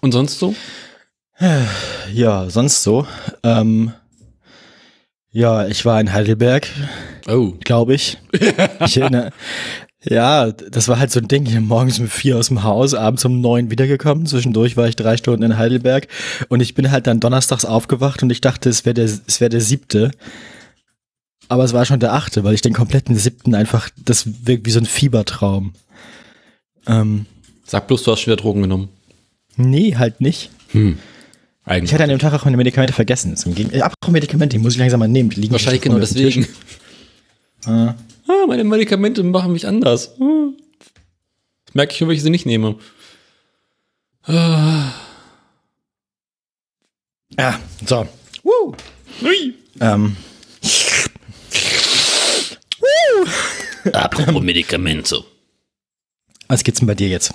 Und sonst so? Ja, sonst so. Ähm, ja, ich war in Heidelberg, Oh. glaube ich. ich erinnere, ja, das war halt so ein Ding. Ich bin morgens um vier aus dem Haus, abends um neun wiedergekommen. Zwischendurch war ich drei Stunden in Heidelberg und ich bin halt dann donnerstags aufgewacht und ich dachte, es wäre der, es wäre der siebte. Aber es war schon der achte, weil ich den kompletten siebten einfach, das wirkt wie so ein Fiebertraum. Ähm, Sag bloß, du hast schon wieder Drogen genommen. Nee, halt nicht. Hm. Ich Eigentlich. hatte an dem Tag auch meine Medikamente vergessen. Zum äh, apropos Medikamente, die muss ich langsam mal nehmen. Die liegen Wahrscheinlich genau deswegen. Ah. Ah, meine Medikamente machen mich anders. Hm. Das merke ich wenn ich sie nicht nehme. Ah. Ja, so. Woo. Ui. Ähm, Apropos Medikamente. was geht's denn bei dir jetzt?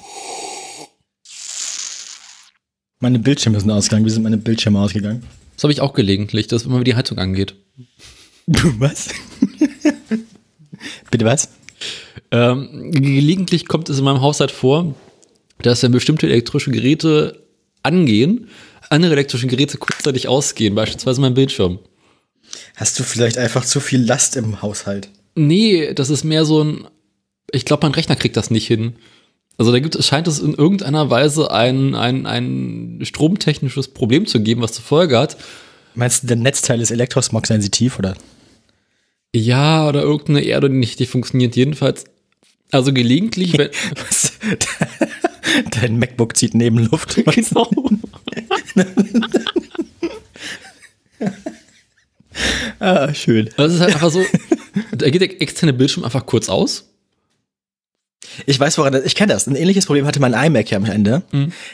Meine Bildschirme sind ausgegangen. Wie sind meine Bildschirme ausgegangen? Das habe ich auch gelegentlich, dass immer die Heizung angeht. Was? Bitte was? Ähm, gelegentlich kommt es in meinem Haushalt vor, dass dann bestimmte elektrische Geräte angehen, andere elektrische Geräte kurzzeitig ausgehen, beispielsweise mein Bildschirm. Hast du vielleicht einfach zu viel Last im Haushalt? Nee, das ist mehr so ein, ich glaube, mein Rechner kriegt das nicht hin. Also da gibt es, scheint es in irgendeiner Weise ein, ein, ein stromtechnisches Problem zu geben, was zur Folge hat. Meinst du, der Netzteil ist Elektrosmog-sensitiv oder? Ja, oder irgendeine Erde, die nicht die funktioniert. Jedenfalls, also gelegentlich, wenn, Was? Dein MacBook zieht Nebenluft. genau. ah, schön. Also es ist halt einfach so, da geht der externe Bildschirm einfach kurz aus. Ich weiß, woran das, ich kenne das. Ein ähnliches Problem hatte mein iMac ja am Ende.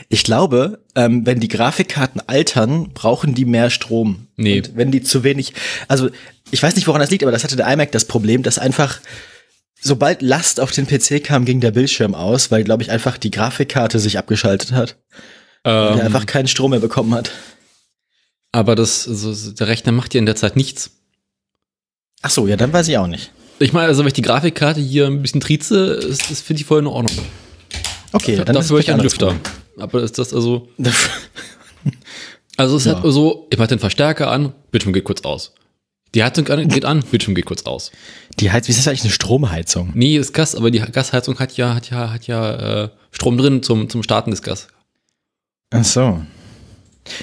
Ich glaube, ähm, wenn die Grafikkarten altern, brauchen die mehr Strom. Nee. Und wenn die zu wenig, also ich weiß nicht, woran das liegt, aber das hatte der iMac das Problem, dass einfach sobald Last auf den PC kam, ging der Bildschirm aus, weil, glaube ich, einfach die Grafikkarte sich abgeschaltet hat. Und Ähm, er einfach keinen Strom mehr bekommen hat. aber das, also der Rechner macht ja in der Zeit nichts. Ach so, ja, dann weiß ich auch nicht. Ich meine, also wenn ich die Grafikkarte hier ein bisschen trieze, ist das finde ich voll in Ordnung. Okay, dann ist es Dafür ich einen vielleicht Lüfter. Aber ist das also, also es ist Ja. halt so, ich mache den Verstärker an, Bildschirm geht kurz aus. Die Heizung geht an, Bildschirm geht kurz aus. Die Heiz, wie ist das eigentlich eine Stromheizung? Nee, ist Gas, aber die Gasheizung hat ja, hat ja, hat ja äh, Strom drin zum, zum Starten des Gas. Ach so.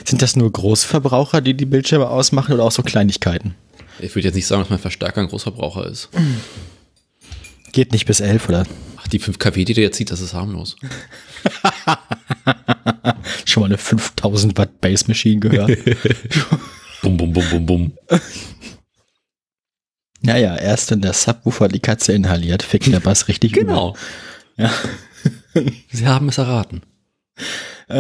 Sind das nur Großverbraucher, die die Bildschirme ausmachen oder auch so Kleinigkeiten? Ich würde jetzt nicht sagen, dass mein Verstärker ein Großverbraucher ist. Geht nicht bis elf oder? Ach, die 5 kW, die der jetzt zieht, das ist harmlos. Schon mal eine 5000 Watt Base Machine gehört. Bum, bum, bum, bum, bum. naja, erst in der Subwoofer die Katze inhaliert, fickt der Bass richtig Genau. Ja. Sie haben es erraten. Äh,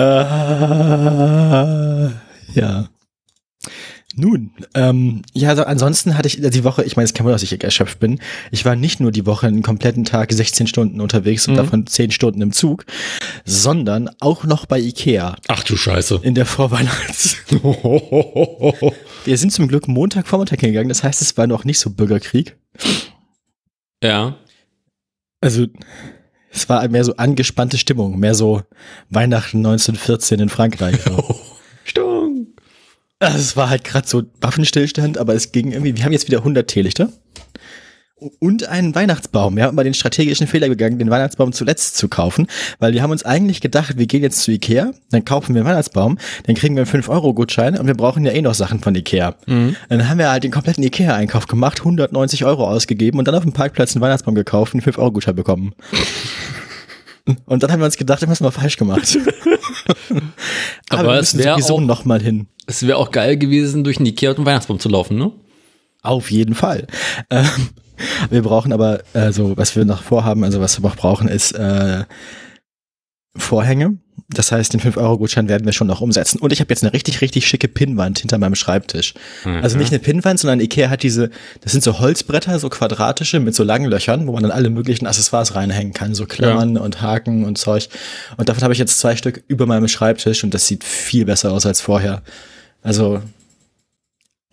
ja. Nun, ähm, ja, also ansonsten hatte ich die Woche, ich meine, es kann man, dass ich erschöpft bin. Ich war nicht nur die Woche einen kompletten Tag 16 Stunden unterwegs und Mhm. davon 10 Stunden im Zug, sondern auch noch bei Ikea Ach du Scheiße. in der Vorweihnachts. Wir sind zum Glück Montagvormittag hingegangen, das heißt, es war noch nicht so Bürgerkrieg. ja. Also, es war mehr so angespannte Stimmung, mehr so Weihnachten 1914 in Frankreich. So. Also es war halt gerade so Waffenstillstand, aber es ging irgendwie, wir haben jetzt wieder 100 Teelichter und einen Weihnachtsbaum. Wir haben mal den strategischen Fehler gegangen, den Weihnachtsbaum zuletzt zu kaufen, weil wir haben uns eigentlich gedacht, wir gehen jetzt zu Ikea, dann kaufen wir einen Weihnachtsbaum, dann kriegen wir einen 5-Euro-Gutschein und wir brauchen ja eh noch Sachen von Ikea. Dann haben wir halt den kompletten Ikea-Einkauf gemacht, 190 Euro ausgegeben und dann auf dem Parkplatz einen Weihnachtsbaum gekauft und einen 5-Euro-Gutschein bekommen. Und dann haben wir uns gedacht, das haben wir falsch gemacht. Aber, Aber es müssen wär sowieso auch- noch mal hin. Es wäre auch geil gewesen, durch den Ikea und den Weihnachtsbaum zu laufen, ne? Auf jeden Fall. Ähm, wir brauchen aber, also was wir noch vorhaben, also was wir noch brauchen, ist äh, Vorhänge. Das heißt, den 5-Euro-Gutschein werden wir schon noch umsetzen. Und ich habe jetzt eine richtig, richtig schicke Pinnwand hinter meinem Schreibtisch. Also nicht eine Pinnwand, sondern Ikea hat diese, das sind so Holzbretter, so quadratische mit so langen Löchern, wo man dann alle möglichen Accessoires reinhängen kann, so Klammern und Haken und Zeug. Und davon habe ich jetzt zwei Stück über meinem Schreibtisch und das sieht viel besser aus als vorher. Also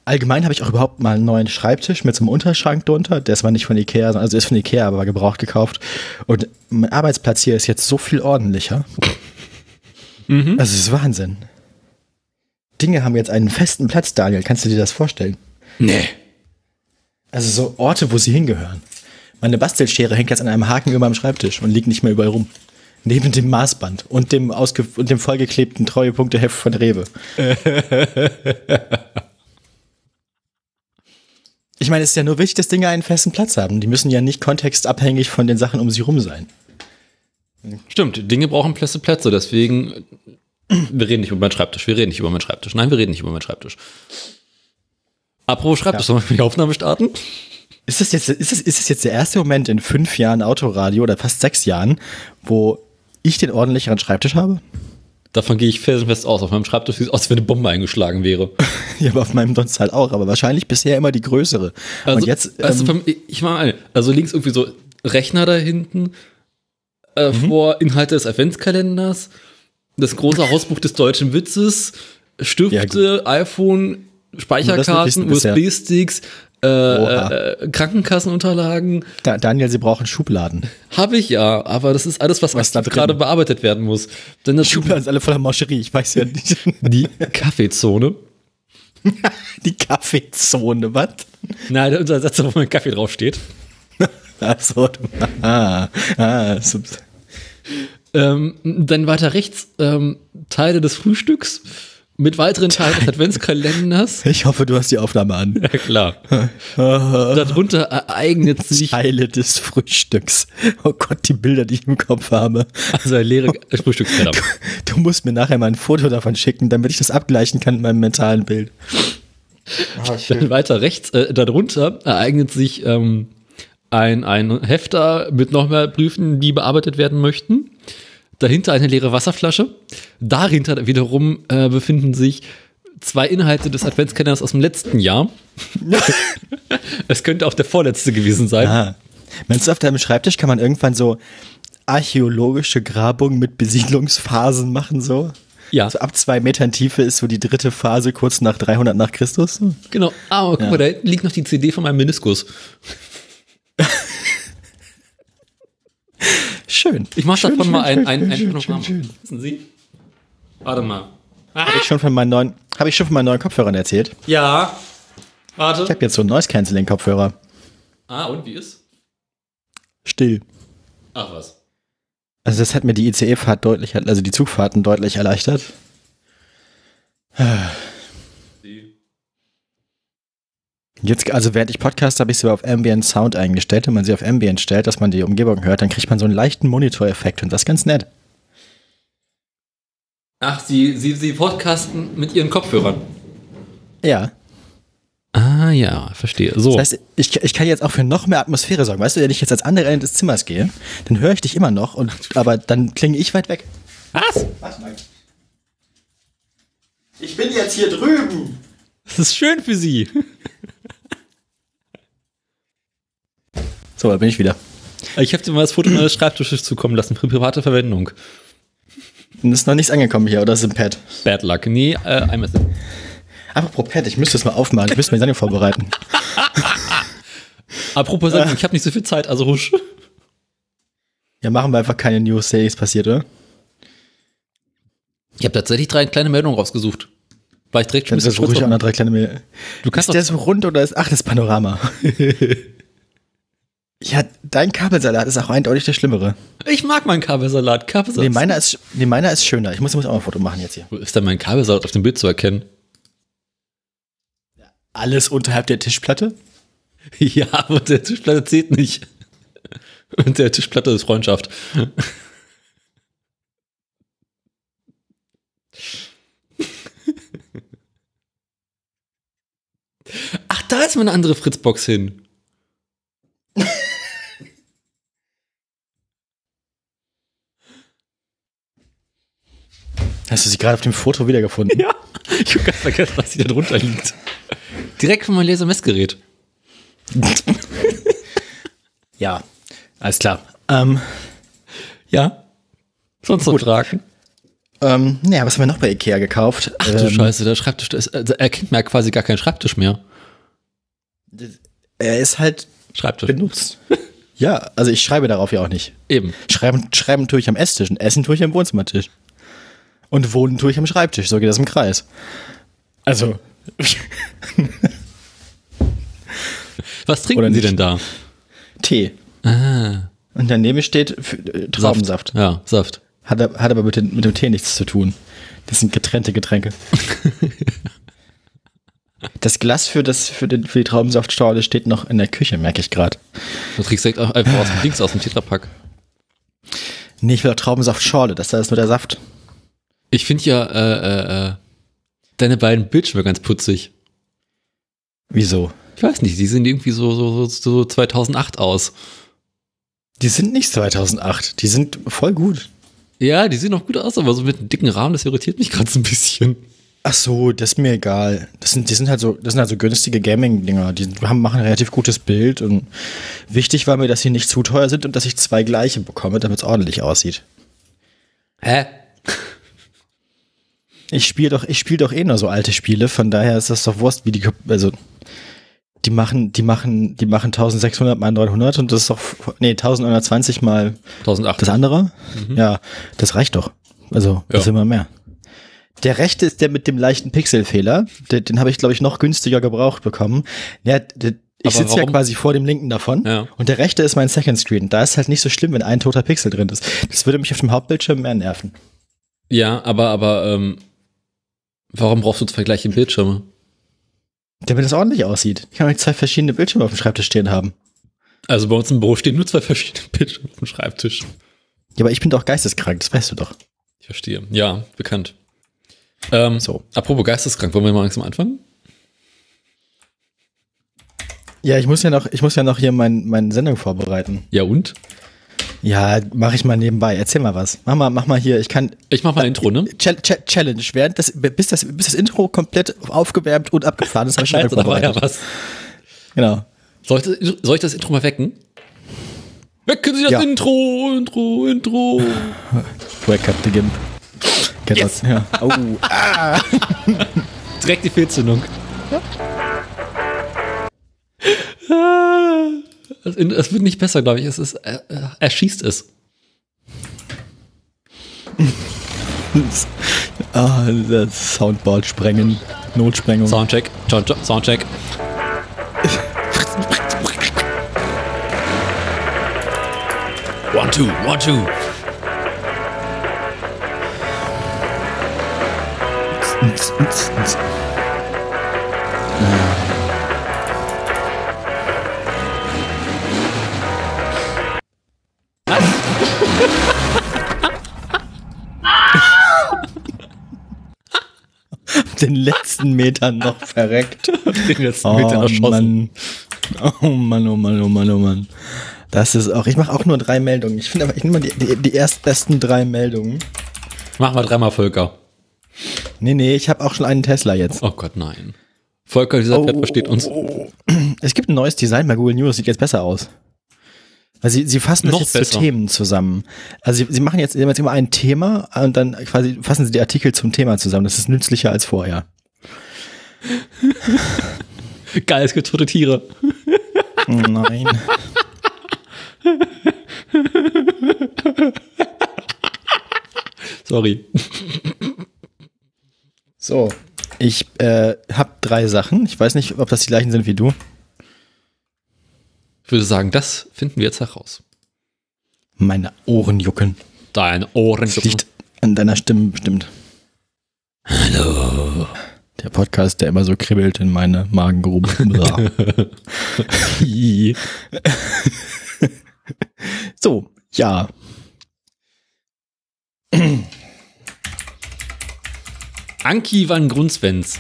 Allgemein habe ich auch überhaupt mal einen neuen Schreibtisch mit so einem Unterschrank drunter. Der ist zwar nicht von Ikea, also ist von Ikea, aber war gebraucht gekauft. Und mein Arbeitsplatz hier ist jetzt so viel ordentlicher. Mhm. Also, es ist Wahnsinn. Dinge haben jetzt einen festen Platz, Daniel. Kannst du dir das vorstellen? Nee. Also so Orte, wo sie hingehören. Meine Bastelschere hängt jetzt an einem Haken über meinem Schreibtisch und liegt nicht mehr überall rum. Neben dem Maßband und dem, ausge und dem vollgeklebten Treuepunkteheft von Rewe. ich meine, es ist ja nur wichtig, dass Dinge einen festen Platz haben. Die müssen ja nicht kontextabhängig von den Sachen um sie rum sein. Stimmt, Dinge brauchen feste Plätze, deswegen, wir reden nicht über meinen Schreibtisch, wir reden nicht über meinen Schreibtisch. Nein, wir reden nicht über meinen Schreibtisch. Apropos Schreibtisch, sollen wir die Aufnahme starten? Ist das jetzt, ist das, ist das jetzt der erste Moment in fünf Jahren Autoradio oder fast sechs Jahren, wo ich den ordentlicheren Schreibtisch habe? Davon gehe ich felsenfest aus. Auf meinem Schreibtisch sieht es aus, als wenn eine Bombe eingeschlagen wäre. Ja, aber auf meinem sonst halt auch, aber wahrscheinlich bisher immer die größere. Also, Und jetzt, also ähm, vom, ich meine, also links irgendwie so Rechner da hinten, äh, vor Inhalte des Adventskalenders, das große Hausbuch des deutschen Witzes, Stifte, iPhone, Speicherkarten, USB-Sticks, äh, Oha. äh, Krankenkassenunterlagen. Da, Daniel, Sie brauchen Schubladen. Habe ich ja, aber das ist alles, was, Was gerade bearbeitet werden muss. Denn das Schubladen sind alle voller Moscherie, ich weiß ja nicht. die Kaffeezone. Die Kaffeezone, was? Nein, der Untersatz, wo mein Kaffee draufsteht. Achso, du- ah, ah, Ähm, dann weiter rechts ähm, Teile des Frühstücks mit weiteren Teilen des Adventskalenders. ich hoffe, du hast die Aufnahme an. Ja, klar. Darunter ereignet sich Teile des Frühstücks. Oh Gott, die Bilder, die ich im Kopf habe. also ein leere Frühstücksteller. Du musst mir nachher mal ein Foto davon schicken, damit ich das abgleichen kann mit meinem mentalen Bild. Dann weiter rechts, äh, darunter ereignet sich ähm, ein, ein Hefter mit noch mehr Briefen, die bearbeitet werden möchten. Dahinter eine leere Wasserflasche. Dahinter wiederum äh, befinden sich zwei Inhalte des Adventskalenders aus dem letzten Jahr. es könnte auch der vorletzte gewesen sein. Ah. Meinst du, auf deinem Schreibtisch kann man irgendwann so archäologische Grabungen mit Besiedlungsphasen machen, so? Ja, So ab zwei Metern Tiefe ist so die dritte Phase kurz nach 300 nach Christus. genau. Ah, aber guck Ja. mal, da liegt noch die CD von meinem Meniskus. Schön. Ich mache davon schön, mal ein, ein, ein schön, Panorama. schön, schön. Wissen Sie? Warte mal. Habe ich schon von meinen neuen, habe ich schon von meinen neuen Kopfhörern erzählt? Ja. Ich Warte. habe jetzt so einen Noise Cancelling Kopfhörer. Ah, und wie ist? Still. Ach was. Also das hat mir die ICE-Fahrt deutlich, also die Zugfahrten deutlich erleichtert. Die- Jetzt, also während ich Podcast habe ich sie auf Ambient Sound eingestellt. Wenn man sie auf Ambient stellt, dass man die Umgebung hört, dann kriegt man so einen leichten Monitoreffekt und das ist ganz nett. Ach, Sie, Sie, Sie podcasten mit Ihren Kopfhörern. Ja. Ah ja, verstehe. So. Das heißt, ich, ich kann jetzt auch für noch mehr Atmosphäre sorgen. Weißt du, wenn ich jetzt ans andere Ende des Zimmers gehe, dann höre ich dich immer noch, und, aber dann klinge ich weit weg. was? Was, Mike? Ich bin jetzt hier drüben. Das ist schön für Sie. So, da bin ich wieder. Ich habe dir mal das Foto meines Schreibtisches zukommen lassen für private Verwendung. Und ist noch nichts angekommen hier, oder ist im Pad? Bad luck. Nee, äh, iMessage. Apropos Pad, ich müsste es mal aufmachen. Ich müsste mir die Sendung vorbereiten. Apropos Sendung, ich habe nicht so viel Zeit, also husch. Ja, machen wir einfach keine News, der nichts passiert, oder? Ich habe tatsächlich drei kleine Meldungen rausgesucht. War ich direkt schon Dann ein bisschen stolz auch noch drei kleine Mail. Du kannst Ist der so rund oder ist, ach, das Panorama. ja, dein Kabelsalat ist auch eindeutig der schlimmere. ich mag meinen Kabelsalat. Kabelsalat. Nee, meiner ist, nee, meiner ist schöner. Ich muss, muss auch mal ein Foto machen jetzt hier. Wo ist denn mein Kabelsalat auf dem Bild zu erkennen? Alles unterhalb der Tischplatte? Ja, aber der Tischplatte zählt nicht. Und der Tischplatte ist Freundschaft. Ach, da ist meine andere Fritzbox hin. Hast du sie gerade auf dem Foto wiedergefunden? Ja. Ich habe ganz vergessen, was hier da drunter liegt. Direkt von meinem Lasermessgerät. Ja, alles klar. Ähm, Ja. Sonst noch Fragen? ähm, naja, was haben wir noch bei Ikea gekauft? Ach du ähm, Scheiße, der Schreibtisch, der ist, also er kennt mir ja quasi gar keinen Schreibtisch mehr. Er ist halt Schreibtisch. benutzt. ja, also ich schreibe darauf ja auch nicht. Eben. Schreiben, schreiben tue ich am Esstisch und essen tue ich am Wohnzimmertisch. Und wohnen tue ich am Schreibtisch, so geht das im Kreis. Also. Was trinken Sie denn da? Tee. Ah. Und daneben steht äh, Traubensaft. Saft. Ja, Saft. Hat, hat aber mit, den, mit dem Tee nichts zu tun. Das sind getrennte Getränke. das Glas für, das, für, den, für die Traubensaftschorle steht noch in der Küche, merke ich gerade. Du trinkst direkt einfach aus dem Dings, aus dem Tetrapack. Nee, ich will auch Traubensaftschorle, das da ist nur der Saft. Ich finde ja äh, äh, deine beiden Bildschirme ganz putzig. Wieso? Ich weiß nicht, die sehen irgendwie so, so, so 2008 aus. Die sind nicht 2008, die sind voll gut. Ja, die sehen auch gut aus, aber so mit einem dicken Rahmen, das irritiert mich gerade so ein bisschen. Ach so, das ist mir egal. Das sind, die sind halt so, das sind halt so günstige Gaming-Dinger. Die haben, machen ein relativ gutes Bild und wichtig war mir, dass sie nicht zu teuer sind und dass ich zwei gleiche bekomme, damit es ordentlich aussieht. Hä? Ich spiele doch, ich spiele doch eh nur so alte Spiele, von daher ist das doch Wurst, wie die, also, die machen, die machen, die machen 1600 mal 900 und das ist doch, nee, 1920 mal 1008. das andere. Mhm. Ja, das reicht doch. Also, das Ja. ist immer mehr. Der rechte ist der mit dem leichten Pixelfehler. Den, den habe ich, glaube ich, noch günstiger gebraucht bekommen. Ja, der, ich sitze ja quasi vor dem linken davon. Ja. Und der rechte ist mein Second Screen. Da ist halt nicht so schlimm, wenn ein toter Pixel drin ist. Das würde mich auf dem Hauptbildschirm mehr nerven. Ja, aber, aber, ähm, warum brauchst du zwei gleiche Bildschirme? Damit es ordentlich aussieht. Ich kann nicht zwei verschiedene Bildschirme auf dem Schreibtisch stehen haben. Also bei uns im Büro stehen nur zwei verschiedene Bildschirme auf dem Schreibtisch. Ja, aber ich bin doch geisteskrank, das weißt du doch. Ich verstehe. Ja, bekannt. Ähm, So. Apropos geisteskrank, wollen wir mal langsam anfangen? Ja, ich muss ja noch, ich muss ja noch hier mein, meine Sendung vorbereiten. Ja und? Ja, mache ich mal nebenbei. Erzähl mal was. Mach mal, mach mal hier. Ich kann Ich mach mal ein Intro, ne? Chal- Cha- Challenge. Während das, bis das, bis das Intro komplett aufgewärmt und abgefahren ist, habe ich schon da war ja was. Genau. Soll ich, soll ich das Intro mal wecken? Wecken Sie das Ja. Intro, Intro, Intro. Wake up the Gimp. Kennt Yes. das? Ja. Oh. Direkt die Fehlzündung. Ah, Es es wird nicht besser, glaube ich. Es ist, er, er- er schießt es. ah, das Soundboard sprengen. Notsprengung. Soundcheck, Sound- Soundcheck. One, two, one, two. Den letzten Metern noch verreckt. Den letzten Oh Meter erschossen. Mann. Oh Mann, oh Mann, oh Mann, oh Mann. Das ist auch, ich mache auch nur drei Meldungen. Ich finde aber, ich nehme mal die, die, die erstbesten drei Meldungen. Mach mal dreimal Volker. Nee, nee, ich habe auch schon einen Tesla jetzt. Oh Gott, nein. Volker, dieser Pet versteht uns. Es gibt ein neues Design bei Google News, sieht jetzt besser aus. Weil sie, sie fassen das Noch jetzt besser. zu Themen zusammen. Also sie, sie machen jetzt, jetzt immer ein Thema und dann quasi fassen sie die Artikel zum Thema zusammen. Das ist nützlicher als vorher. Geil, es gibt tote Tiere. Oh nein. Sorry. So, ich äh, habe drei Sachen. Ich weiß nicht, ob das die gleichen sind wie du. Ich würde sagen, das finden wir jetzt heraus. Meine Ohren jucken. Deine Ohren. Das liegt an deiner Stimme bestimmt. Hallo. Der Podcast, der immer so kribbelt in meine Magengrube. So, ja. Anki van Grunsvens.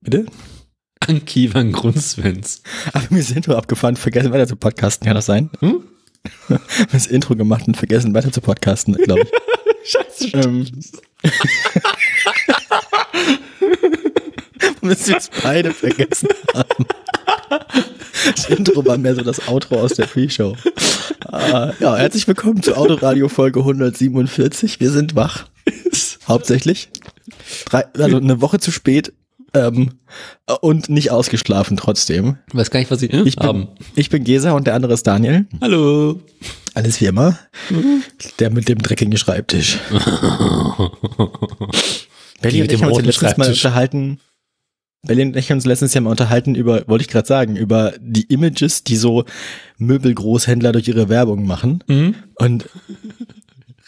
Bitte? Anki van Grunsvens. Aber mir ist das Intro abgefahren, vergessen weiter zu podcasten, kann das sein? Hm? das Intro gemacht und vergessen weiter zu podcasten, glaube ich. Scheiße. ähm. Müssen wir es beide vergessen haben. Das Intro war mehr so das Outro aus der Pre-Show. Ah, ja, herzlich willkommen zu Autoradio Folge 147. Wir sind wach. Hauptsächlich. Drei, also eine Woche zu spät. Ähm, und nicht ausgeschlafen trotzdem. Ich weiß gar nicht, was Sie ich bin, Ich bin Gesa und der andere ist Daniel. Hallo. Alles wie immer. Mhm. Der mit dem dreckigen Schreibtisch. Belly und ich haben uns letztens mal unterhalten. Belly und ich haben uns letztens ja mal unterhalten über, wollte ich gerade sagen, über die Images, die so Möbelgroßhändler durch ihre Werbung machen. Mhm. Und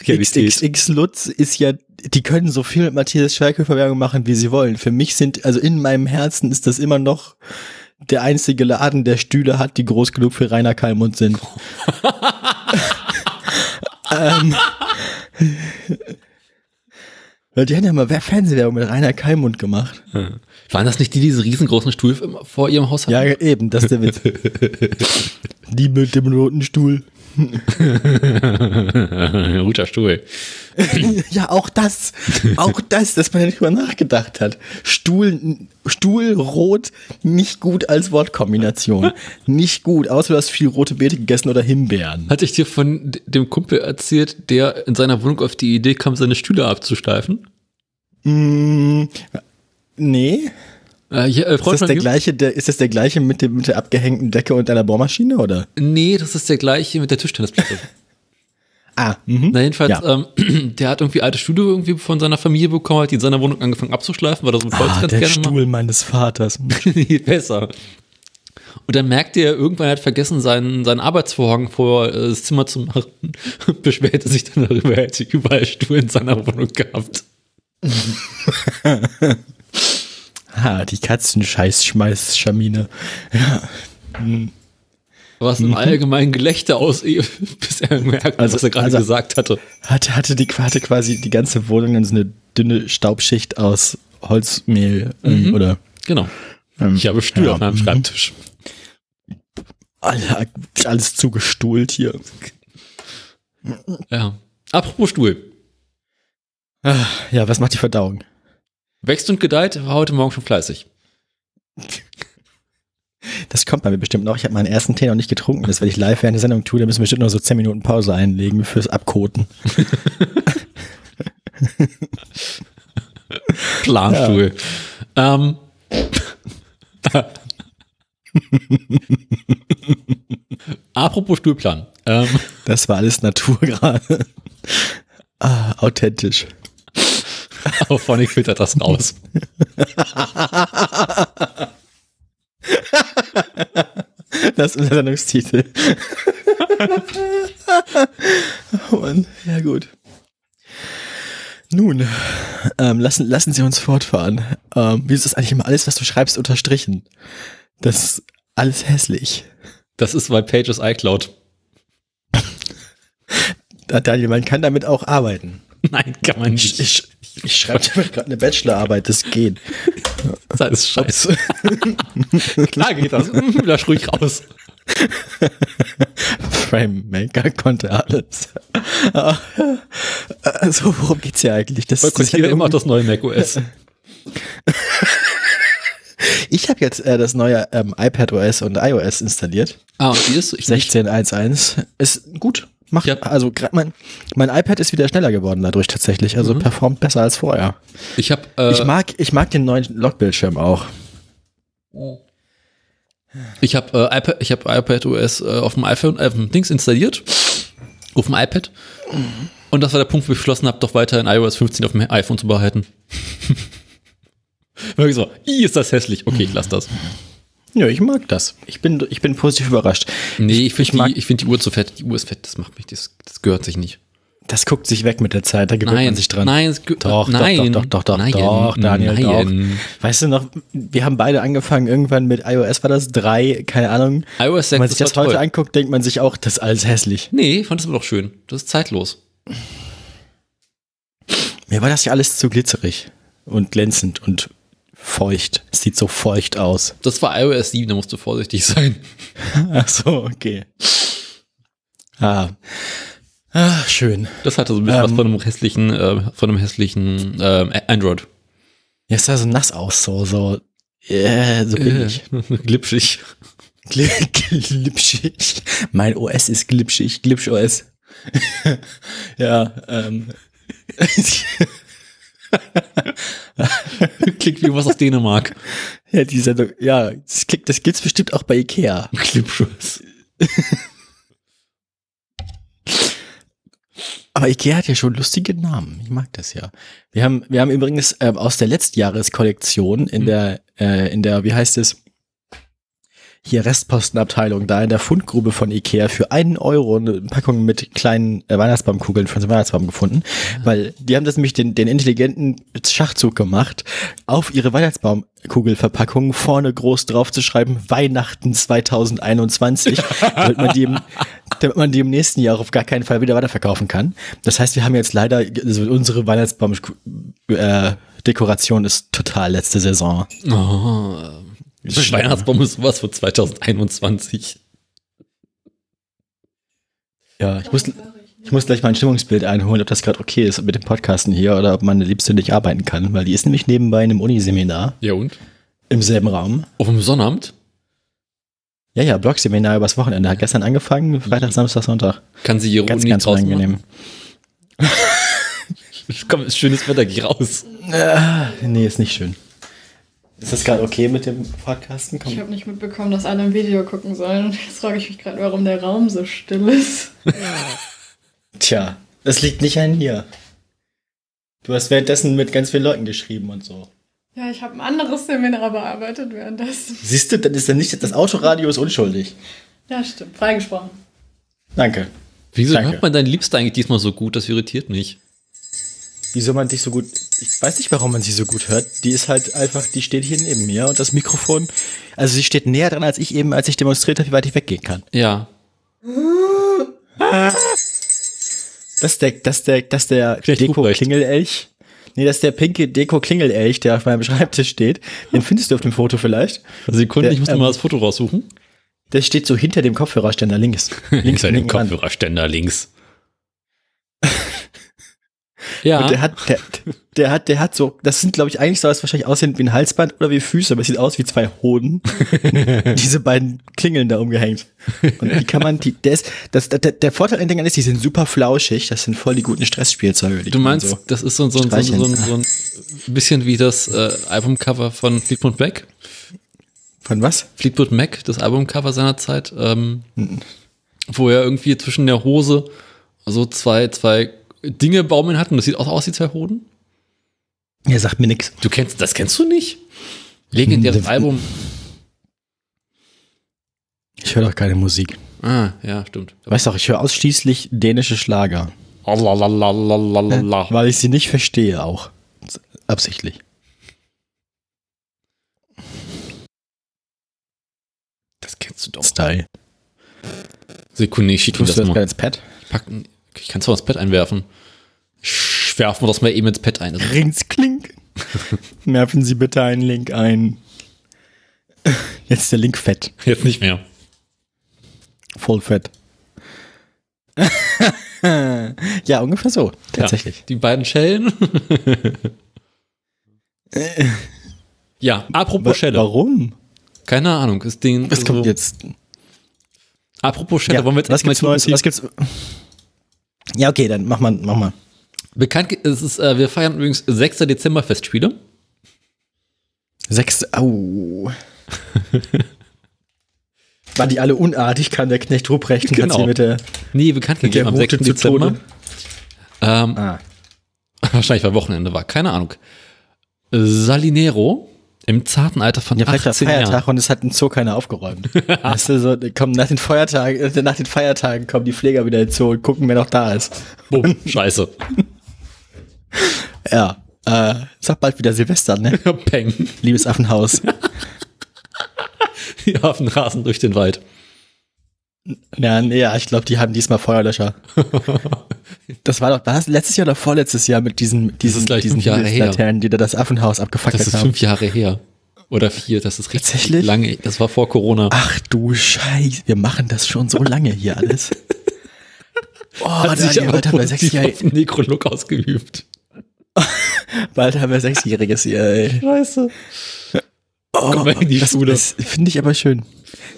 XXX Lutz ist ja, die können so viel mit Matthias Schweighöfer Werbung machen, wie sie wollen. Für mich sind, also in meinem Herzen ist das immer noch der einzige Laden, der Stühle hat, die groß genug für Rainer Kalmund sind. ähm, weil die haben ja mal Fernsehwerbung mit Rainer Kalmund gemacht. Hm. Waren das nicht die, die diese riesengroßen Stuhl vor ihrem Haus hatten? Ja, eben, das ist der Witz. die mit dem roten Stuhl. Guter Stuhl. ja, auch das. Auch das, dass man ja nicht drüber nachgedacht hat. Stuhl, Stuhl, rot, nicht gut als Wortkombination. Nicht gut, außer du hast viel rote Beete gegessen oder Himbeeren. Hatte ich dir von dem Kumpel erzählt, der in seiner Wohnung auf die Idee kam, seine Stühle abzusteifen? Mm, nee. Äh, ja, äh, ist, das der gleiche, der, ist das der gleiche mit, dem, mit der abgehängten Decke und einer Bohrmaschine, oder? Nee, das ist der gleiche mit der Tischtennisplatte. ah, mhm. Na, jedenfalls, ja. ähm, der hat irgendwie alte Stühle irgendwie von seiner Familie bekommen, hat die in seiner Wohnung angefangen abzuschleifen, weil das mit Holz ah, ganz der gerne Stuhl macht. meines Vaters. Besser. Und dann merkte er, irgendwann hat vergessen, seinen, seinen Arbeitsvorhang vor äh, das Zimmer zu machen. Beschwerte sich dann darüber, er hätte überall Stuhl in seiner Wohnung gehabt. Ha, die Katzenscheiß-Schmeiß-Schamine. Ja. Hm. Was im allgemeinen Gelächter aus, bis er merkt, also, was er gerade also gesagt hatte. Hatte, hatte die hatte quasi die ganze Wohnung in so eine dünne Staubschicht aus Holzmehl ähm, mhm. oder. Genau. Ähm, ich habe Stuhl ja, auf meinem mhm. Schreibtisch. Alter, alles zugestuhlt hier. Ja. Apropos Stuhl. Ah, ja, was macht die Verdauung? Wächst und gedeiht, war heute Morgen schon fleißig. Das kommt bei mir bestimmt noch. Ich habe meinen ersten Tee noch nicht getrunken. Das werde ich live während der Sendung tun. Da müssen wir bestimmt noch so 10 Minuten Pause einlegen fürs Abkoten. Planstuhl. Ja. Ähm. Apropos Stuhlplan. Ähm. Das war alles Natur gerade. Ah, authentisch. Aber Phonic filtert das raus. Das ist unser Sendungstitel. oh Mann, ja gut. Nun, ähm, lassen, lassen Sie uns fortfahren. Ähm, wie ist das eigentlich immer alles, was du schreibst, unterstrichen? Das ist alles hässlich. Das ist bei Pages iCloud. Daniel, man kann damit auch arbeiten. Nein, kann man nicht. Ich, ich, schreibe gerade eine Bachelorarbeit, das geht. Das ist scheiße. Klar geht das. Lass ruhig raus. Framemaker konnte alles. Also, worum geht's hier eigentlich? Das ist ja immer das neue macOS. Ich habe jetzt äh, das neue ähm, iPad OS und iOS installiert. Ah, und wie ist 16.1.1. Ist gut. Macht, ja. also mein, mein iPad ist wieder schneller geworden dadurch tatsächlich. Also mhm. performt besser als vorher. Ich habe äh, ich mag ich mag den neuen Logbildschirm auch. Ich habe äh, iPad ich habe iPad OS äh, auf dem iPhone äh, Dings installiert auf dem iPad. Mhm. Und das war der Punkt, wo ich beschlossen habe, doch weiter in iOS 15 auf dem iPhone zu behalten. Wirklich so, i ist das hässlich. Okay, ich lass das. Ja, ich mag das. Ich bin, ich bin positiv überrascht. Nee, ich finde die, find die Uhr zu fett. Die Uhr ist fett, das macht mich, das, das gehört sich nicht. Das guckt sich weg mit der Zeit, da gewöhnt man sich dran. Nein, es doch, nein, doch, doch, doch, doch, nein, doch, Daniel, nein. doch. Weißt du noch, wir haben beide angefangen irgendwann mit iOS, war das drei, keine Ahnung. iOS 6, Wenn man sich das, das heute toll. anguckt, denkt man sich auch, das ist alles hässlich. Nee, ich fand das aber doch schön. Das ist zeitlos. Mir war das ja alles zu glitzerig und glänzend und feucht. Es sieht so feucht aus. Das war iOS 7, da musst du vorsichtig sein. Ach so, okay. Ah. ah schön. Das hatte so ein bisschen ähm, was von einem hässlichen, äh, von einem hässlichen äh, Android. Ja, es sah so nass aus, so, so, yeah, so billig. Äh, glitschig. glitschig. Mein OS ist glitschig, glitsch OS. ja, ähm. Klingt wie was aus Dänemark. Ja, die Sendung, ja, das, klingt, das gibt's bestimmt auch bei Ikea. Clipshows. Aber Ikea hat ja schon lustige Namen. Ich mag das ja. Wir haben, wir haben übrigens äh, aus der Letztjahreskollektion in Hm. der, äh, in der, wie heißt es? Hier Restpostenabteilung, da in der Fundgrube von Ikea für einen Euro eine Packung mit kleinen äh, Weihnachtsbaumkugeln für den Weihnachtsbaum gefunden. Weil die haben das nämlich den, den intelligenten Schachzug gemacht, auf ihre Weihnachtsbaumkugelverpackung vorne groß drauf zu schreiben, Weihnachten 2021, damit man die im, damit man die im nächsten Jahr auf gar keinen Fall wieder weiterverkaufen kann. Das heißt, wir haben jetzt leider, also unsere Weihnachtsbaum-Dekoration ist total letzte Saison. Oh, das Weihnachtsbaum ist sowas für 2021. Ja, ich muss, ich muss gleich mal ein Stimmungsbild einholen, ob das gerade okay ist mit dem Podcasten hier oder ob meine Liebste nicht arbeiten kann, weil die ist nämlich nebenbei in einem Uniseminar Ja und? im selben Raum. Auf dem Sonnabend? Ja, ja, Blogseminar übers Wochenende. Hat gestern angefangen, Freitag, Samstag, Sonntag. Kann sie ihre Ganz, Uni ganz unangenehm. Komm, ist schönes Wetter, geh raus. Ah, nee, ist nicht schön. Ist das gerade okay mit dem Podcasten? Ich Komm. habe nicht mitbekommen, dass alle ein Video gucken sollen. Jetzt frage ich mich gerade, warum der Raum so still ist. Tja, das liegt nicht an dir. Du hast währenddessen mit ganz vielen Leuten geschrieben und so. Ja, ich habe ein anderes Seminar bearbeitet währenddessen. Siehst du, dann ist dann nicht, das Autoradio ist unschuldig. Ja, stimmt. Freigesprochen. Danke. Wieso Danke. hört man deinen Liebster eigentlich diesmal so gut? Das irritiert mich. Wieso man dich so gut. Ich weiß nicht, warum man sie so gut hört. Die ist halt einfach, die steht hier neben mir und das Mikrofon. Also sie steht näher dran als ich eben, als ich demonstriert habe, wie weit ich weggehen kann. Ja. Das ist der, das ist der, das ist der. Deko-Klingelelch. Nee, das ist der pinke Deko-Klingelelch, der auf meinem Schreibtisch steht. Den findest du auf dem Foto vielleicht. Sekunde, Der, ich muss ähm, mal das Foto raussuchen. Der steht so hinter dem Kopfhörerständer links. Links Hinter dem. Kopfhörerständer links. Ja, Und der hat, der, der hat, der hat so, das sind, glaube ich, eigentlich soll es wahrscheinlich aussehen wie ein Halsband oder wie Füße, aber es sieht aus wie zwei Hoden. Diese beiden Klingeln da umgehängt. Und die kann man, die, der ist, das, der, der Vorteil an den Dingern ist, die sind super flauschig, das sind voll die guten Stressspielzeuge. die du meinst, so. das ist so, so, so, so, so, ein bisschen wie das äh, Albumcover von Fleetwood Mac. Von was? Fleetwood Mac, das Albumcover seiner Zeit, ähm, Hm. wo er irgendwie zwischen der Hose so zwei, zwei Dinge baumeln hat und das sieht auch aus wie zwei Hoden. Er sagt mir nix. Du kennst, das kennst du nicht? Legendäres Hm, Album. Ich höre doch keine Musik. Ah, ja, stimmt. Weißt doch, ich höre ausschließlich dänische Schlager. Lalalalalalala. Weil ich sie nicht verstehe auch. Absichtlich. Das kennst du doch. Style. Sekunde, ich schicke das du das mal. ins Pad? Ich, pack, ich kann es auch ins Pad einwerfen. Werfen wir das mal eben ins Pad ein. Das ist- Rings klink. Werfen Sie bitte einen Link ein. Jetzt der Link fett. Jetzt nicht mehr. Voll fett. ja, ungefähr so. Tatsächlich. Ja, die beiden Schellen. ja, apropos Schelle. Warum? Keine Ahnung. Ist den, Was kommt so- jetzt? Apropos Schelle, wollen wir jetzt was erstmal gibt's Neues? Was gibt's? Ja, okay, dann mach mal, mach mal. Bekannt, es ist, äh, wir feiern übrigens 6. Dezember Festspiele. Sechs. Au. Waren die alle unartig, kann der Knecht Ruprecht und Genau. mit der, Nee, bekannt mit gegeben am 6. Route zu Dezember. Ähm, Ah. wahrscheinlich weil Wochenende war, keine Ahnung. Salinero im zarten Alter von Ja, vielleicht war 18 Feiertag Jahren. und es hat ein Zoo keiner aufgeräumt. weißt du, so, kommen nach den Feiertagen, äh, nach den Feiertagen kommen die Pfleger wieder ins Zoo und gucken, wer noch da ist. Bumm, scheiße. Ja. Äh, ist auch bald wieder Silvester, ne? Peng. Liebes Affenhaus. Die Affen rasen durch den Wald. Ja, nee, ja, ich glaube, die haben diesmal Feuerlöscher. Das war doch, war das letztes Jahr oder vorletztes Jahr mit diesen, diesen, diesen Jahre. Laternen, die da das Affenhaus abgefackelt Das ist haben. fünf Jahre her. Oder vier, das ist richtig Tatsächlich? lange. Das war vor Corona. Ach du Scheiße, wir machen das schon so lange hier alles. Oh, Hat sich Daniel, bald haben wir auf den Nekrolog ausgeübt. bald haben wir Sechsjähriges hier, ey. Scheiße. Oh, Komm mal in die das, Schule. das finde ich aber schön.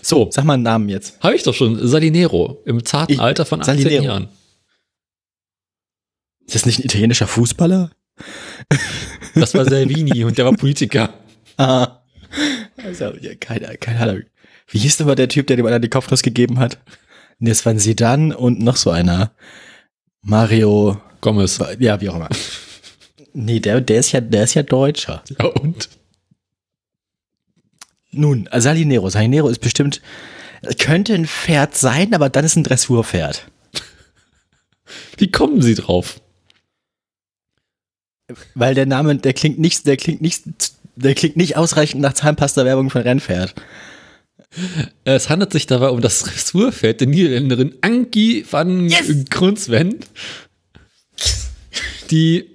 So, Sag mal einen Namen jetzt. habe ich doch schon. Salinero im zarten Ich- Alter von 18 Salinero. Jahren. Ist das nicht ein italienischer Fußballer? Das war Salvini und der war Politiker. Ah. Also, ja, keine, keine Ahnung. Wie hieß denn mal der Typ, der dem anderen die Kopfnuss gegeben hat? Nee, es waren Sedan und noch so einer. Mario. Gomez. Ja, wie auch immer. Nee, der, der ist ja, der ist ja Deutscher. Ja, und? Nun, Salinero. Salinero ist bestimmt, könnte ein Pferd sein, aber dann ist ein Dressurpferd. Wie kommen Sie drauf? Weil der Name, der klingt nicht, der klingt nicht, der klingt nicht ausreichend nach Zahnpasta-Werbung von Rennpferd. Es handelt sich dabei um das Dressurpferd der Niederländerin Ankie van yes! Grunsven, die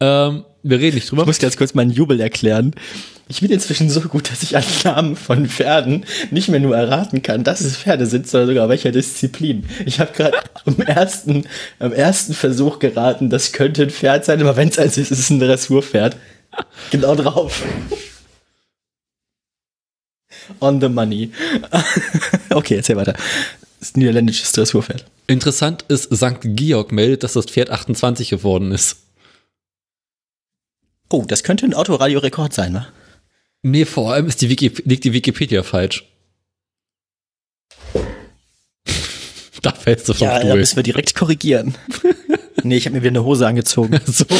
ähm, wir reden nicht drüber. Ich muss dir jetzt kurz meinen Jubel erklären. Ich bin inzwischen so gut, dass ich an Namen von Pferden nicht mehr nur erraten kann, dass es Pferde sind, sondern sogar welcher Disziplin. Ich habe gerade am ersten, am ersten Versuch geraten, das könnte ein Pferd sein, aber wenn es eins ist, ist es ein Dressurpferd. Genau drauf. On the money. okay, erzähl weiter. Das ist ein niederländisches Dressurpferd. Interessant ist, St. Georg meldet, dass das Pferd 28 geworden ist. Oh, das könnte ein Autoradio-Rekord sein, wa? Nee, vor allem ist die Wiki liegt die Wikipedia falsch. da fällst du vom ja, Stuhl. Ja, müssen wir direkt korrigieren. nee, ich habe mir wieder eine Hose angezogen. so.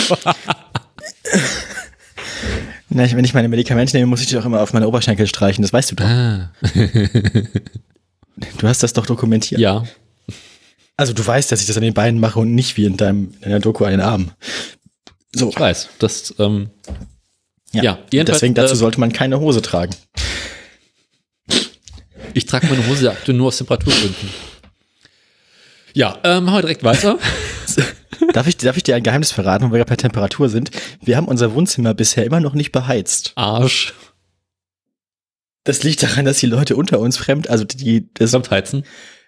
Na, wenn ich meine Medikamente nehme, muss ich die doch immer auf meine Oberschenkel streichen, das weißt du doch. Ah. du hast das doch dokumentiert. Ja. Also du weißt, dass ich das an den Beinen mache und nicht wie in deinem in der Doku an den Armen. So. Ich weiß. Das, ähm, ja, ja deswegen dazu äh, sollte man keine Hose tragen. Ich trage meine Hose aktuell nur aus Temperaturgründen. Ja, äh, machen wir direkt weiter. darf, ich, darf ich dir ein Geheimnis verraten, wo wir bei Temperatur sind? Wir haben unser Wohnzimmer bisher immer noch nicht beheizt. Arsch. Das liegt daran, dass die Leute unter uns fremd, also die das heizen.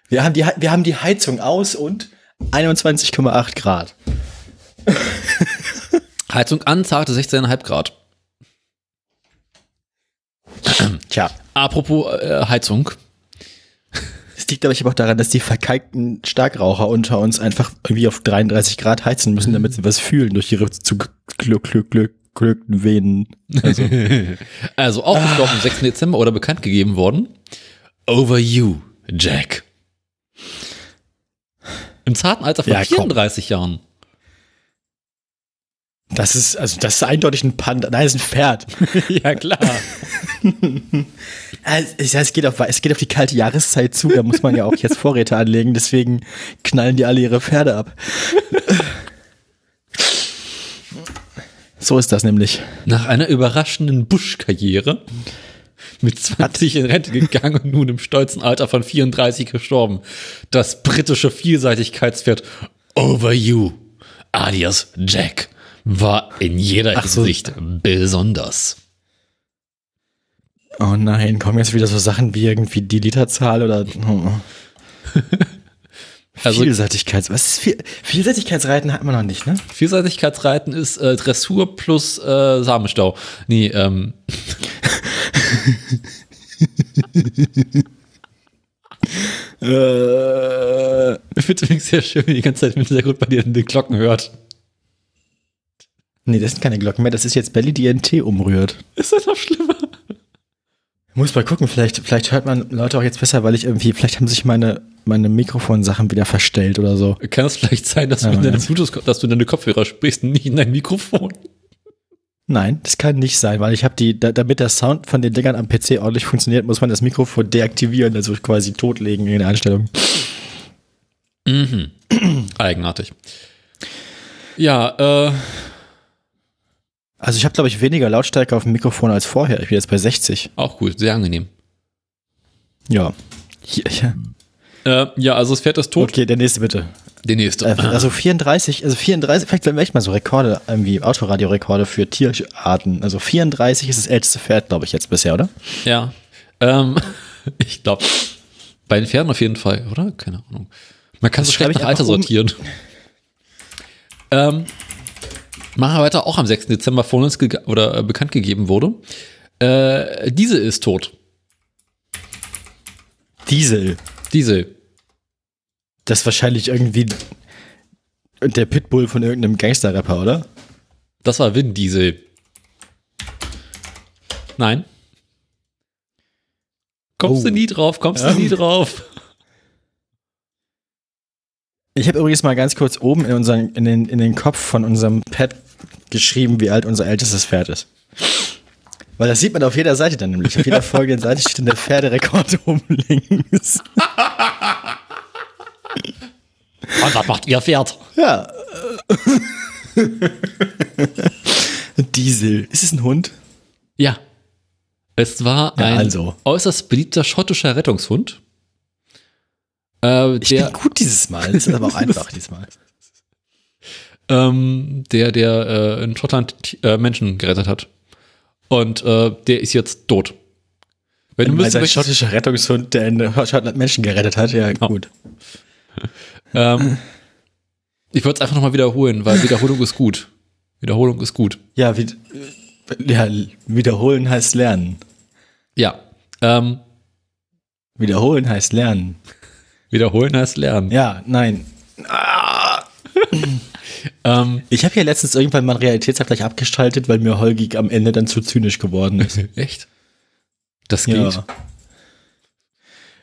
Wir haben die wir haben die Heizung aus und 21,8 Grad. Heizung an, zarte 16,5 Grad. Tja. Apropos äh, Heizung. Es liegt aber auch daran, dass die verkalkten Starkraucher unter uns einfach irgendwie auf 33 Grad heizen müssen, damit sie was fühlen durch ihre zu glück, glück, glück, glückten Venen. Also, also auch ah. am 6. Dezember oder bekannt gegeben worden. Over You, Jack. Im zarten Alter von ja, 34 Jahren. Das ist, also das ist eindeutig ein Panda. Nein, das ist ein Pferd. ja, klar. es, es, geht auf, es geht auf die kalte Jahreszeit zu, da muss man ja auch jetzt Vorräte anlegen, deswegen knallen die alle ihre Pferde ab. so ist das nämlich. Nach einer überraschenden Buschkarriere mit 20 in Rente gegangen und nun im stolzen Alter von 34 gestorben. Das britische Vielseitigkeitspferd Over You, alias Jack war in jeder Ach Hinsicht so. besonders. Oh nein, kommen jetzt wieder so Sachen wie irgendwie die Literzahl oder oh. also, Vielseitigkeits. Was ist viel, Vielseitigkeitsreiten hat man noch nicht, ne? Vielseitigkeitsreiten ist äh, Dressur plus äh, Samenstau. Nee, ähm. äh, ich finde übrigens sehr schön, wie die ganze Zeit im Hintergrund bei dir den Glocken hört. Nee, das sind keine Glocken mehr, das ist jetzt Belly, die ihren Tee umrührt. Ist das noch schlimmer? Muss mal gucken, vielleicht, vielleicht hört man Leute auch jetzt besser, weil ich irgendwie, vielleicht haben sich meine, meine Mikrofonsachen wieder verstellt oder so. Kann es vielleicht sein, dass, ja, du, deine Bluetooth, dass du deine Kopfhörer sprichst und nicht in dein Mikrofon? Nein, das kann nicht sein, weil ich habe die, da, damit der Sound von den Dingern am PC ordentlich funktioniert, muss man das Mikrofon deaktivieren, also quasi totlegen in der Einstellung. Mhm. Eigenartig. Ja, äh, also ich habe, glaube ich, weniger Lautstärke auf dem Mikrofon als vorher. Ich bin jetzt bei 60. Auch gut, sehr angenehm. Ja. Hier. Äh, ja, also das Pferd ist tot. Okay, der nächste bitte. Der nächste. Äh, also 34, also 34, vielleicht werden wir echt mal so Rekorde, irgendwie Autoradiorekorde für Tierarten. Also 34 ist das älteste Pferd, glaube ich, jetzt bisher, oder? Ja. Ähm, ich glaube, bei den Pferden auf jeden Fall, oder? Keine Ahnung. Man kann so schlecht nach Alter sortieren. Um. Ähm, Machen wir weiter, auch am 6. Dezember von uns oder äh, bekannt gegeben wurde. Äh, Diesel ist tot. Diesel. Diesel. Das ist wahrscheinlich irgendwie der Pitbull von irgendeinem Gangster-Rapper, oder? Das war Vin Diesel. Nein. Kommst Oh. du nie drauf, kommst du Ähm. nie drauf. Ich habe übrigens mal ganz kurz oben in, unseren, in, den, in den Kopf von unserem Pad geschrieben, wie alt unser ältestes Pferd ist. Weil das sieht man auf jeder Seite dann nämlich. Auf jeder folgenden Seite steht dann der Pferderekord oben links. Und was macht ihr Pferd? Ja. Diesel. Ist es ein Hund? Ja. Es war Ja, ein also. äußerst beliebter schottischer Rettungshund. Äh, Ich bin gut dieses Mal. Das ist aber auch einfach diesmal. Ähm, der, der äh, in Schottland äh, Menschen gerettet hat. Und äh, der ist jetzt tot. Wenn du wissen ein schottischer Rettungshund, der in Schottland Menschen gerettet hat, ja gut. ähm, ich wollte es einfach nochmal wiederholen, weil Wiederholung ist gut. Wiederholung ist gut. Ja, wie, ja, wiederholen heißt lernen. Ja. Ähm, Wiederholen heißt lernen. wiederholen heißt lernen. Ja, nein. Ähm, Ich habe hier letztens irgendwann mal einen Realitätsabgleich abgeschaltet, weil mir Holgi am Ende dann zu zynisch geworden ist. echt? Das geht. ja.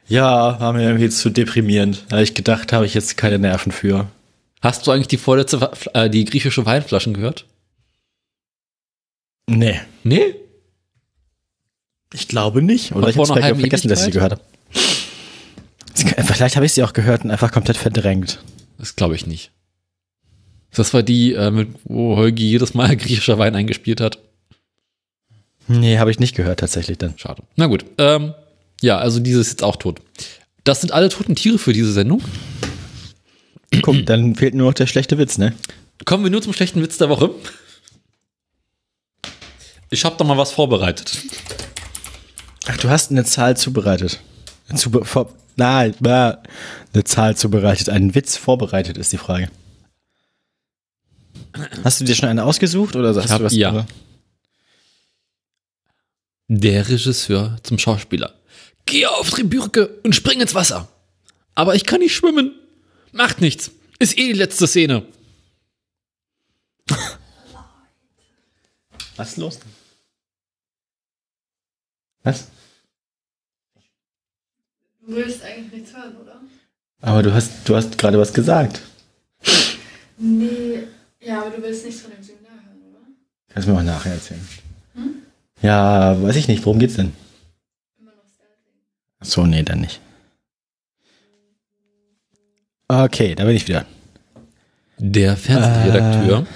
Ja, war mir irgendwie zu deprimierend. Da ich gedacht, habe ich jetzt keine Nerven für. Hast du eigentlich die vorletzte, äh, die griechische Weinflaschen gehört? Nee, Nee? ich glaube nicht. Oder Und ich habe vergessen, dass ich sie gehört habe. Vielleicht habe ich sie auch gehört und einfach komplett verdrängt. Das glaube ich nicht. Das war die, äh, wo Holgi jedes Mal griechischer Wein eingespielt hat. Nee, habe ich nicht gehört tatsächlich dann. Schade. Na gut. Ähm, ja, also diese ist jetzt auch tot. Das sind alle toten Tiere für diese Sendung. Guck, dann fehlt nur noch der schlechte Witz, ne? Kommen wir nur zum schlechten Witz der Woche. Ich habe da mal was vorbereitet. Ach, du hast eine Zahl zubereitet. Zube vor Nein, na, eine Zahl zubereitet. Einen Witz vorbereitet ist die Frage. Hast du dir schon eine ausgesucht oder sagst hab- du was? ja. über- Der Regisseur zum Schauspieler. Geh auf die Bürke und spring ins Wasser. Aber ich kann nicht schwimmen. Macht nichts. Ist eh die letzte Szene. Was ist los? Was? Du willst eigentlich nichts hören, oder? Aber du hast, du hast gerade was gesagt. Nee. Ja, aber du willst nichts von dem Seminar hören, oder? Kannst du mir mal nachher erzählen. Ja, weiß ich nicht. Worum geht's denn? Immer noch Stealthing. Ach so, nee, dann nicht. Okay, da bin ich wieder. Der Fernsehredakteur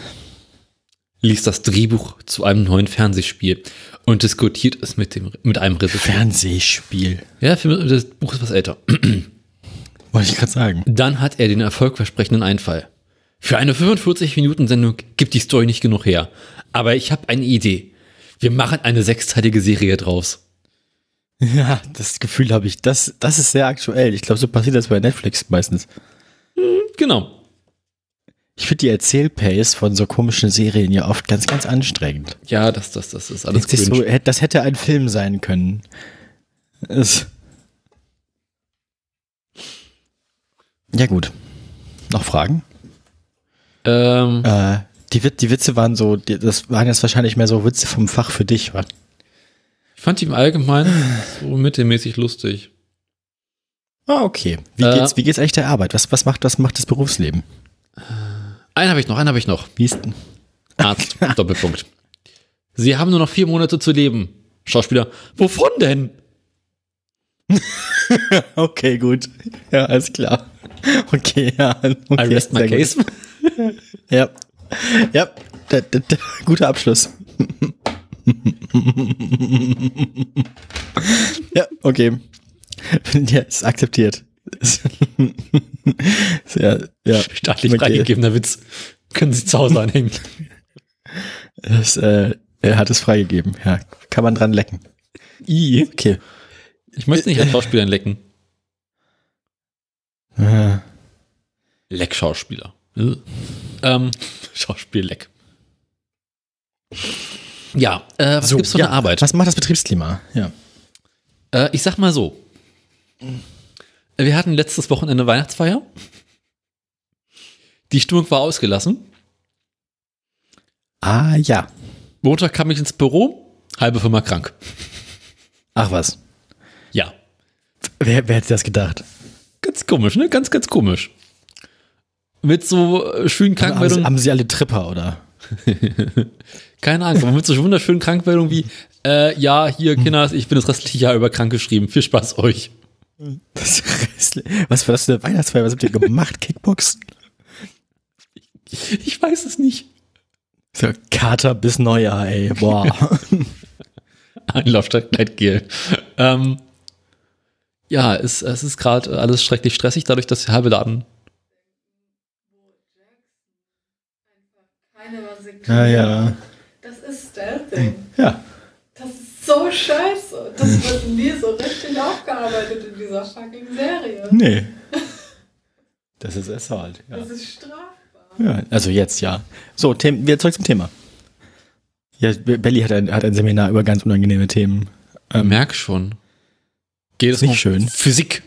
liest das Drehbuch zu einem neuen Fernsehspiel und diskutiert es mit, dem, mit einem Regisseur. Fernsehspiel. Ja, das Buch ist was älter. Wollte ich gerade sagen. Dann hat er den erfolgversprechenden Einfall. Für eine 45-Minuten-Sendung gibt die Story nicht genug her. Aber ich habe eine Idee. Wir machen eine sechsteilige Serie draus. Ja, das Gefühl habe ich. Das, das ist sehr aktuell. Ich glaube, so passiert das bei Netflix meistens. Genau. Ich finde die Erzählpace von so komischen Serien ja oft ganz, ganz anstrengend. Ja, das, das, das ist alles Das, ist so, das hätte ein Film sein können. Es ja, gut. Noch Fragen? Ähm, Äh, die, die Witze waren so, die, das waren jetzt wahrscheinlich mehr so Witze vom Fach für dich, wa? ich fand die im Allgemeinen so mittelmäßig lustig. Ah, okay. Wie Äh, geht's, wie geht's eigentlich der Arbeit? Was, was macht, was macht das Berufsleben? Einen habe ich noch, einen habe ich noch. Wie ist denn? Arzt, Doppelpunkt. Sie haben nur noch vier Monate zu leben. Schauspieler, wovon denn? Okay, gut. Ja, alles klar. Okay, ja. Okay, I rest my sehr gut. Ja. Ja, da, da, da, guter Abschluss. ja, okay. Ja, ist akzeptiert. Sehr, ja. Staatlich freigegebener Witz. Können Sie zu Hause anhängen. Das, äh, er hat es freigegeben. Ja, kann man dran lecken. I. Okay. Ich möchte nicht an Schauspielern lecken. Äh, Leck-Schauspieler. Äh. Ähm, Schauspiel-Leck. Ja, äh, was gibt's für ja, eine Arbeit? Was macht das Betriebsklima? Ja. Äh, ich sag mal so. Wir hatten letztes Wochenende Weihnachtsfeier. Die Stimmung war ausgelassen. Ah, ja. Montag kam ich ins Büro, halbe Firma krank. Ach was. Ja. Wer, wer hätte das gedacht? Ganz komisch, ne? Ganz, ganz komisch. Mit so äh, schönen Haben Krankmeldungen. haben sie alle Tripper, oder? Keine Ahnung, aber mit so wunderschönen Krankmeldungen wie, äh, ja, hier, Kinders, ich bin das restliche Jahr über krank geschrieben. Viel Spaß euch. Das was war das für eine Weihnachtsfeier? Was habt ihr gemacht? Kickboxen? Ich weiß es nicht. So, Kater bis Neujahr, ey. Boah. Einlauf statt Gleitgel. Ähm, ja, es, es ist gerade alles schrecklich stressig, dadurch, dass der halbe Laden. Keine Vasektomie. Ja, ja. Das ist Stealthing. Ja. Das ist so scheiße. Das wird nie so richtig aufgearbeitet in dieser fucking Serie. Nee. Das ist Assault, ja. Das ist strafbar. ja. Also jetzt, ja. So, wir zurück zum Thema. Ja, Belly hat ein, hat ein Seminar über ganz unangenehme Themen. Ähm, Merk schon. Geht es Nicht um schön. Physik?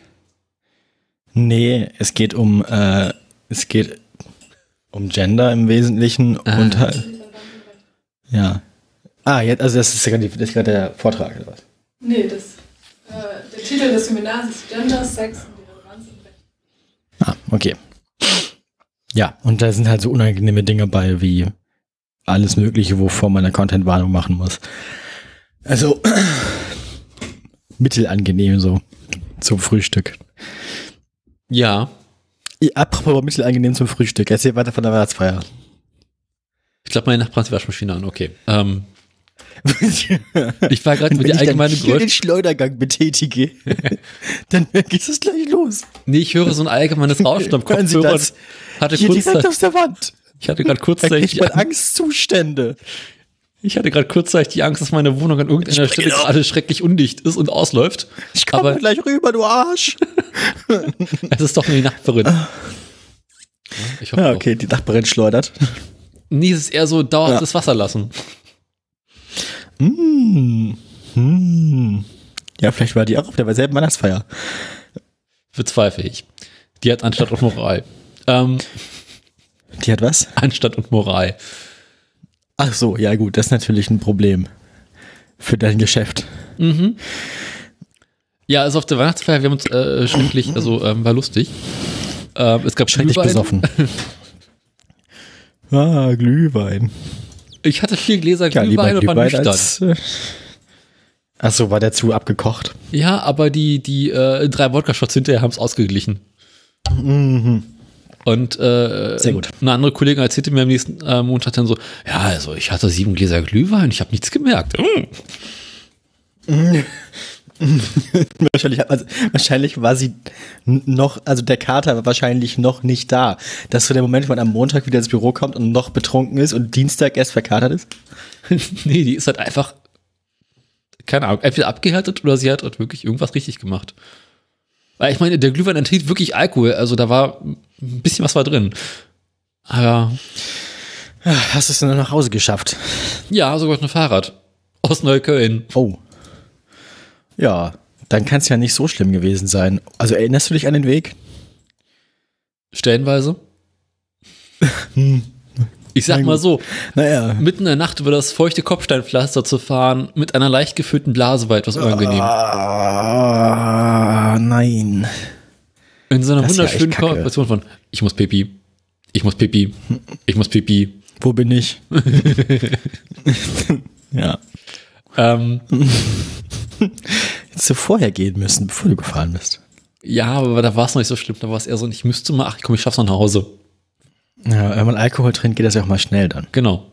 Nee, es geht um, äh, es geht um Gender im Wesentlichen Ah. und halt, ja. Ah, jetzt, also das ist gerade der Vortrag, oder was? Nee, das, äh, der Titel des Seminars ist Gender, Sex und die Relevanz im Recht. Ah, okay. Ja, und da sind halt so unangenehme Dinge bei, wie alles Mögliche, wovor man eine Content-Warnung machen muss. Also, mittelangenehm so zum Frühstück. Ja. Apropos mittelangenehm zum Frühstück. Erzähl weiter von der Weihnachtsfeier. Ich glaube, meine Nachbarn Waschmaschine an, okay. Ähm, ich war gerade Wenn mit ich der dann allgemeine hier den Geräusch. Schleudergang betätige, dann geht es gleich los. Nee, ich höre so ein allgemeines Rauschen am Hören Sie das? Hatte Hier direkt kurzzeitig, aus der Wand. ich hatte gerade kurzzeitig, man Angstzustände. Ich hatte gerade kurzzeitig die Angst, dass meine Wohnung an irgendeiner Stelle bringe gerade schrecklich undicht ist und ausläuft. Ich komme gleich rüber, du Arsch. es ist doch nur die Nachbarin. Ich hoffe Ja, okay, die Nachbarin schleudert. Nee, es ist eher so dauerhaftes Wasser lassen. Mm. Hm. Ja, vielleicht war die auch auf der selben Weihnachtsfeier. Bezweifle ich. Die hat Anstand und Moral. Ähm, Die hat was? Anstand und Moral. Ach so, ja gut, das ist natürlich ein Problem für dein Geschäft. Ja, also auf der Weihnachtsfeier, wir haben uns äh, schrecklich, also ähm, war lustig. Ähm, es gab Schrecklich Glühwein. besoffen. ah, Glühwein. Ich hatte vier Gläser Ja, lieber Glühwein und war Glühwein nüchtern. als... Äh Ach so, war der zu abgekocht? Ja, aber die, die äh, drei Wodka-Shots hinterher haben es ausgeglichen. Mhm. Und äh, Sehr gut. eine andere Kollegin erzählte mir am nächsten äh, Montag dann so, ja, also ich hatte sieben Gläser Glühwein, ich habe nichts gemerkt. Mm. Wahrscheinlich, also, wahrscheinlich war sie noch, also der Kater war wahrscheinlich noch nicht da. Das ist so der Moment, wo man am Montag wieder ins Büro kommt und noch betrunken ist und Dienstag erst verkatert ist. nee, die ist halt einfach, keine Ahnung, entweder abgehärtet oder sie hat halt wirklich irgendwas richtig gemacht. Weil ich meine, der Glühwein enthält wirklich Alkohol, also da war ein bisschen was war drin. Aber Hast du es dann nach Hause geschafft? ja, sogar mit einem Fahrrad. Aus Neukölln. Oh. Ja, dann kann es ja nicht so schlimm gewesen sein. Also erinnerst du dich an den Weg? Stellenweise. Ich sag mal so, Naja. mitten in der Nacht über das feuchte Kopfsteinpflaster zu fahren, mit einer leicht gefüllten Blase war etwas unangenehm. Ah, nein. In so einer Das ja wunderschönen. Kombination von ich muss pipi, ich muss pipi, ich muss pipi. Wo bin ich? ja. Ähm, Hättest du vorher gehen müssen, bevor du gefahren bist. ja, aber da war es noch nicht so schlimm. Da war es eher so, ich müsste mal, ach komm, ich schaff's noch nach Hause. Ja, wenn man Alkohol trinkt, geht das ja auch mal schnell dann. Genau.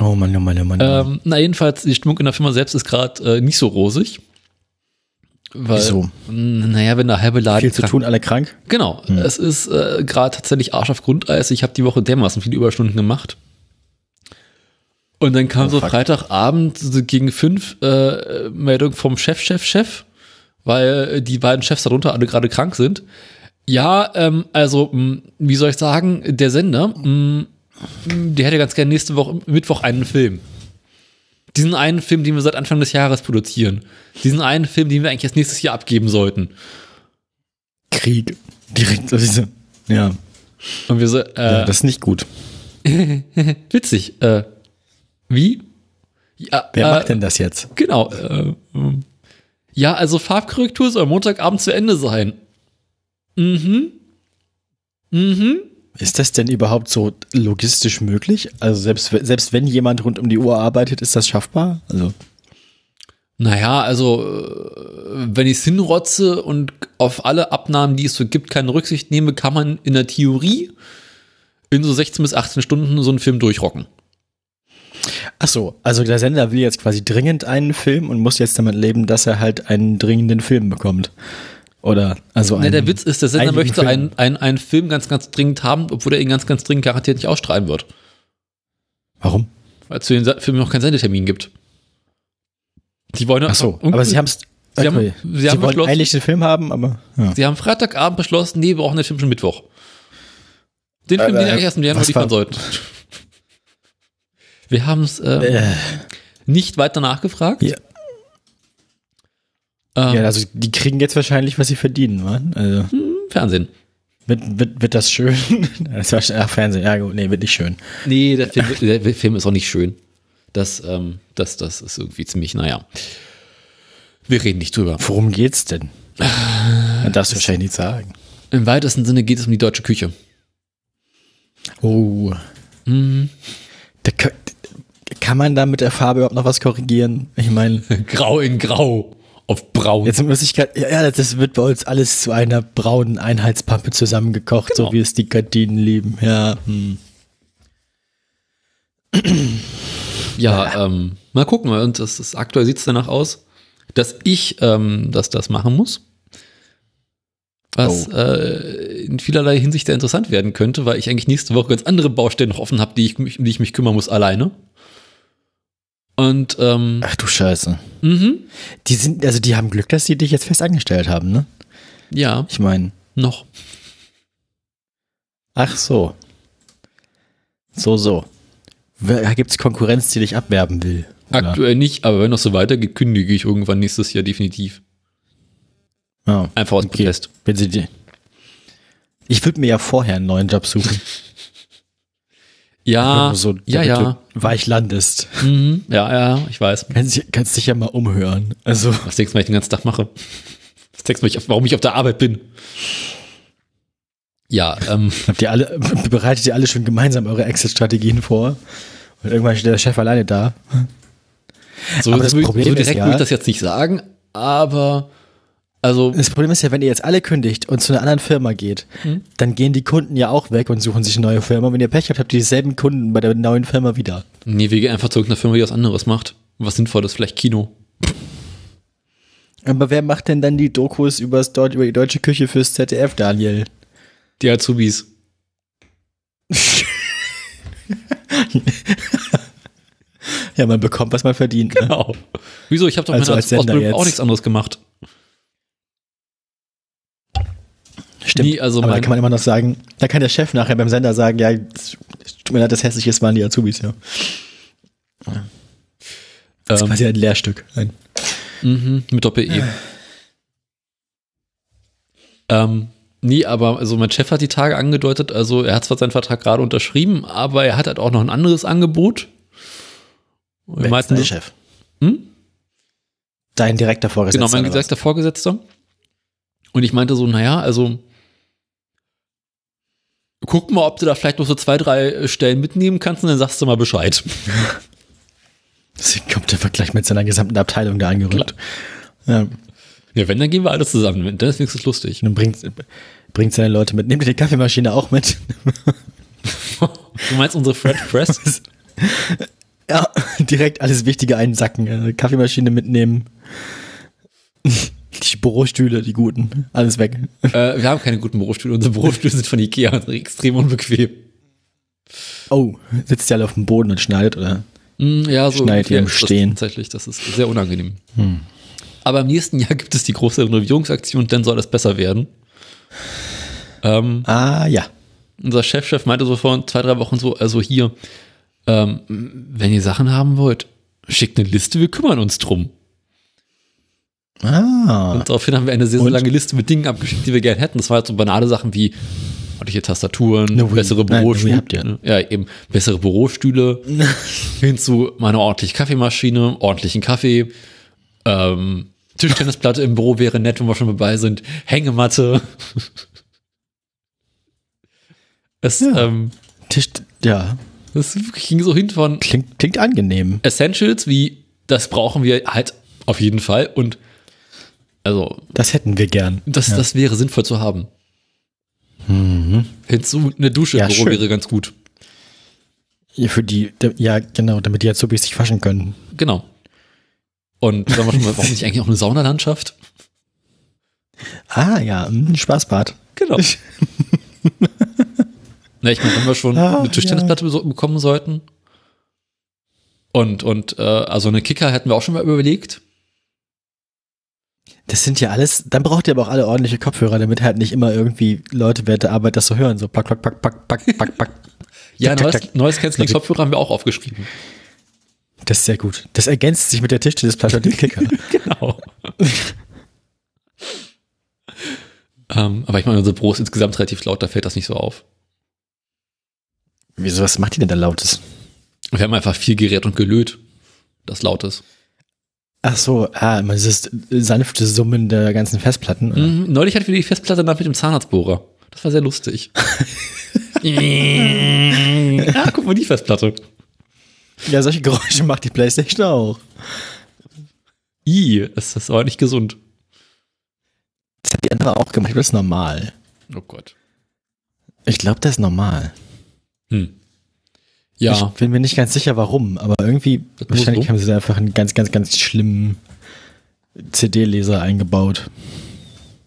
Oh Mann, oh Mann, oh Mann. oh. Ähm, na, jedenfalls, die Stimmung in der Firma selbst ist gerade äh, nicht so rosig. Weil, Wieso? Naja, wenn der halbe Laden Viel zu krank- tun, alle krank? Genau, es ist äh, gerade tatsächlich Arsch auf Grundeis. Ich habe die Woche dermaßen viele Überstunden gemacht. Und dann kam Oh, so fuck. Freitagabend so gegen fünf äh, Meldung vom Chef, Chef, Chef, weil äh, die beiden Chefs darunter alle gerade krank sind. Ja, ähm, also, mh, wie soll ich sagen, der Sender, mh, mh, der hätte ganz gerne nächste Woche Mittwoch einen Film. Diesen einen Film, den wir seit Anfang des Jahres produzieren. Diesen einen Film, den wir eigentlich erst nächstes Jahr abgeben sollten. Krieg. Direkt, also ja, Und wir so, äh, ja, das ist nicht gut. Witzig. Äh, wie? Ja, Wer äh, macht denn das jetzt? Genau. Äh, ja, also Farbkorrektur soll Montagabend zu Ende sein. Mhm. Mhm. Ist das denn überhaupt so logistisch möglich? Also selbst, selbst wenn jemand rund um die Uhr arbeitet, ist das schaffbar? Also. Naja, also äh, wenn ich es hinrotze und auf alle Abnahmen, die es so gibt, keine Rücksicht nehme, kann man in der Theorie in so 16 bis 18 Stunden so einen Film durchrocken. Ach so, also der Sender will jetzt quasi dringend einen Film und muss jetzt damit leben, dass er halt einen dringenden Film bekommt. Oder also ja, der Witz ist, der Sender möchte Film. einen, einen, einen Film ganz, ganz dringend haben, obwohl er ihn ganz, ganz dringend garantiert nicht ausstrahlen wird. Warum? Weil es für den Film noch keinen Sendetermin gibt. Sie wollen Ach so, aber sie haben es. Sie, okay. haben, sie, sie haben wollen eigentlich den Film haben, aber. Ja. Sie haben Freitagabend beschlossen, nee, wir brauchen den Film schon Mittwoch. Den Film, äh, den eigentlich erst im Januar liefern sollten. Wir haben es ähm, äh. nicht weiter nachgefragt. Ja. Ähm, ja, also die kriegen jetzt wahrscheinlich, was sie verdienen, man. Also. Hm, Fernsehen. Wird, wird, wird das schön? das war, ach, Fernsehen, ja gut, nee, wird nicht schön. Nee, der Film, der Film ist auch nicht schön. Das, ähm, das, das ist irgendwie ziemlich, naja. Wir reden nicht drüber. Worum geht's denn? Man darfst du wahrscheinlich nicht sagen. Im weitesten Sinne geht es um die deutsche Küche. Oh. Mhm. Da, kann man da mit der Farbe überhaupt noch was korrigieren? Ich meine. Grau in Grau auf braun. Jetzt muss ich ja, das wird bei uns alles zu einer braunen Einheitspampe zusammengekocht, genau. so wie es die Gardinen lieben. Ja. Hm. Ja, ähm, mal gucken. Und das ist, aktuell sieht es danach aus, dass ich ähm, dass das machen muss. Was oh. äh, in vielerlei Hinsicht sehr interessant werden könnte, weil ich eigentlich nächste Woche ganz andere Baustellen noch offen habe, die ich, um die ich mich kümmern muss alleine. Und ähm, ach du Scheiße. Mhm. Die sind, also die haben Glück, dass sie dich jetzt fest angestellt haben, ne? Ja. Ich meine. Noch. Ach so. So, so. Gibt es Konkurrenz, die dich abwerben will? Oder? Aktuell nicht, aber wenn das so weitergeht, kündige ich irgendwann nächstes Jahr definitiv. Oh, Einfach aus okay. Protest. Wenn sie die ich würde mir ja vorher einen neuen Job suchen. Ja, so, ja, ja. Weich landest. Mhm, ja, ja, ich weiß. Kannst, kannst dich ja mal umhören. Also. Was denkst du, was ich den ganzen Tag mache? Was denkst du, warum ich auf der Arbeit bin? Ja, ähm. Habt ihr alle, bereitet ihr alle schon gemeinsam eure Exit-Strategien vor? Und irgendwann steht der Chef alleine da. So, aber das so, Problem so direkt ist ja, würde ich das jetzt nicht sagen, aber also. Das Problem ist ja, wenn ihr jetzt alle kündigt und zu einer anderen Firma geht, hm? dann gehen die Kunden ja auch weg und suchen sich eine neue Firma. Und wenn ihr Pech habt, habt ihr dieselben Kunden bei der neuen Firma wieder. Nee, wir gehen einfach zu irgendeiner Firma, die was anderes macht. Was sinnvolles, vielleicht Kino. Aber wer macht denn dann die Dokus übers Dort, über die deutsche Küche fürs ZDF, Daniel? Die Azubis. ja, man bekommt, was man verdient. Ne? Genau. Ne? Wieso? Ich habe doch also mit Ausbildung auch nichts anderes gemacht. Stimmt. Nie, also aber da kann man immer noch sagen, da kann der Chef nachher beim Sender sagen, ja, tut mir leid, das hässliche waren die Azubis, ja. Das ähm, ist quasi ein Lehrstück. Ein. Mhm, mit Doppel-E. ähm, Nee, aber also mein Chef hat die Tage angedeutet, also er hat zwar seinen Vertrag gerade unterschrieben, aber er hat halt auch noch ein anderes Angebot. Wer ist dein Chef? Hm? Dein direkter Vorgesetzter. Genau, mein direkter Vorgesetzter. Und ich meinte so, naja, also guck mal, ob du da vielleicht noch so zwei, drei Stellen mitnehmen kannst und dann sagst du mal Bescheid. Das kommt der Vergleich mit seiner gesamten Abteilung da angerückt. Ja. Ja, wenn, dann gehen wir alle zusammen. Dann ist wenigstens lustig. Dann bringt, bringt seine Leute mit. Nehmt ihr die Kaffeemaschine auch mit? du meinst unsere Fred Press? ja, direkt alles Wichtige einsacken. Also Kaffeemaschine mitnehmen. Die Bürostühle, die guten. Alles weg. Äh, wir haben keine guten Bürostühle. Unsere Bürostühle sind von Ikea extrem unbequem. Oh, sitzt ihr alle auf dem Boden und schneidet, oder? Mm, ja, so schneidet ihr im Stehen. Tatsächlich, das ist sehr unangenehm. Hm. Aber im nächsten Jahr gibt es die große Renovierungsaktion, dann soll das besser werden. Ähm, ah, ja. Unser Chefchef -Chef meinte so vor zwei, drei Wochen so, also hier, ähm, wenn ihr Sachen haben wollt, schickt eine Liste, wir kümmern uns drum. Ah. Und daraufhin haben wir eine sehr, sehr lange Liste mit Dingen abgeschickt, die wir gerne hätten. Das war halt so banale Sachen wie ordentliche Tastaturen, Wii. bessere Bürostühle. ihr. Ja, eben bessere Bürostühle. hin zu meiner ordentlichen Kaffeemaschine, ordentlichen Kaffee. Ähm, Tischtennisplatte im Büro wäre nett, wenn wir schon dabei sind. Hängematte. Es, Ja. ähm, Tisch, ja, es ging so hin von klingt, klingt angenehm. Essentials wie, das brauchen wir halt auf jeden Fall und also Das hätten wir gern. das, das wäre sinnvoll zu haben. Mhm. Hinzu, eine Dusche Ja, im Büro schön. wäre ganz gut. Ja, Für die, ja, genau, damit die Azubis sich waschen können. Genau. Und sagen wir schon mal, warum nicht eigentlich auch eine Saunalandschaft? Ah, ja, ein Spaßbad. Genau. Na, ich meine, wenn wir schon Ah, eine Tischtennisplatte beso- bekommen sollten und, und äh, also eine Kicker hätten wir auch schon mal überlegt. Das sind ja alles, dann braucht ihr aber auch alle ordentliche Kopfhörer, damit halt nicht immer irgendwie Leute während der Arbeit das so hören. So pack, pack, pack, pack, pack, pack, pack. Ja, tak, neues, tak. neues Canceling Kopfhörer haben wir auch aufgeschrieben. Das ist sehr gut. Das ergänzt sich mit der Tischtennisplatte und dem Kicker. Genau. ähm, aber ich meine, unser Büro ist insgesamt relativ laut, da fällt das nicht so auf. Wieso, was macht die denn da Lautes? Wir haben einfach viel Gerät und gelöt, das laut ist. Ach so, ah, man dieses sanfte Summen der ganzen Festplatten. Mhm, neulich hatten wir die Festplatte nach mit dem Zahnarztbohrer. Das war sehr lustig. ah, guck mal, die Festplatte. Ja, solche Geräusche macht die Playstation auch. I, ist das aber nicht gesund. Das hat die andere auch gemacht. Das ist normal. Oh Gott. Ich glaube, das ist normal. Hm. Ja, Ich bin mir nicht ganz sicher, warum, aber irgendwie, Das wahrscheinlich haben sie da einfach einen ganz, ganz, ganz schlimmen CD-Leser eingebaut.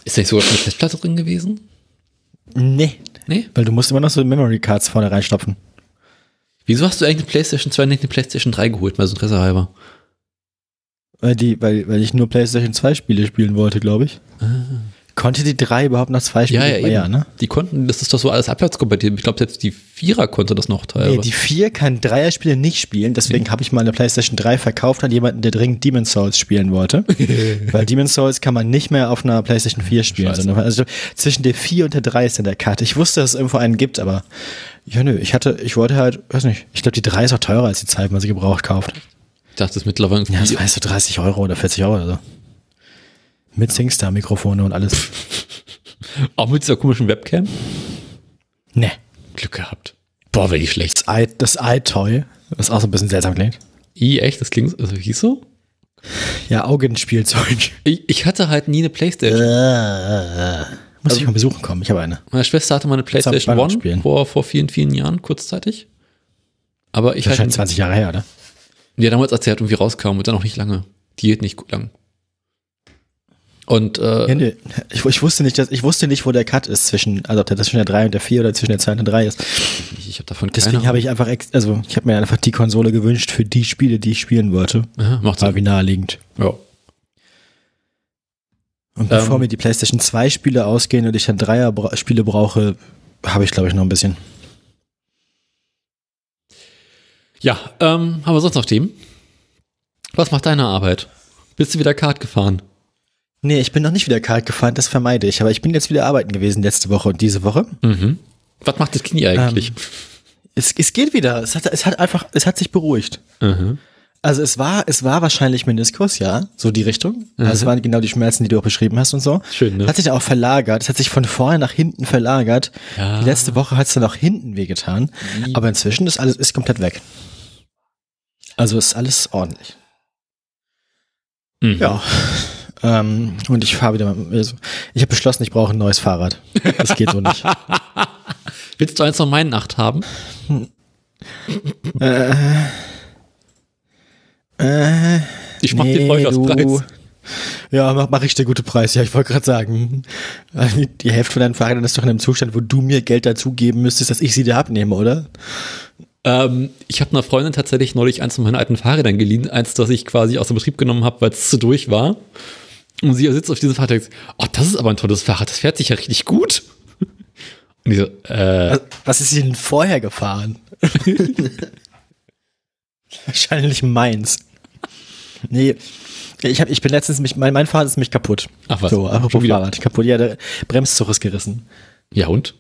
ist da nicht sogar schon eine Festplatte drin gewesen? Nee. Nee? Weil du musst immer noch so Memory Cards vorne reinstopfen. Wieso hast du eigentlich eine PlayStation 2 und nicht eine PlayStation 3 geholt, mal so Interesse halber? Weil, die, weil, weil ich nur PlayStation 2 Spiele spielen wollte, glaube ich. Konnte die 3 überhaupt noch zwei Spiele? Ja, ja, ja ne? Die konnten, das ist doch so alles abwärtskompatibel. Ich glaube, selbst die Vierer konnte das noch teilweise. Nee, die 4 kann Dreierspiele nicht spielen, deswegen habe ich mal eine PlayStation 3 verkauft an jemanden, der dringend Demon's Souls spielen wollte. Weil Demon's Souls kann man nicht mehr auf einer PlayStation 4 spielen. Sondern also zwischen der 4 und der 3 ist in der Karte. Ich wusste, dass es irgendwo einen gibt, aber ja, nö, ich hatte, ich wollte halt, weiß nicht, ich glaube, die 3 ist auch teurer als die Zeit, wenn man sie gebraucht kauft. ich dachte, das ist mittlerweile Ja, das weißt du, 30 Euro oder 40 Euro oder so. Mit Singstar-Mikrofone und alles. auch mit dieser komischen Webcam. Ne. Glück gehabt. Boah, wäre die schlecht. Das, iToy, was auch so ein bisschen seltsam klingt. I, echt? Das klingt, also hieß so? Ja, Augenspielzeug. Ich, ich hatte halt nie eine Playstation. Äh, muss ich mal besuchen kommen, ich habe eine. Meine Schwester hatte mal eine PlayStation One spielen. vor, vor vielen, vielen Jahren, kurzzeitig. Aber ich Wahrscheinlich halt, 20 Jahre her, oder? ja, damals, als sie halt irgendwie rauskam und dann noch nicht lange. Die hielt nicht gut lang. Und, äh, Ja, ich, ich, wusste nicht, dass, ich wusste nicht, wo der Cut ist zwischen, also ob der zwischen der 3 und der 4 oder zwischen der 2 und der 3 ist. ich, ich habe davon Deswegen keine habe ich einfach, also ich habe mir einfach die Konsole gewünscht für die Spiele, die ich spielen wollte. Aha, macht War Sinn. wie naheliegend. Ja. Und bevor Ähm. mir die PlayStation 2 Spiele ausgehen und ich dann Dreier bra Spiele brauche, habe ich glaube ich noch ein bisschen. Ja, ähm, haben wir sonst noch Themen? Was macht deine Arbeit? Bist du wieder Kart gefahren? Nee, ich bin noch nicht wieder kalt gefahren, das vermeide ich. Aber ich bin jetzt wieder arbeiten gewesen letzte Woche und diese Woche. Mhm. Was macht das Knie eigentlich? Es, es geht wieder. Es hat, es hat einfach, es hat sich beruhigt. Mhm. Also es war, es war wahrscheinlich Meniskus, ja, so die Richtung. Also es waren genau die Schmerzen, die du auch beschrieben hast und so. Schön, ne? Hat sich auch verlagert. Es hat sich von vorne nach hinten verlagert. Ja. Die letzte Woche hat es dann auch hinten wehgetan. Aber inzwischen ist alles ist komplett weg. Also ist alles ordentlich. Mhm. Ja. Ähm, und ich fahre wieder. mal- Also ich habe beschlossen, ich brauche ein neues Fahrrad. Das geht so nicht. Willst du eins von meinen acht haben? Äh, Ich mach den nee, Vollgaspreis. du- Ja, mach, mach ich dir gute Preis. Ja, ich wollte gerade sagen, die Hälfte von deinen Fahrrädern ist doch in einem Zustand, wo du mir Geld dazugeben müsstest, dass ich sie dir abnehme, oder? Ähm, ich habe einer Freundin tatsächlich neulich eins von meinen alten Fahrrädern geliehen, eins, das ich quasi aus dem Betrieb genommen habe, weil es zu durch war. Und sie sitzt auf diesem Fahrrad und denkt, oh, das ist aber ein tolles Fahrrad, das fährt sich ja richtig gut. Und ich so, äh, Was- Was ist sie denn vorher gefahren? Wahrscheinlich meins. Nee, ich, hab, ich bin letztens, mich, mein, mein Fahrrad ist mich kaputt. Ach was, So, apropos. Fahrrad, kaputt. Ja, der Bremszug ist gerissen. ja und?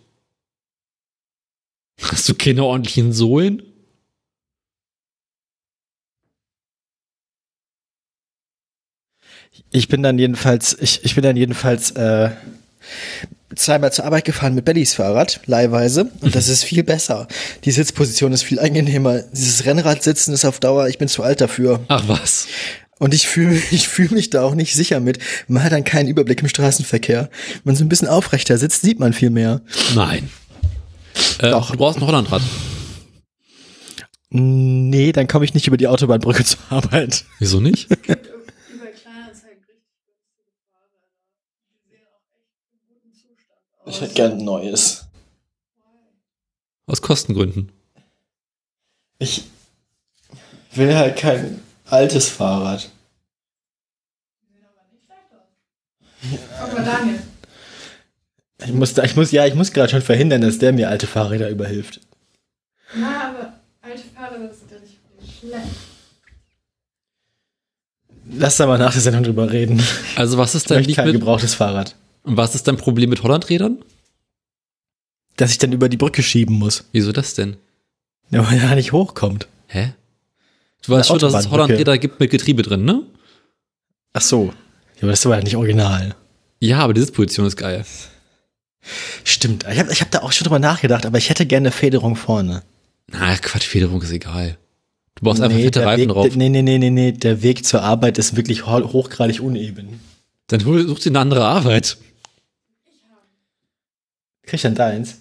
Hast du keine ordentlichen Sohlen? Ich bin dann jedenfalls, ich, ich bin dann jedenfalls äh, zweimal zur Arbeit gefahren mit Bellys Fahrrad, leihweise. Und das ist viel besser. Die Sitzposition ist viel angenehmer. Dieses Rennradsitzen ist auf Dauer, ich bin zu alt dafür. Ach was. Und ich fühle ich fühl mich da auch nicht sicher mit. Man hat dann keinen Überblick im Straßenverkehr. Wenn man so ein bisschen aufrechter sitzt, sieht man viel mehr. Nein. Äh, Doch. Du brauchst ein Hollandrad. Nee, dann komme ich nicht über die Autobahnbrücke zur Arbeit. Wieso nicht? Kleinanzeigen richtig günstige Fahrräder. Die sehen auch echt in gutem Zustand aus. Ich hätte gern ein neues. Aus Kostengründen. Ich will halt kein altes Fahrrad. Aber Daniel, Ich muss, da- ich muss, ja, ich muss gerade schon verhindern, dass der mir alte Fahrräder überhilft. na, aber alte Fahrräder sind ja nicht schlecht. Lass da mal nach der Sendung drüber reden. Also was ist dein kein mit, gebrauchtes Fahrrad. was ist dein Problem mit Hollandrädern? Dass ich dann über die Brücke schieben muss. Wieso das denn? Ja, weil er nicht hochkommt. Hä? Du weißt schon, dass es. Hollandräder gibt mit Getriebe drin, ne? Ach so. Ja, aber das war ja nicht original. Ja, aber die Sitzposition ist geil. Stimmt. Ich habe ich hab da auch schon drüber nachgedacht, aber ich hätte gerne eine Federung vorne. Na, Quatsch, Federung ist egal. Du brauchst einfach fette der Reifen Weg, drauf. Nee, nee, nee, nee, nee. Der Weg zur Arbeit ist wirklich ho hochgradig uneben. Dann such dir eine andere Arbeit. Krieg ich dann deins?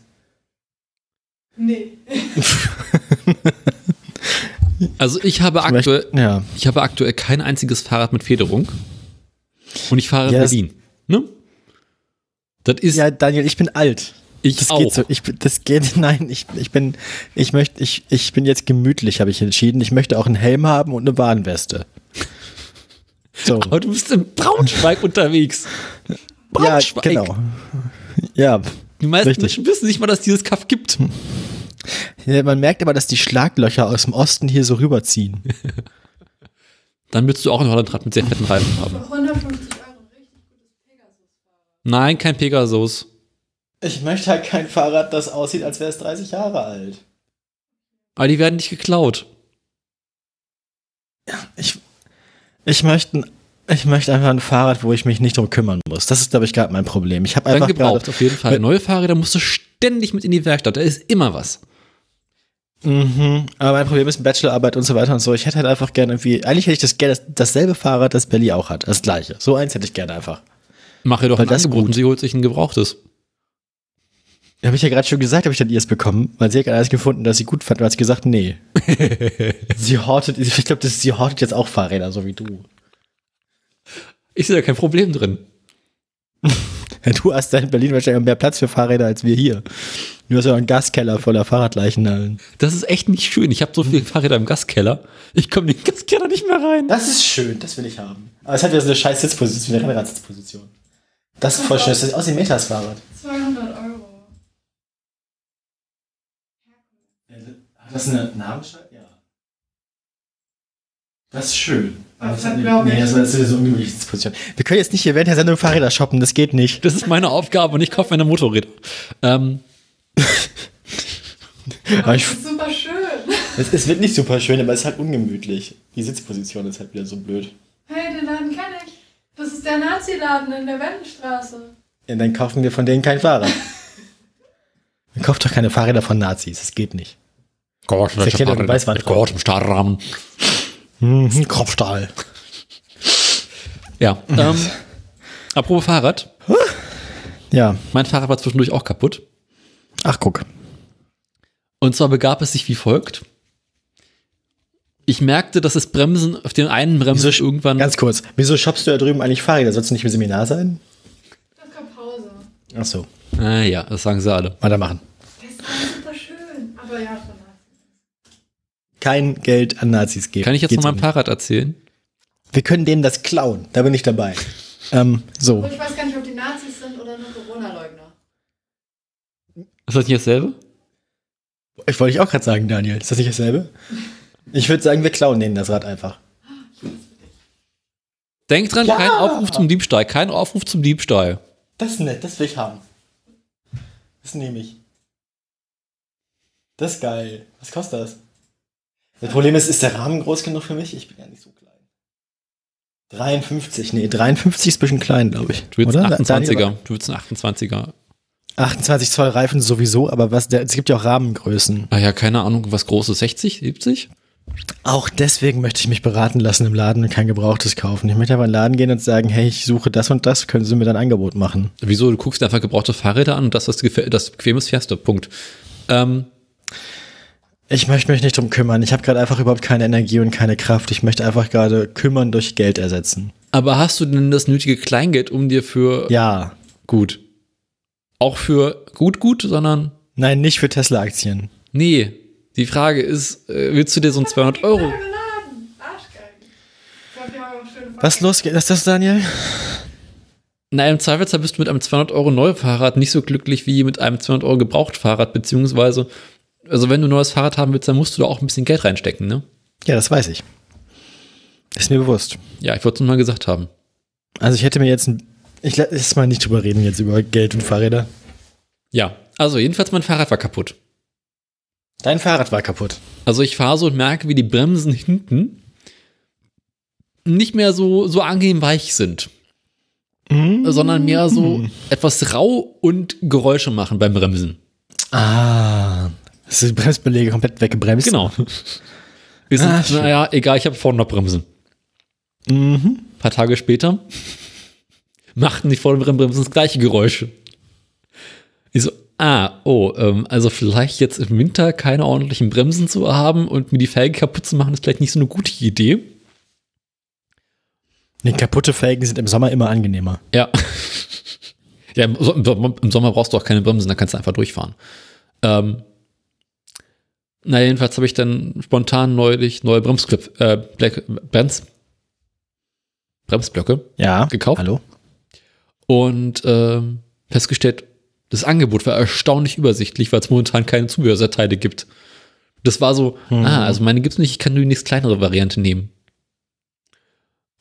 Nee. Also ich habe Ich möchte- aktuell, Ja. ich habe aktuell kein einziges Fahrrad mit Federung. Und ich fahre in Ja, das- Berlin. Ne? Das ist, Ja, Daniel, ich bin alt. Ich Das auch. geht so. Ich, bin- das geht, nein, ich, ich bin, ich möchte, ich, ich bin jetzt gemütlich, habe ich entschieden. Ich möchte auch einen Helm haben und eine Warnweste. So. Aber du bist in Braunschweig unterwegs. ja, Braunschweig. genau. Ja. Die meisten Richtig. Menschen wissen nicht mal, dass dieses Kaff gibt. ja. Man merkt aber, dass die Schlaglöcher aus dem Osten hier so rüberziehen. Dann willst du auch ein Hollandrad mit sehr fetten Reifen haben. Für 150 Euro ein richtig gutes Pegasus-Fahrrad. Nein, kein Pegasus. Ich möchte halt kein Fahrrad, das aussieht, als wäre es 30 Jahre alt. Aber die werden nicht geklaut. Ich, ich möchte, ein- ich möchte einfach ein Fahrrad, wo ich mich nicht drum kümmern muss. Das ist, glaube ich, gerade mein Problem. Ich habe Dann einfach gebraucht, gerade, auf jeden Fall. Neue Fahrräder musst du ständig mit in die Werkstatt. Da ist immer was. Mhm. Aber mein Problem ist Bachelorarbeit und so weiter und so. Ich hätte halt einfach gerne irgendwie, eigentlich hätte ich das gerne, das, dasselbe Fahrrad, das Belly auch hat. Das gleiche. So eins hätte ich gerne einfach. Mach ihr doch Weil ein das Angebot gut. und sie holt sich ein gebrauchtes. Habe ich ja gerade schon gesagt, habe ich dann ihrs bekommen, weil sie hat gerade alles gefunden, dass sie gut fand, und hat sie gesagt, nee. sie hortet, ich glaube, sie hortet jetzt auch Fahrräder, so wie du. Ich sehe da kein Problem drin. Du hast da in Berlin wahrscheinlich mehr Platz für Fahrräder als wir hier. Du hast ja einen Gaskeller voller Fahrradleichenhallen. Das ist echt nicht schön. Ich habe so viele Fahrräder im Gaskeller. Ich komme in den Gaskeller nicht mehr rein. Das ist schön, das will ich haben. Aber es hat wieder so eine scheiß Sitzposition, wie eine Rennradsitzposition. Das ist voll schön, das sieht aus wie ein Metas-Fahrrad. 200 Euro. Hat das eine Namensscheibe? Ja. Das ist schön. Das hat hat, eine, glaub nee, ich- das ist so eine ungemütliche Sitzposition. Wir können jetzt nicht hier während der Sendung Fahrräder shoppen, das geht nicht. Das ist meine Aufgabe und ich kaufe meine Motorräder. Ähm, Aber ich, Das ist super schön. es, es wird nicht super schön, aber es ist halt ungemütlich. Die Sitzposition ist halt wieder so blöd. Hey, den Laden kenne ich. Das ist der Nazi-Laden in der Wendenstraße. Ja, dann kaufen wir von denen kein Fahrrad. Man kauft doch keine Fahrräder von Nazis, das geht nicht. Gott, im Stahlrahmen. Mhm, Kopfstahl. Ja, ähm, apropos Fahrrad. Ja, Mein Fahrrad war zwischendurch auch kaputt. ach guck. Und zwar begab es sich wie folgt. Ich merkte, dass das Bremsen auf den einen Bremsen Wieso, irgendwann. Ganz kurz, wieso shoppst du da drüben eigentlich Fahrräder? Sollst du nicht im Seminar sein? Das kommt Pause. Ach so, Ah ja, das sagen sie alle. weitermachen. Das ist alles super schön. Aber ja, von Nazis. Kein Geld an Nazis geben. Kann ich jetzt Geht's von meinem um. Fahrrad erzählen? Wir können denen das klauen, da bin ich dabei. ähm, so. Und ich weiß gar nicht, ob die Nazis sind oder nur Corona-Leugner. Ist das nicht dasselbe? Ich wollte ich auch gerade sagen, Daniel. Ist das nicht dasselbe? Ich würde sagen, wir klauen denen das Rad einfach. Denk dran, Ja. kein Aufruf zum Diebstahl. Kein Aufruf zum Diebstahl. Das ist nett, das will ich haben. Das nehme ich. Das ist geil. Was kostet das? Das Problem ist, ist der Rahmen groß genug für mich? Ich bin ja nicht so klein. 53, nee, 53 ist ein bisschen klein, glaube ich. Du willst Oder? einen Daniel, 28er. Du willst einen 28er. 28 Zoll Reifen sowieso, aber was, der, es gibt ja auch Rahmengrößen. Ah ja, keine Ahnung, was Großes. 60, 70? Auch deswegen möchte ich mich beraten lassen im Laden und kein Gebrauchtes kaufen. Ich möchte aber in den Laden gehen und sagen, hey, ich suche das und das, können Sie mir dann ein Angebot machen? Wieso? Du guckst dir einfach gebrauchte Fahrräder an und das, was gefä- das bequemes fährst du. Punkt. Ähm, Ich möchte mich nicht drum kümmern. Ich habe gerade einfach überhaupt keine Energie und keine Kraft. Ich möchte einfach gerade kümmern durch Geld ersetzen. aber hast du denn das nötige Kleingeld, um dir für Ja. gut, auch für gut, gut, sondern Nein, nicht für Tesla-Aktien. nee. Die Frage ist, äh, willst du dir so ein 200 Euro? Was los? Was ist das, Daniel? Na, im Zweifelsfall bist du mit einem 200 Euro Neufahrrad nicht so glücklich wie mit einem 200 Euro Gebrauchtfahrrad, beziehungsweise, also wenn du ein neues Fahrrad haben willst, dann musst du da auch ein bisschen Geld reinstecken, ne? Ja, das weiß ich. Ist mir bewusst. Ja, ich wollte es nur mal gesagt haben. Also ich hätte mir jetzt ein, ich lass jetzt mal nicht drüber reden jetzt über Geld und Fahrräder. Ja, also jedenfalls mein Fahrrad war kaputt. Dein Fahrrad war kaputt. Also ich fahre so und merke, wie die Bremsen hinten nicht mehr so, so angenehm weich sind, sondern mehr so etwas rau und Geräusche machen beim Bremsen. Ah. Das sind die Bremsbeläge komplett weggebremst. Genau. Wir sind, Ah, naja, egal, ich habe vorne noch Bremsen. Mhm. Ein paar Tage später machten die vorderen Bremsen das gleiche Geräusche. Ich so, ah, oh, ähm, also vielleicht jetzt im Winter keine ordentlichen Bremsen zu haben und mir die Felgen kaputt zu machen, ist vielleicht nicht so eine gute Idee. Nee, kaputte Felgen sind im Sommer immer angenehmer. Ja. ja, im Sommer brauchst du auch keine Bremsen, da kannst du einfach durchfahren. Ähm, na, jedenfalls habe ich dann spontan neulich neue Bremsklöpfe, äh, Black, Brems, Bremsblöcke Ja. gekauft Hallo? und ähm, festgestellt, das Angebot war erstaunlich übersichtlich, weil es momentan keine Zubehörteile gibt. Das war so, Mhm. ah, also meine gibt's nicht, ich kann nur die nächst kleinere Variante nehmen.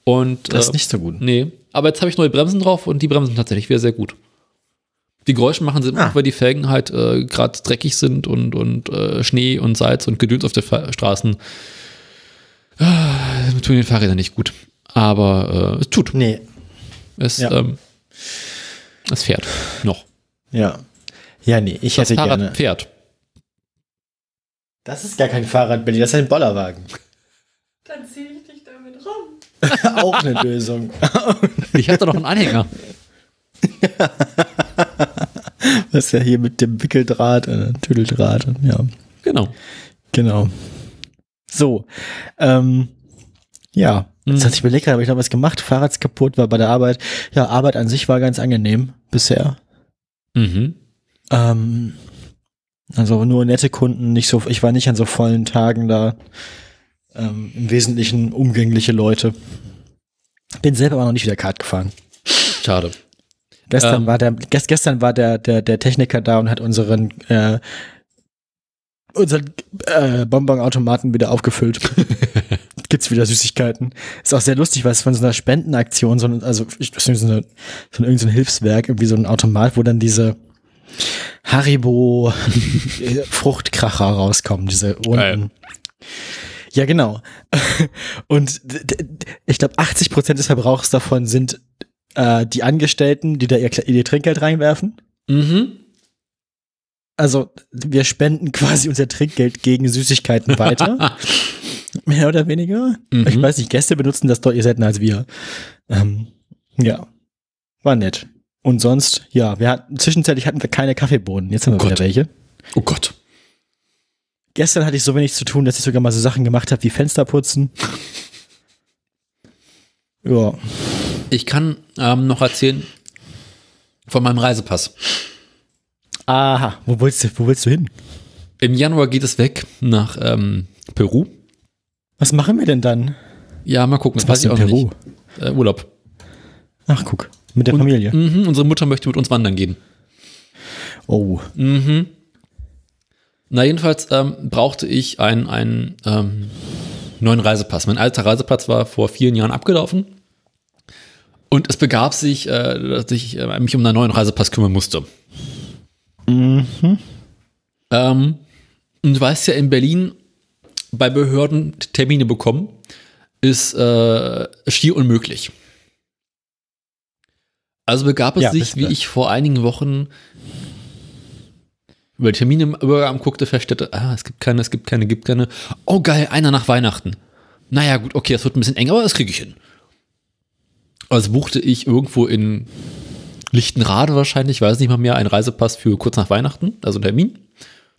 Und Das ist äh, nicht so gut. Nee, aber jetzt habe ich neue Bremsen drauf und die bremsen tatsächlich wieder sehr gut. Die Geräusche machen sie Ah. auch, weil die Felgen halt äh, gerade dreckig sind und, und äh, Schnee und Salz und Gedöns auf den Fa Straßen. Ah, tun den Fahrrädern nicht gut. Aber äh, es tut. Nee. Es, Ja. ähm, es fährt. Noch. Ja. Ja, nee, ich Das hätte Fahrrad gerne. fährt. Das ist gar kein Fahrrad, Billy, das ist ein Bollerwagen. Dann ziehe ich dich damit rum. Auch eine Lösung. Ich hatte noch einen Anhänger. Das ist ja hier mit dem Wickeldraht, äh, Tüdeldraht. Ja, Genau. genau. So. Ähm, ja. Jetzt Mhm. hatte ich überlegt, habe ich noch was gemacht. Fahrrad ist kaputt, war bei der Arbeit. Ja, Arbeit an sich war ganz angenehm bisher. Mhm. Ähm, also nur nette Kunden, nicht so, ich war nicht an so vollen Tagen da. Ähm, Im Wesentlichen umgängliche Leute. Bin selber aber noch nicht wieder Kart gefahren. Schade. Gestern Ähm. war der, gest, gestern war der, der, der Techniker da und hat unseren, äh, unseren äh, Bonbonautomaten wieder aufgefüllt. Gibt's wieder Süßigkeiten. Ist auch sehr lustig, weil es von so einer Spendenaktion, so, also ich, so eine, so ein Hilfswerk, irgendwie so ein Automat, wo dann diese Haribo Fruchtkracher rauskommen, diese runden. Ja, genau. Und ich glaube, 80 Prozent des Verbrauchs davon sind äh, die Angestellten, die da ihr, ihr Trinkgeld reinwerfen. Mhm. Also wir spenden quasi unser Trinkgeld gegen Süßigkeiten weiter. Mehr oder weniger. Mhm. Ich weiß nicht, Gäste benutzen das deutlich seltener als wir. Ähm, ja, war nett. Und sonst, ja, wir hatten, zwischenzeitlich hatten wir keine Kaffeebohnen. Jetzt haben wir Oh wieder Gott. welche. Oh Gott. Gestern hatte ich so wenig zu tun, dass ich sogar mal so Sachen gemacht habe wie Fenster putzen. Ja. Ich kann ähm, noch erzählen von meinem Reisepass. Aha, wo willst du, wo willst du hin? Im Januar geht es weg nach ähm, Peru. Was machen wir denn dann? Ja, mal gucken. Was machst du in Peru? nicht. Äh, Urlaub. Ach, guck. Mit der Und- Familie. Mhm, unsere Mutter möchte mit uns wandern gehen. Oh. Mhm. Na, jedenfalls ähm, brauchte ich einen, einen ähm, neuen Reisepass. Mein alter Reisepass war vor vielen Jahren abgelaufen. Und es begab sich, äh, dass ich äh, mich um einen neuen Reisepass kümmern musste. Mhm. Ähm, Und du weißt ja, in Berlin bei Behörden Termine bekommen, ist äh, schier unmöglich. Also begab es Ja, sich, wie ich vor einigen Wochen über Termine im Bürgeramt guckte, feststellte, ah, es gibt keine, es gibt keine, gibt keine. Oh geil, einer nach Weihnachten. Naja, gut, okay, das wird ein bisschen eng, aber das kriege ich hin. Also buchte ich irgendwo in Lichtenrade wahrscheinlich, weiß nicht mal mehr, einen Reisepass für kurz nach Weihnachten, also einen Termin.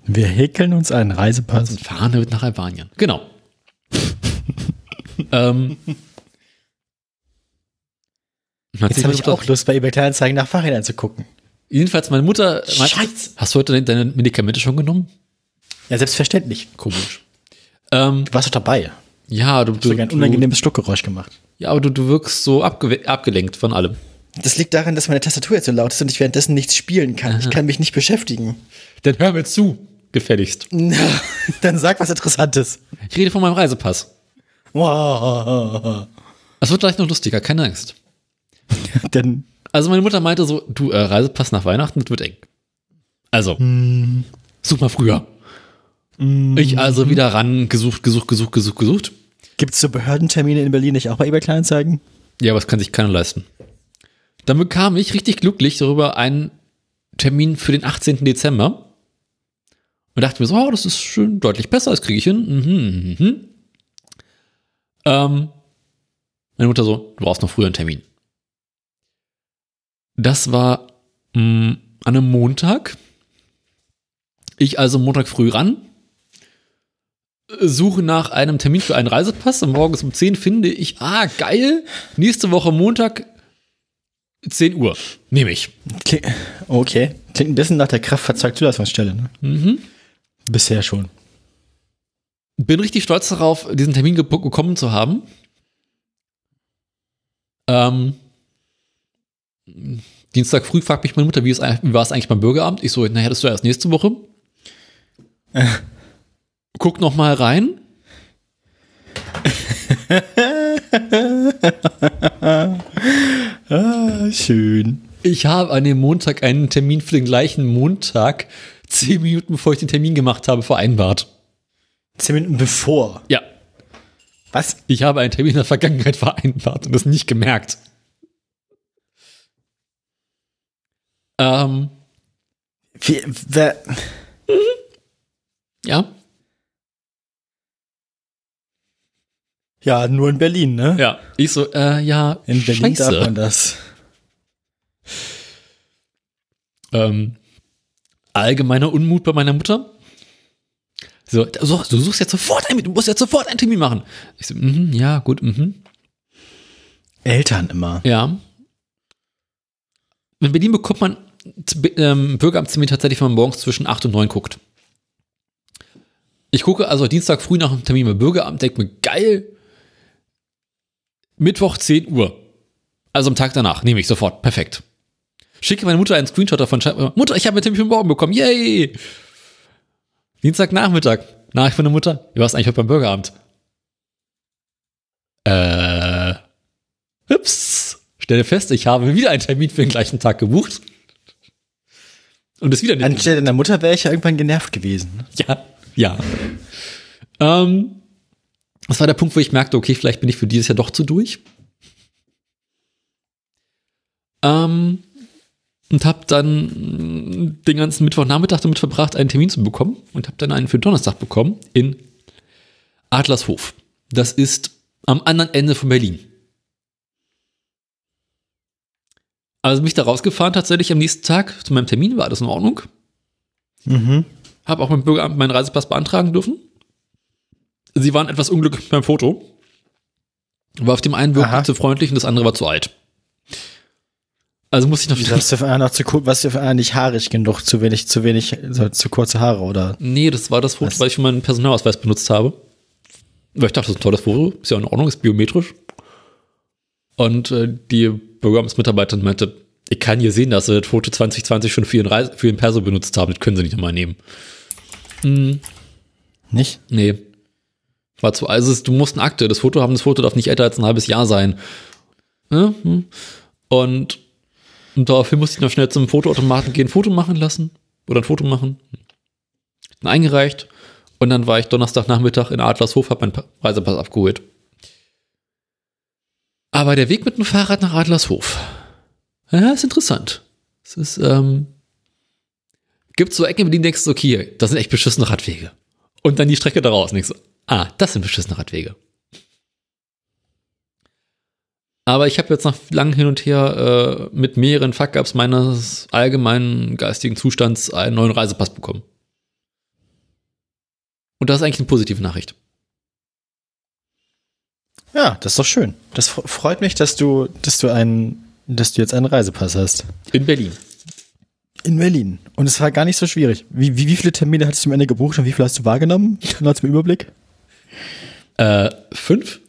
Wir häkeln uns einen Reisepass. Und fahren damit nach Albanien. Genau. ähm, Jetzt habe ich auch Lust, bei eBay Kleinanzeigen nach Fahrrädern zu gucken. Jedenfalls, meine Mutter meinte, Scheiße. hast du heute deine Medikamente schon genommen? Ja, selbstverständlich. Komisch. Ähm, Du warst doch dabei. ja, du, Du du, hast ein du, unangenehmes Schluckgeräusch gemacht. Ja, aber du, du wirkst so abge abgelenkt von allem. Das liegt daran, dass meine Tastatur jetzt so laut ist und ich währenddessen nichts spielen kann. Ich kann mich nicht beschäftigen. Dann hör mir zu, gefälligst. Na, Dann sag was Interessantes. Ich rede von meinem Reisepass. Wow. Das wird gleich noch lustiger, keine Angst. Denn Also meine Mutter meinte so, du, äh, Reisepass nach Weihnachten, das wird eng. Also, such mal früher. Ich also wieder ran, gesucht, gesucht, gesucht, gesucht, gesucht. Gibt es so Behördentermine in Berlin nicht auch bei eBay Kleinanzeigen? Ja, aber das kann sich keiner leisten. Dann bekam ich richtig glücklich darüber einen Termin für den 18. Dezember. Und dachte mir so, oh, das ist schön deutlich besser, das kriege ich hin. Mhm, mhm, mhm. Ähm, meine Mutter so, du brauchst noch früher einen Termin. Das war mh, an einem Montag. Ich also Montag früh ran, suche nach einem Termin für einen Reisepass und morgens um 10 finde ich, ah, geil, nächste Woche Montag 10 Uhr. Nehme ich. Kli- Okay. Klingt ein bisschen nach der Kraftfahrzeugzulassungsstelle, ne? Mhm. Bisher schon. Bin richtig stolz darauf, diesen Termin bekommen zu haben. Ähm, Dienstag früh fragt mich meine Mutter, wie, es, eigentlich- wie war es eigentlich beim Bürgeramt? Ich so, naja, das ist ja erst nächste Woche. Guck noch mal rein. Ah, schön. Ich habe an dem Montag einen Termin für den gleichen Montag, zehn Minuten bevor ich den Termin gemacht habe, vereinbart. Zehn Minuten bevor. Ja, Was? ich habe einen Termin in der Vergangenheit vereinbart und das nicht gemerkt. Ähm, Wie, wer, ja, ja, nur in Berlin, ne? ja. Ich so, äh, ja, In Berlin darf scheiße. man das. Ähm, allgemeiner Unmut bei meiner Mutter. So, so, du suchst jetzt sofort einen, du musst jetzt sofort einen Termin machen. Ich so, mhm, ja, gut, mhm. Eltern immer. Ja. In Berlin bekommt man ähm, Bürgeramtstermin tatsächlich, wenn man morgens zwischen 8 und 9 guckt. Ich gucke also Dienstag früh nach dem Termin beim Bürgeramt, denke mir, geil, Mittwoch 10 Uhr. Also am Tag danach, nehme ich sofort, perfekt. Schicke meine Mutter einen Screenshot davon, Mutter, ich habe einen Termin für morgen bekommen, yay! Dienstagnachmittag, Nachricht von der Mutter, wie warst eigentlich heute beim Bürgeramt? Äh, Ups. Stelle fest, ich habe wieder einen Termin für den gleichen Tag gebucht. Und es wieder nicht. Anstelle deiner Mutter wäre ich ja irgendwann genervt gewesen. ne? Ja, ja. Ähm, das war der Punkt, wo ich merkte, okay, vielleicht bin ich für dieses Jahr doch zu durch. Ähm, und habe dann den ganzen Mittwochnachmittag damit verbracht, einen Termin zu bekommen und habe dann einen für Donnerstag bekommen in Adlershof. Das ist am anderen Ende von Berlin. Also mich da rausgefahren tatsächlich am nächsten Tag zu meinem Termin, war alles in Ordnung. Mhm. Habe auch beim Bürgeramt meinen Reisepass beantragen dürfen. Sie waren etwas unglücklich beim Foto. Aber auf dem einen wirkte Aha. zu freundlich und das andere war zu alt. Also musste ich noch Wieso hast du für noch zu was für einen nicht haarig genug, zu wenig, zu wenig, so, zu kurze Haare oder? Nee, das war das Foto, Was? weil ich für meinen Personalausweis benutzt habe. Weil ich dachte, das ist ein tolles Foto, ist ja in Ordnung, ist biometrisch. Und äh, die Bürgeramtsmitarbeiterin meinte, ich kann hier sehen, dass sie das Foto 2020 schon für ihren, Reise, für ihren Perso benutzt haben, das können sie nicht nochmal nehmen. Hm, Nicht? nee. War zu, also du musst eine Akte, das Foto haben, das Foto darf nicht älter als ein halbes Jahr sein. Hm. Und, und daraufhin musste ich noch schnell zum Fotoautomaten gehen, ein Foto machen lassen. Oder ein Foto machen. Dann eingereicht. Und dann war ich Donnerstagnachmittag in Adlershof, habe meinen Reisepass abgeholt. Aber der Weg mit dem Fahrrad nach Adlershof, ja, ist interessant. Es ist, ähm, gibt so Ecken, in denen denkst du, okay, das sind echt beschissene Radwege. Und dann die Strecke daraus denkst du, ah, das sind beschissene Radwege. Aber ich habe jetzt nach langem Hin und Her äh, mit mehreren Fuck-Ups meines allgemeinen geistigen Zustands einen neuen Reisepass bekommen. Und das ist eigentlich eine positive Nachricht. Ja, das ist doch schön. Das freut mich, dass du, dass du einen, dass du jetzt einen Reisepass hast. In Berlin. In Berlin. Und es war gar nicht so schwierig. Wie, wie, wie viele Termine hattest du am Ende gebucht und wie viele hast du wahrgenommen? Nur zum Überblick. Äh, fünf?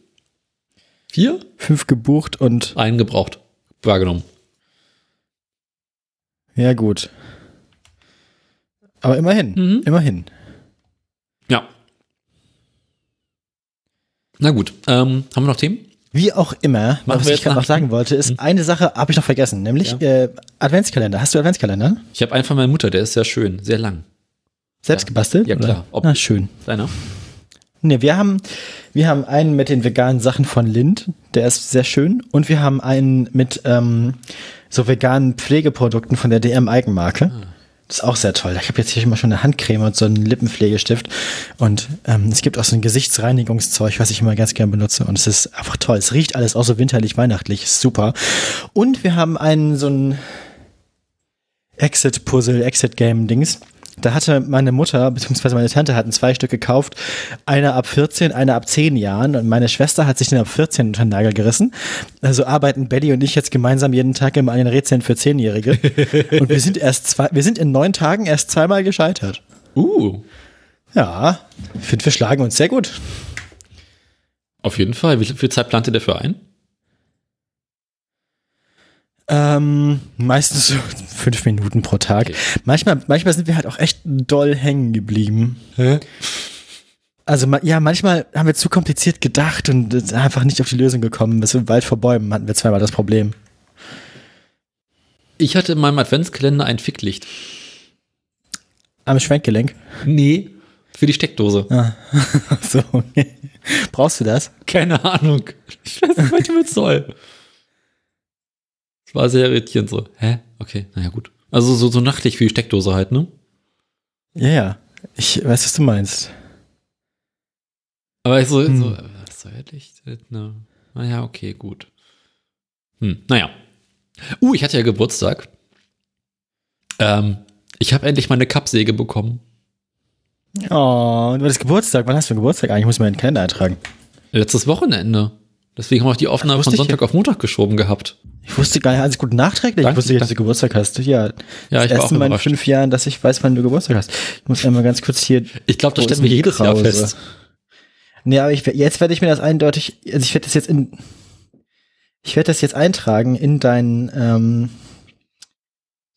Vier? Fünf gebucht und. Einen gebraucht. Wahrgenommen. Ja, gut. Aber immerhin. Mhm. Immerhin. Ja. Na gut, ähm, haben wir noch Themen? Wie auch immer, Machen was ich gerade noch sagen wollte, ist, mhm. eine Sache habe ich noch vergessen, nämlich ja. äh, Adventskalender. Hast du Adventskalender? Ich habe einen von meiner Mutter, der ist sehr schön, sehr lang. Selbst ja. gebastelt? Ja, klar. Ob Na, schön. Deiner? Ne, wir haben, wir haben einen mit den veganen Sachen von Lind, der ist sehr schön. Und wir haben einen mit ähm, so veganen Pflegeprodukten von der DM Eigenmarke. Ah. Das ist auch sehr toll. Ich habe jetzt hier immer schon eine Handcreme und so einen Lippenpflegestift. Und ähm, es gibt auch so ein Gesichtsreinigungszeug, was ich immer ganz gerne benutze. Und es ist einfach toll. Es riecht alles auch so winterlich, weihnachtlich. Ist super. Und wir haben einen so ein Exit-Puzzle, Exit-Game-Dings. Da hatte meine Mutter bzw. meine Tante hatten zwei Stück gekauft, einer ab 14, einer ab 10 Jahren und meine Schwester hat sich den ab 14 unter den Nagel gerissen. Also arbeiten Betty und ich jetzt gemeinsam jeden Tag immer an den Rätseln für Zehnjährige und wir sind erst zwei, wir sind in neun Tagen erst zweimal gescheitert. Uh. Ja, ich finde, wir schlagen uns sehr gut. Auf jeden Fall. Wie viel Zeit plant ihr dafür ein? Ähm, meistens so fünf Minuten pro Tag. Okay. Manchmal, manchmal sind wir halt auch echt doll hängen geblieben. Hä? Also ja, manchmal haben wir zu kompliziert gedacht und einfach nicht auf die Lösung gekommen. Bis im Wald vor Bäumen hatten wir zweimal das Problem. Ich hatte in meinem Adventskalender ein Ficklicht. Am Schwenkgelenk? Nee, für die Steckdose. Ah. so. Brauchst du das? Keine Ahnung. Ich weiß nicht, was damit soll. Das war sehr irritierend so. Hä? Okay, naja, gut. Also so, so nachtlich wie die Steckdose halt, ne? Ja, ja. Ich weiß, was du meinst. Aber ich so, hm. so was soll Licht? Ne? Naja, okay, gut. Hm, naja. Uh, ich hatte ja Geburtstag. Ähm, ich habe endlich meine Kappsäge bekommen. Oh, du hattest Geburtstag. Wann hast du Geburtstag eigentlich? Ich muss mir einen Kalender eintragen. Letztes Wochenende. Deswegen haben wir auch die Aufnahme von Sonntag auf Montag geschoben gehabt. Ich wusste gar nicht, alles gut nachträglich. Danke, ich wusste nicht, dass du Geburtstag hast. Ja, ja das ich erste Mal in fünf Jahren, dass ich weiß, wann du Geburtstag hast. Ich muss einmal ganz kurz hier. Ich glaube, das stellen wir jedes Krause. Jahr fest. Nee, aber ich, jetzt werde ich mir das eindeutig, also ich werde das jetzt in, ich werde das jetzt eintragen in deinen, ähm,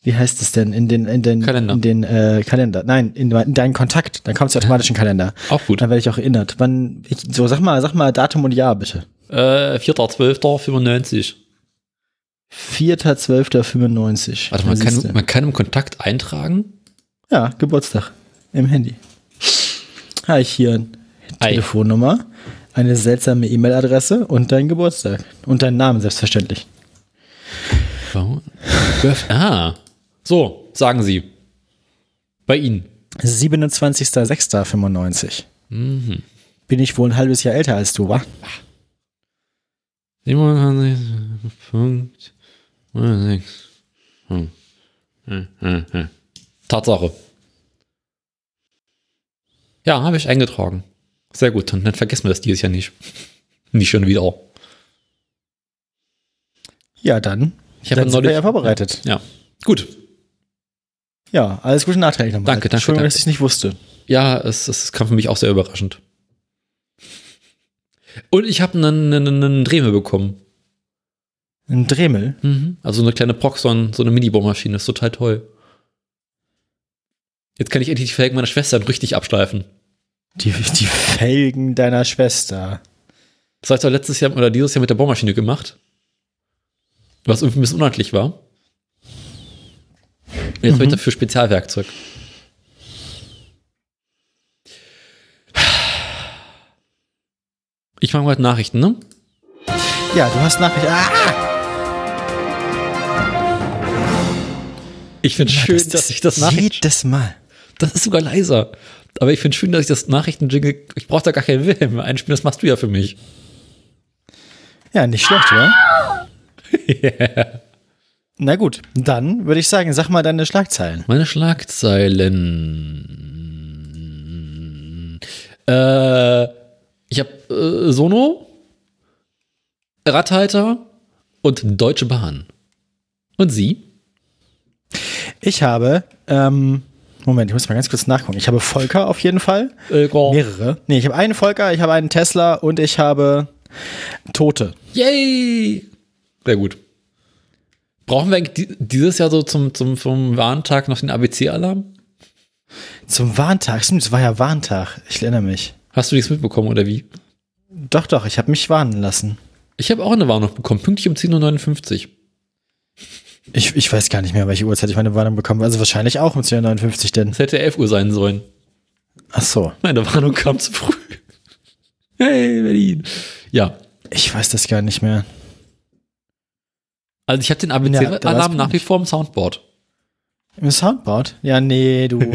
wie heißt es denn, in den, in den, Kalender. in den äh, Kalender. Nein, in, in deinen Kontakt. Dann kommst du automatisch in den Kalender. Auch gut. Dann werde ich auch erinnert. Wann, ich, so sag mal, sag mal Datum und Jahr bitte. Äh, 4.12.95. 4.12.95. Warte, man kann, man kann im Kontakt eintragen? Ja, Geburtstag. Im Handy. Habe ich hier eine Hi. Telefonnummer, eine seltsame E-Mail-Adresse und deinen Geburtstag. Und deinen Namen, selbstverständlich. Ah. So, sagen Sie. Bei Ihnen. 27.06.95. Mhm. Bin ich wohl ein halbes Jahr älter als du, wa? Ach. 27.06. Tatsache. Ja, habe ich eingetragen. Sehr gut, und dann vergessen wir das dieses Jahr nicht. nicht schon wieder. Ja, dann. Ich habe neulich ja vorbereitet. Ja. Gut. Ja, alles Gute nachträglich nochmal. Danke, danke. Entschuldigung, danke. dass ich nicht wusste. Ja, es, es kam für mich auch sehr überraschend. Und ich habe einen, einen, einen Drehme bekommen. Ein Dremel? Mhm. Also eine kleine Proxon, so eine Mini-Bohrmaschine, ist total toll. Jetzt kann ich endlich die Felgen meiner Schwester richtig abschleifen. Die, die Felgen deiner Schwester. Das hast du letztes Jahr oder dieses Jahr mit der Bohrmaschine gemacht. Was irgendwie ein bisschen unordentlich war. Jetzt mhm. habe ich dafür Spezialwerkzeug. Ich mache heute Nachrichten, ne? Ja, du hast Nachrichten. Ah! Ich finde schön, das, dass ich das Nachrichten. Jedes Mal. Das ist sogar leiser. Aber ich finde schön, dass ich das Nachrichten-Jingle. Ich brauche da gar keinen Willen mehr einspielen, das machst du ja für mich. Ja, nicht schlecht, oder? yeah. Na gut, dann würde ich sagen, sag mal deine Schlagzeilen. Meine Schlagzeilen. Äh, ich habe äh, Sono, Radhalter und Deutsche Bahn. Und Sie? Ich habe, ähm, Moment, ich muss mal ganz kurz nachgucken. Ich habe Volker auf jeden Fall. Äh, Mehrere. Nee, ich habe einen Volker, ich habe einen Tesla und ich habe Tote. Yay! Sehr gut. Brauchen wir dieses Jahr so zum, zum, zum Warntag noch den ABC-Alarm? Zum Warntag? Stimmt, es war ja Warntag. Ich erinnere mich. Hast du nichts mitbekommen oder wie? Doch, doch, ich habe mich warnen lassen. Ich habe auch eine Warnung bekommen, pünktlich um 10.59 Uhr. Ich, ich weiß gar nicht mehr, welche Uhrzeit ich meine Warnung bekommen Also wahrscheinlich auch um 10.59 Uhr denn. Es hätte 11 Uhr sein sollen. Ach so. Meine Warnung kam zu früh. Hey, Berlin. Ja. Ich weiß das gar nicht mehr. Also ich habe den ABC-Alarm ja, nach wie vor im Soundboard. Im Soundboard? Ja, nee, du.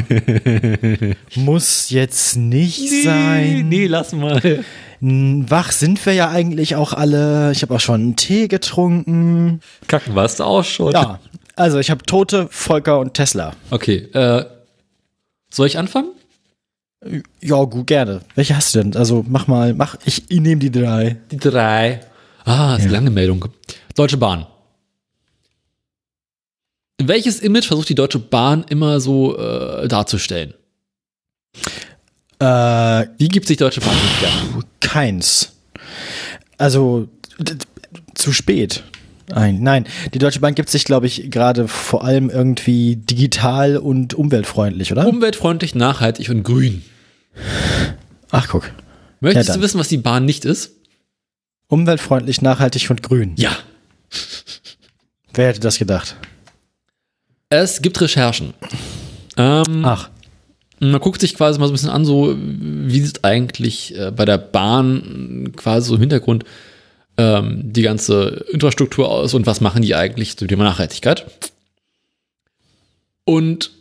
Muss jetzt nicht nee, sein. Nee, lass mal. Wach sind wir ja eigentlich auch alle. Ich habe auch schon einen Tee getrunken. Kacken warst du auch schon. Ja, also ich habe Tote, Volker und Tesla. Okay, äh, soll ich anfangen? Ja, gut, gerne. Welche hast du denn? Also mach mal, mach, ich, ich nehme die drei. Die drei. Ah, ist ja. lange Meldung. Deutsche Bahn. Welches Image versucht die Deutsche Bahn immer so äh, darzustellen? Äh, Wie gibt sich Deutsche Bahn nicht gern? Keins. Also zu spät. Nein, nein. Die Deutsche Bahn gibt sich, glaube ich, gerade vor allem irgendwie digital und umweltfreundlich, oder? Umweltfreundlich, nachhaltig und grün. Ach, guck. Möchtest ja, du wissen, was die Bahn nicht ist? Umweltfreundlich, nachhaltig und grün. Ja. Wer hätte das gedacht? Es gibt Recherchen. Ähm, Ach. Man guckt sich quasi mal so ein bisschen an, so wie sieht eigentlich äh, bei der Bahn quasi so im Hintergrund ähm, die ganze Infrastruktur aus und was machen die eigentlich zu Thema Nachhaltigkeit. Und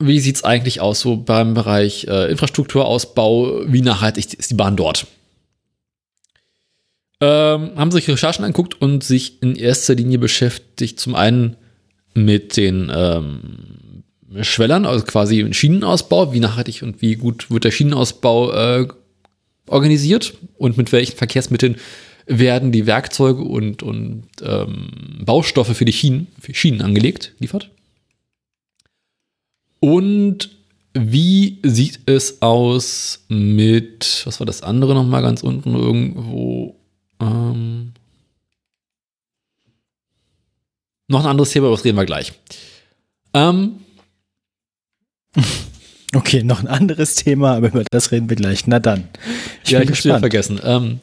wie sieht es eigentlich aus so beim Bereich äh, Infrastrukturausbau? Wie nachhaltig ist die Bahn dort? Ähm, haben sich Recherchen anguckt und sich in erster Linie beschäftigt, zum einen mit den ähm, Schwellern, also quasi Schienenausbau, wie nachhaltig und wie gut wird der Schienenausbau äh, organisiert und mit welchen Verkehrsmitteln werden die Werkzeuge und, und ähm, Baustoffe für die Schienen, für Schienen angelegt, liefert. Und wie sieht es aus mit, was war das andere nochmal ganz unten irgendwo? Ähm, noch ein anderes Thema, aber das reden wir gleich. Ähm, okay, noch ein anderes Thema, aber über das reden wir gleich. Na dann. Ich ja, ich hab's wieder vergessen. Ähm,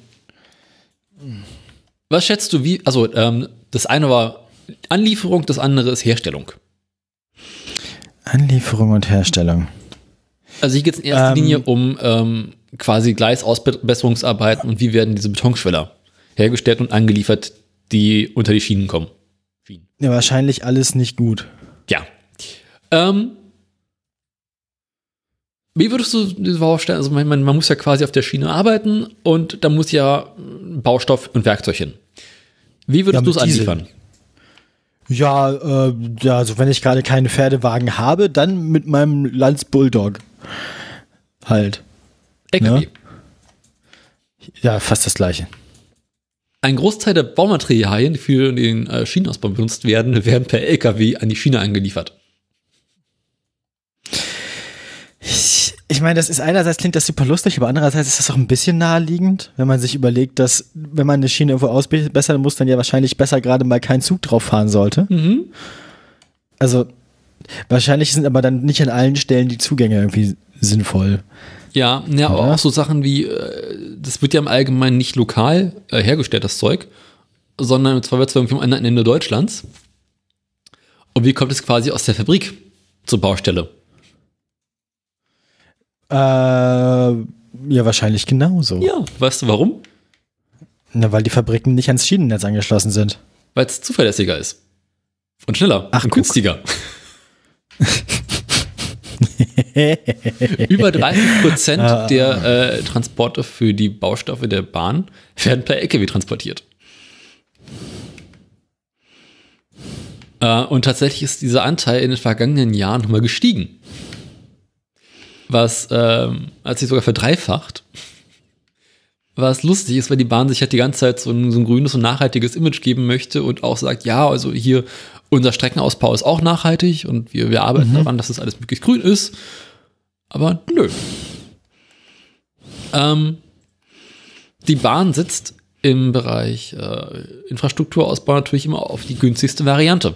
was schätzt du, wie, also ähm, das eine war Anlieferung, das andere ist Herstellung. Anlieferung und Herstellung. Also hier geht es in erster ähm, Linie um ähm, quasi Gleisausbesserungsarbeiten und wie werden diese Betonschweller hergestellt und angeliefert, die unter die Schienen kommen. Ja, wahrscheinlich alles nicht gut. Ja. Ähm, wie würdest du diese vorstellen? Also man, man, muss ja quasi auf der Schiene arbeiten und da muss ja Baustoff und Werkzeug hin. Wie würdest ja, du es anliefern? Ja, äh, ja, also wenn ich gerade keine Pferdewagen habe, dann mit meinem Lanz Bulldog. Halt. LKW. Ne? Ja, fast das gleiche. Ein Großteil der Baumaterialien, die für den äh, Schienenausbau benutzt werden, werden per LKW an die Schiene angeliefert. Ich meine, das ist einerseits klingt das super lustig, aber andererseits ist das auch ein bisschen naheliegend, wenn man sich überlegt, dass wenn man eine Schiene irgendwo ausbessern muss, dann ja wahrscheinlich besser gerade mal kein Zug drauf fahren sollte. Mhm. Also wahrscheinlich sind aber dann nicht an allen Stellen die Zugänge irgendwie sinnvoll. Ja, ja, aber auch so Sachen wie, äh, das wird ja im Allgemeinen nicht lokal äh, hergestellt, das Zeug, sondern zwar wird es irgendwie am anderen Ende Deutschlands. Und wie kommt es quasi aus der Fabrik zur Baustelle? Äh, ja, wahrscheinlich genauso. Ja, weißt du warum? Na, weil die Fabriken nicht ans Schienennetz angeschlossen sind. Weil es zuverlässiger ist. Und schneller. Ach, und günstiger. Über 30 Prozent Ah. der äh, Transporte für die Baustoffe der Bahn werden per LKW transportiert. Äh, und tatsächlich ist dieser Anteil in den vergangenen Jahren nochmal gestiegen. Was ähm, hat sich sogar verdreifacht. Was lustig ist, weil die Bahn sich halt die ganze Zeit so ein, so ein grünes und nachhaltiges Image geben möchte und auch sagt, ja, also hier unser Streckenausbau ist auch nachhaltig und wir, wir arbeiten daran, dass das alles möglichst grün ist. Aber nö. Ähm, die Bahn sitzt im Bereich äh, Infrastrukturausbau natürlich immer auf die günstigste Variante.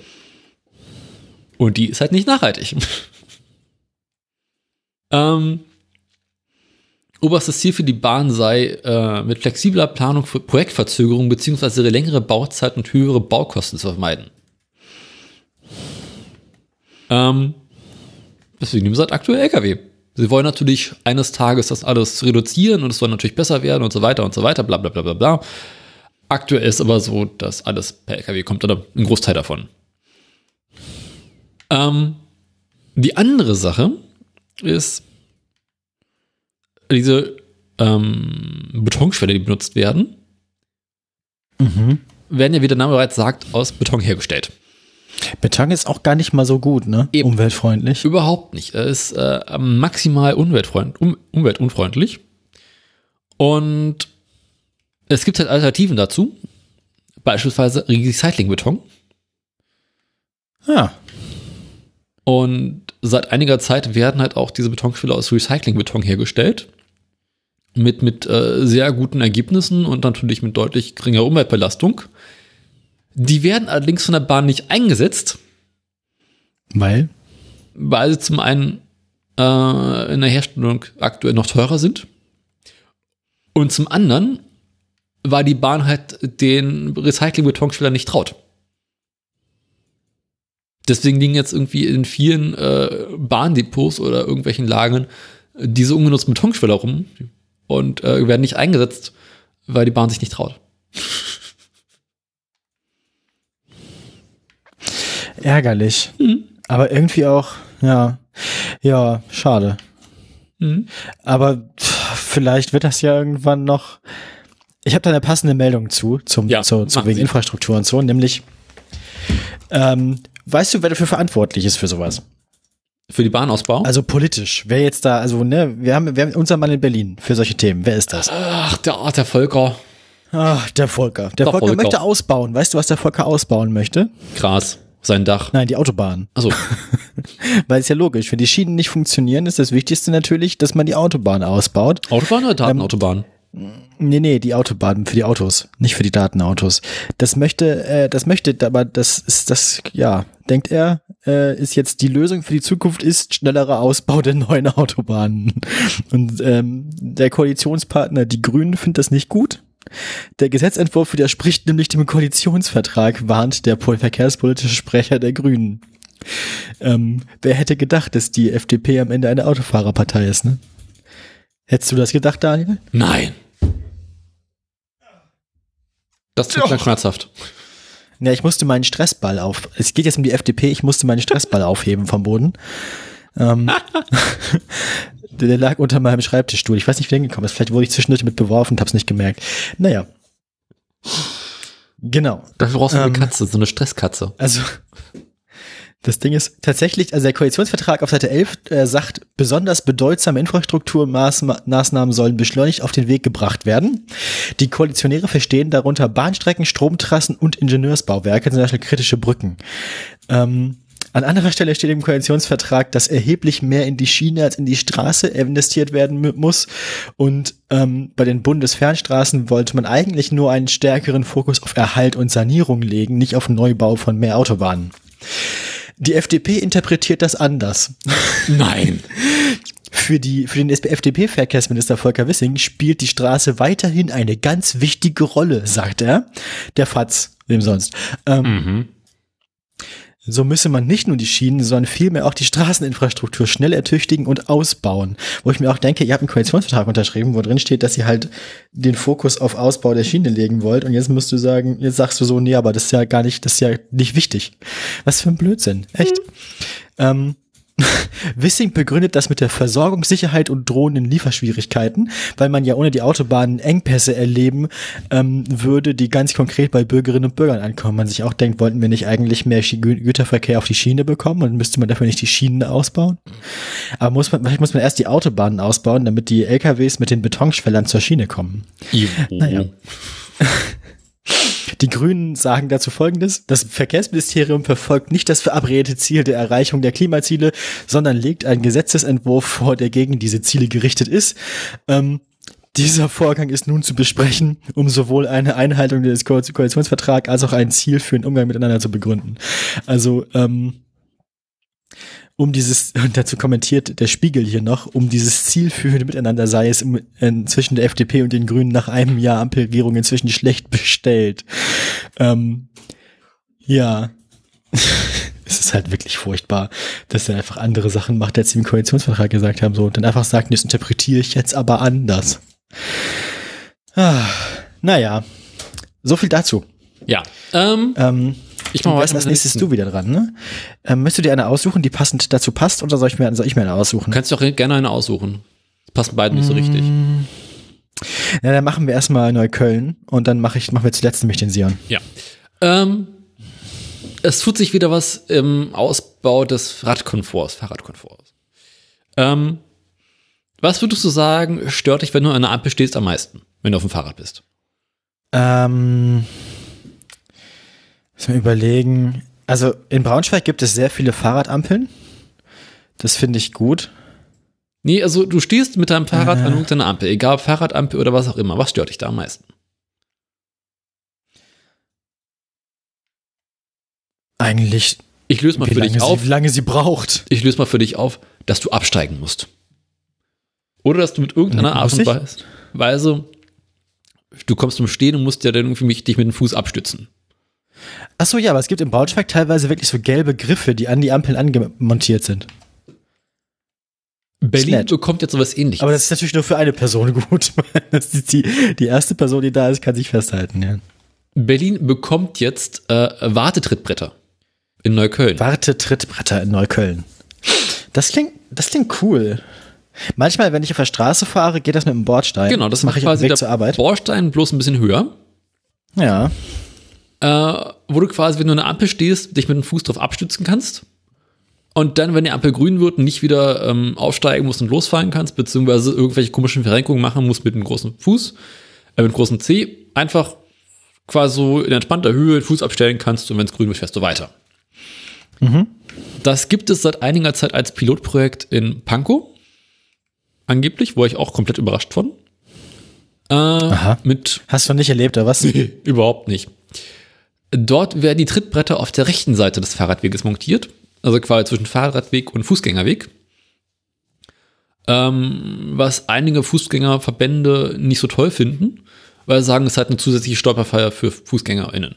Und die ist halt nicht nachhaltig. ähm, oberstes Ziel für die Bahn sei, äh, mit flexibler Planung für Projektverzögerung beziehungsweise längere Bauzeit und höhere Baukosten zu vermeiden. Ähm, deswegen nehmen sie halt aktuell LKW. Sie wollen natürlich eines Tages das alles reduzieren und es soll natürlich besser werden und so weiter und so weiter, bla bla bla bla bla. Aktuell ist aber so, dass alles per LKW kommt oder ein Großteil davon. Ähm, die andere Sache ist diese ähm, Betonschwelle, die benutzt werden, Mhm. werden ja, wie der Name bereits sagt, aus Beton hergestellt. Beton ist auch gar nicht mal so gut, ne? Eben. Umweltfreundlich. Überhaupt nicht. Er ist äh, maximal umweltfreund, um, umweltunfreundlich. Und es gibt halt Alternativen dazu. Beispielsweise Recyclingbeton. Ja. Und seit einiger Zeit werden halt auch diese Betonschwelle aus Recyclingbeton hergestellt. Mit, mit äh, sehr guten Ergebnissen und natürlich mit deutlich geringer Umweltbelastung. Die werden allerdings von der Bahn nicht eingesetzt, Weil? weil sie zum einen äh, in der Herstellung aktuell noch teurer sind und zum anderen, weil die Bahn halt den Recycling-Betonsteller nicht traut. Deswegen liegen jetzt irgendwie in vielen äh, Bahndepots oder irgendwelchen Lagern diese ungenutzten Betonschweller rum und äh, werden nicht eingesetzt, weil die Bahn sich nicht traut. Ärgerlich. Mhm. Aber irgendwie auch, ja. Ja, schade. Mhm. Aber vielleicht wird das ja irgendwann noch. Ich habe da eine passende Meldung zu, zum, Ja, zu, zu wegen Sie. Infrastruktur und so, nämlich, ähm, weißt du, wer dafür verantwortlich ist für sowas? Für die Bahnausbau? Also politisch. Wer jetzt da, also, ne, wir haben, wir haben unser Mann in Berlin für solche Themen. Wer ist das? Ach, der Art der Volker. Ach, der Volker. Der, Der Volker, Volker. möchte ausbauen. Weißt du, was der Volker ausbauen möchte? Gras. Sein Dach. Nein, die Autobahn. Also, Weil es ja logisch, wenn die Schienen nicht funktionieren, ist das Wichtigste natürlich, dass man die Autobahn ausbaut. Autobahn oder Datenautobahn? Nee, nee, die Autobahn für die Autos, nicht für die Datenautos. Das möchte, äh, das möchte, aber das ist das, ja, denkt er, äh, ist jetzt die Lösung für die Zukunft ist schnellerer Ausbau der neuen Autobahnen. Und ähm, der Koalitionspartner, die Grünen, findet das nicht gut. Der Gesetzentwurf widerspricht nämlich dem Koalitionsvertrag, warnt der pol- verkehrspolitische Sprecher der Grünen. Ähm, wer hätte gedacht, dass die FDP am Ende eine Autofahrerpartei ist, ne? Hättest du das gedacht, Daniel? Nein. Das tut mir schmerzhaft. Ja, ich musste meinen Stressball auf. Es geht jetzt um die FDP, ich musste meinen Stressball aufheben vom Boden. Ähm, der, lag unter meinem Schreibtischstuhl. Ich weiß nicht, wie der hingekommen ist. Vielleicht wurde ich zwischendurch mit beworfen und hab's nicht gemerkt. Naja. Genau. Dafür brauchst du eine Ähm. Katze, so eine Stresskatze. Also, das Ding ist tatsächlich, also der Koalitionsvertrag auf Seite 11 äh, sagt, besonders bedeutsame Infrastrukturmaßnahmen sollen beschleunigt auf den Weg gebracht werden. Die Koalitionäre verstehen darunter Bahnstrecken, Stromtrassen und Ingenieursbauwerke, zum Beispiel kritische Brücken. Ähm, an anderer Stelle steht im Koalitionsvertrag, dass erheblich mehr in die Schiene als in die Straße investiert werden mu- muss. Und ähm, bei den Bundesfernstraßen wollte man eigentlich nur einen stärkeren Fokus auf Erhalt und Sanierung legen, nicht auf Neubau von mehr Autobahnen. Die FDP interpretiert das anders. Nein. Für, die, für den FDP-Verkehrsminister Volker Wissing spielt die Straße weiterhin eine ganz wichtige Rolle, sagt er. Der FATS, wem sonst. Ähm, Mhm. So müsse man nicht nur die Schienen, sondern vielmehr auch die Straßeninfrastruktur schnell ertüchtigen und ausbauen. Wo ich mir auch denke, ihr habt einen Koalitionsvertrag unterschrieben, wo drin steht, dass ihr halt den Fokus auf Ausbau der Schiene legen wollt. Und jetzt musst du sagen, jetzt sagst du so, nee, aber das ist ja gar nicht, das ist ja nicht wichtig. Was für ein Blödsinn. Echt? Mhm. Ähm, Wissing begründet das mit der Versorgungssicherheit und drohenden Lieferschwierigkeiten, weil man ja ohne die Autobahnen Engpässe erleben ähm, würde, die ganz konkret bei Bürgerinnen und Bürgern ankommen. Man sich auch denkt, wollten wir nicht eigentlich mehr Gü Güterverkehr auf die Schiene bekommen und müsste man dafür nicht die Schienen ausbauen? Aber muss man, vielleicht muss man erst die Autobahnen ausbauen, damit die LKWs mit den Betonschwellern zur Schiene kommen. Ivo. Naja. Die Grünen sagen dazu Folgendes. Das Verkehrsministerium verfolgt nicht das verabredete Ziel der Erreichung der Klimaziele, sondern legt einen Gesetzesentwurf vor, der gegen diese Ziele gerichtet ist. Ähm, dieser Vorgang ist nun zu besprechen, um sowohl eine Einhaltung des Ko Koalitionsvertrags als auch ein Ziel für den Umgang miteinander zu begründen. Also ähm, um dieses, und dazu kommentiert der Spiegel hier noch, um dieses zielführende Miteinander sei es im, in, zwischen der FDP und den Grünen nach einem Jahr Ampelregierung inzwischen schlecht bestellt. Ähm, ja. es ist halt wirklich furchtbar, dass er einfach andere Sachen macht, als sie im Koalitionsvertrag gesagt haben, so, und dann einfach sagt, das interpretiere ich jetzt aber anders. Ah, naja. So viel dazu. Ja. Ähm, ähm ich mache. Als nächstes du wieder dran, ne? Ähm, möchtest du dir eine aussuchen, die passend dazu passt, oder soll ich mir, soll ich mir eine aussuchen? Kannst du auch gerne eine aussuchen. Das passen beide nicht so richtig. Mm. Ja, dann machen wir erstmal Neukölln und dann mache ich, machen wir zuletzt nämlich den Sion. Ja. Ähm, es tut sich wieder was im Ausbau des Radkomforts, Fahrradkomforts. Ähm, was würdest du sagen, stört dich, wenn du an der Ampel stehst am meisten, wenn du auf dem Fahrrad bist? Ähm, Wir überlegen. Also in Braunschweig gibt es sehr viele Fahrradampeln. Das finde ich gut. Nee, also du stehst mit deinem Fahrrad äh. an irgendeiner Ampel, egal ob Fahrradampel oder was auch immer. Was stört dich da am meisten? Eigentlich. Ich löse mal für dich auf. Sie, wie lange sie braucht. Ich löse mal für dich auf, dass du absteigen musst. Oder dass du mit irgendeiner Art und Weise, du kommst zum Stehen und musst ja dann irgendwie dich mit dem Fuß abstützen. Ach so, ja, aber es gibt im Braunschweig teilweise wirklich so gelbe Griffe, die an die Ampeln angemontiert sind. Berlin bekommt jetzt sowas ähnliches. Aber das ist natürlich nur für eine Person gut. Das die, die erste Person, die da ist, kann sich festhalten, ja. Berlin bekommt jetzt äh, Wartetrittbretter in Neukölln. Wartetrittbretter in Neukölln. Das klingt, das klingt cool. Manchmal, wenn ich auf der Straße fahre, geht das mit dem Bordstein. Genau, das mache ich auf dem Weg zur Arbeit. Bordstein bloß ein bisschen höher. Ja äh, wo du quasi, wenn du der Ampel stehst, dich mit dem Fuß drauf abstützen kannst. Und dann, wenn die Ampel grün wird, nicht wieder ähm, aufsteigen musst und losfallen kannst, beziehungsweise irgendwelche komischen Verrenkungen machen musst mit dem großen Fuß, äh, mit dem großen C, einfach quasi so in entspannter Höhe den Fuß abstellen kannst und wenn es grün wird, fährst du weiter. Mhm. Das gibt es seit einiger Zeit als Pilotprojekt in Pankow. Angeblich, wo ich auch komplett überrascht von. Äh, Aha. Mit Hast du nicht erlebt, oder was? Nee, überhaupt nicht. Dort werden die Trittbretter auf der rechten Seite des Fahrradweges montiert, also quasi zwischen Fahrradweg und Fußgängerweg. Ähm, was einige Fußgängerverbände nicht so toll finden, weil sie sagen, es ist halt eine zusätzliche Stolperfeier für FußgängerInnen.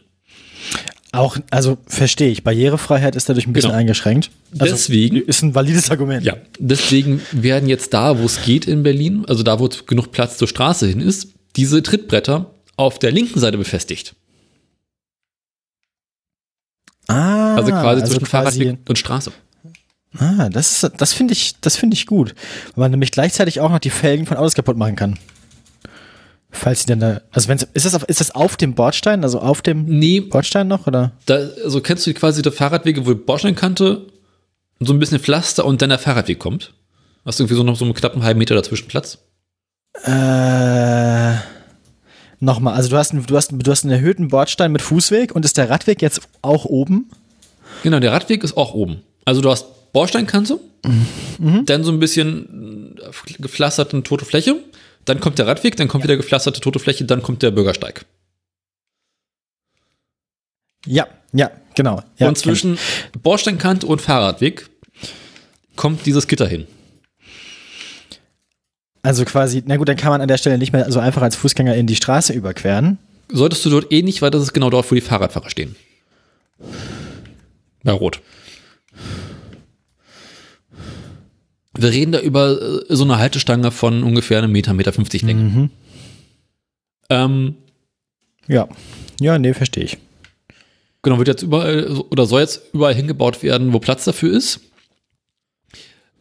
Auch, also verstehe ich, Barrierefreiheit ist dadurch ein bisschen genau. eingeschränkt. Also deswegen ist ein valides Argument. Ja, deswegen werden jetzt da, wo es geht in Berlin, also da, wo genug Platz zur Straße hin ist, diese Trittbretter auf der linken Seite befestigt. Ah, also quasi also zwischen quasi Fahrradweg und Straße. Ah, das ist, das finde ich, das finde ich gut, weil man nämlich gleichzeitig auch noch die Felgen von Autos kaputt machen kann. Falls sie dann da, also wenn ist das auf, ist das auf dem Bordstein, also auf dem nee, Bordstein noch oder? Da, also kennst du quasi die Fahrradwege, wo die Bordsteinkante so ein bisschen Pflaster und dann der Fahrradweg kommt? Hast du irgendwie so noch so einen knappen halben Meter dazwischen Platz? Äh Nochmal, also du hast, du, hast, du hast einen erhöhten Bordstein mit Fußweg und ist der Radweg jetzt auch oben? Genau, der Radweg ist auch oben. Also du hast Bordsteinkante, mhm. dann so ein bisschen gepflasterte tote Fläche, dann kommt der Radweg, dann kommt ja. wieder gepflasterte tote Fläche, dann kommt der Bürgersteig. Ja, ja, genau. Ja, und zwischen Bordsteinkante und Fahrradweg kommt dieses Gitter hin. Also quasi, na gut, dann kann man an der Stelle nicht mehr so einfach als Fußgänger in die Straße überqueren. Solltest du dort eh nicht, weil das ist genau dort, wo die Fahrradfahrer stehen. Bei Rot. Wir reden da über äh, so eine Haltestange von ungefähr einem Meter, Meter 50 Länge. Mhm. Ähm, Ja. Ja, nee, verstehe ich. Genau, wird jetzt überall oder soll jetzt überall hingebaut werden, wo Platz dafür ist.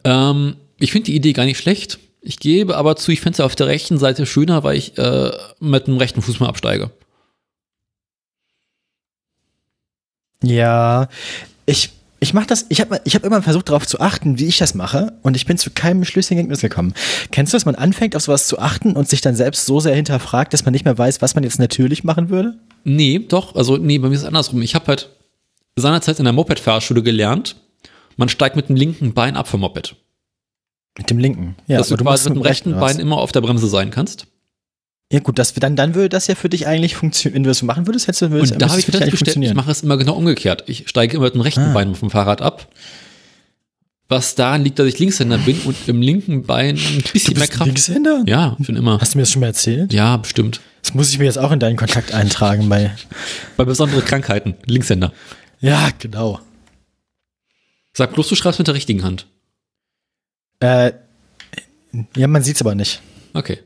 Ähm, ich finde die Idee gar nicht schlecht. Ich gebe aber zu, ich fände es auf der rechten Seite schöner, weil ich äh, mit dem rechten Fuß mal absteige. Ja, ich, ich mache das, ich habe ich hab immer versucht darauf zu achten, wie ich das mache und ich bin zu keinem schlüssigen Ergebnis gekommen. Kennst du, dass man anfängt, auf sowas zu achten und sich dann selbst so sehr hinterfragt, dass man nicht mehr weiß, was man jetzt natürlich machen würde? Nee, doch, also nee, bei mir ist es andersrum. Ich habe halt seinerzeit in der Moped-Fahrschule gelernt, man steigt mit dem linken Bein ab vom Moped. Mit dem linken. Ja, dass du quasi mit dem rechten. Bein immer auf der Bremse sein kannst. Ja gut, das, dann, dann würde das ja für dich eigentlich funktionieren. Wenn du das so machen würdest, hättest du würde Und da habe ich festgestellt, ich mache es immer genau umgekehrt. Ich steige immer mit dem rechten Ah. Bein vom Fahrrad ab. Was daran liegt, dass ich Linkshänder bin und im linken Bein ein Du bisschen mehr bist Kraft. Linkshänder? Ja, schon immer. Hast du mir das schon mal erzählt? Ja, bestimmt. Das muss ich mir jetzt auch in deinen Kontakt eintragen bei. Bei besonderen Krankheiten. Linkshänder. Ja, genau. Sag bloß, du schreibst mit der richtigen Hand. Äh, ja, man sieht's aber nicht. Okay.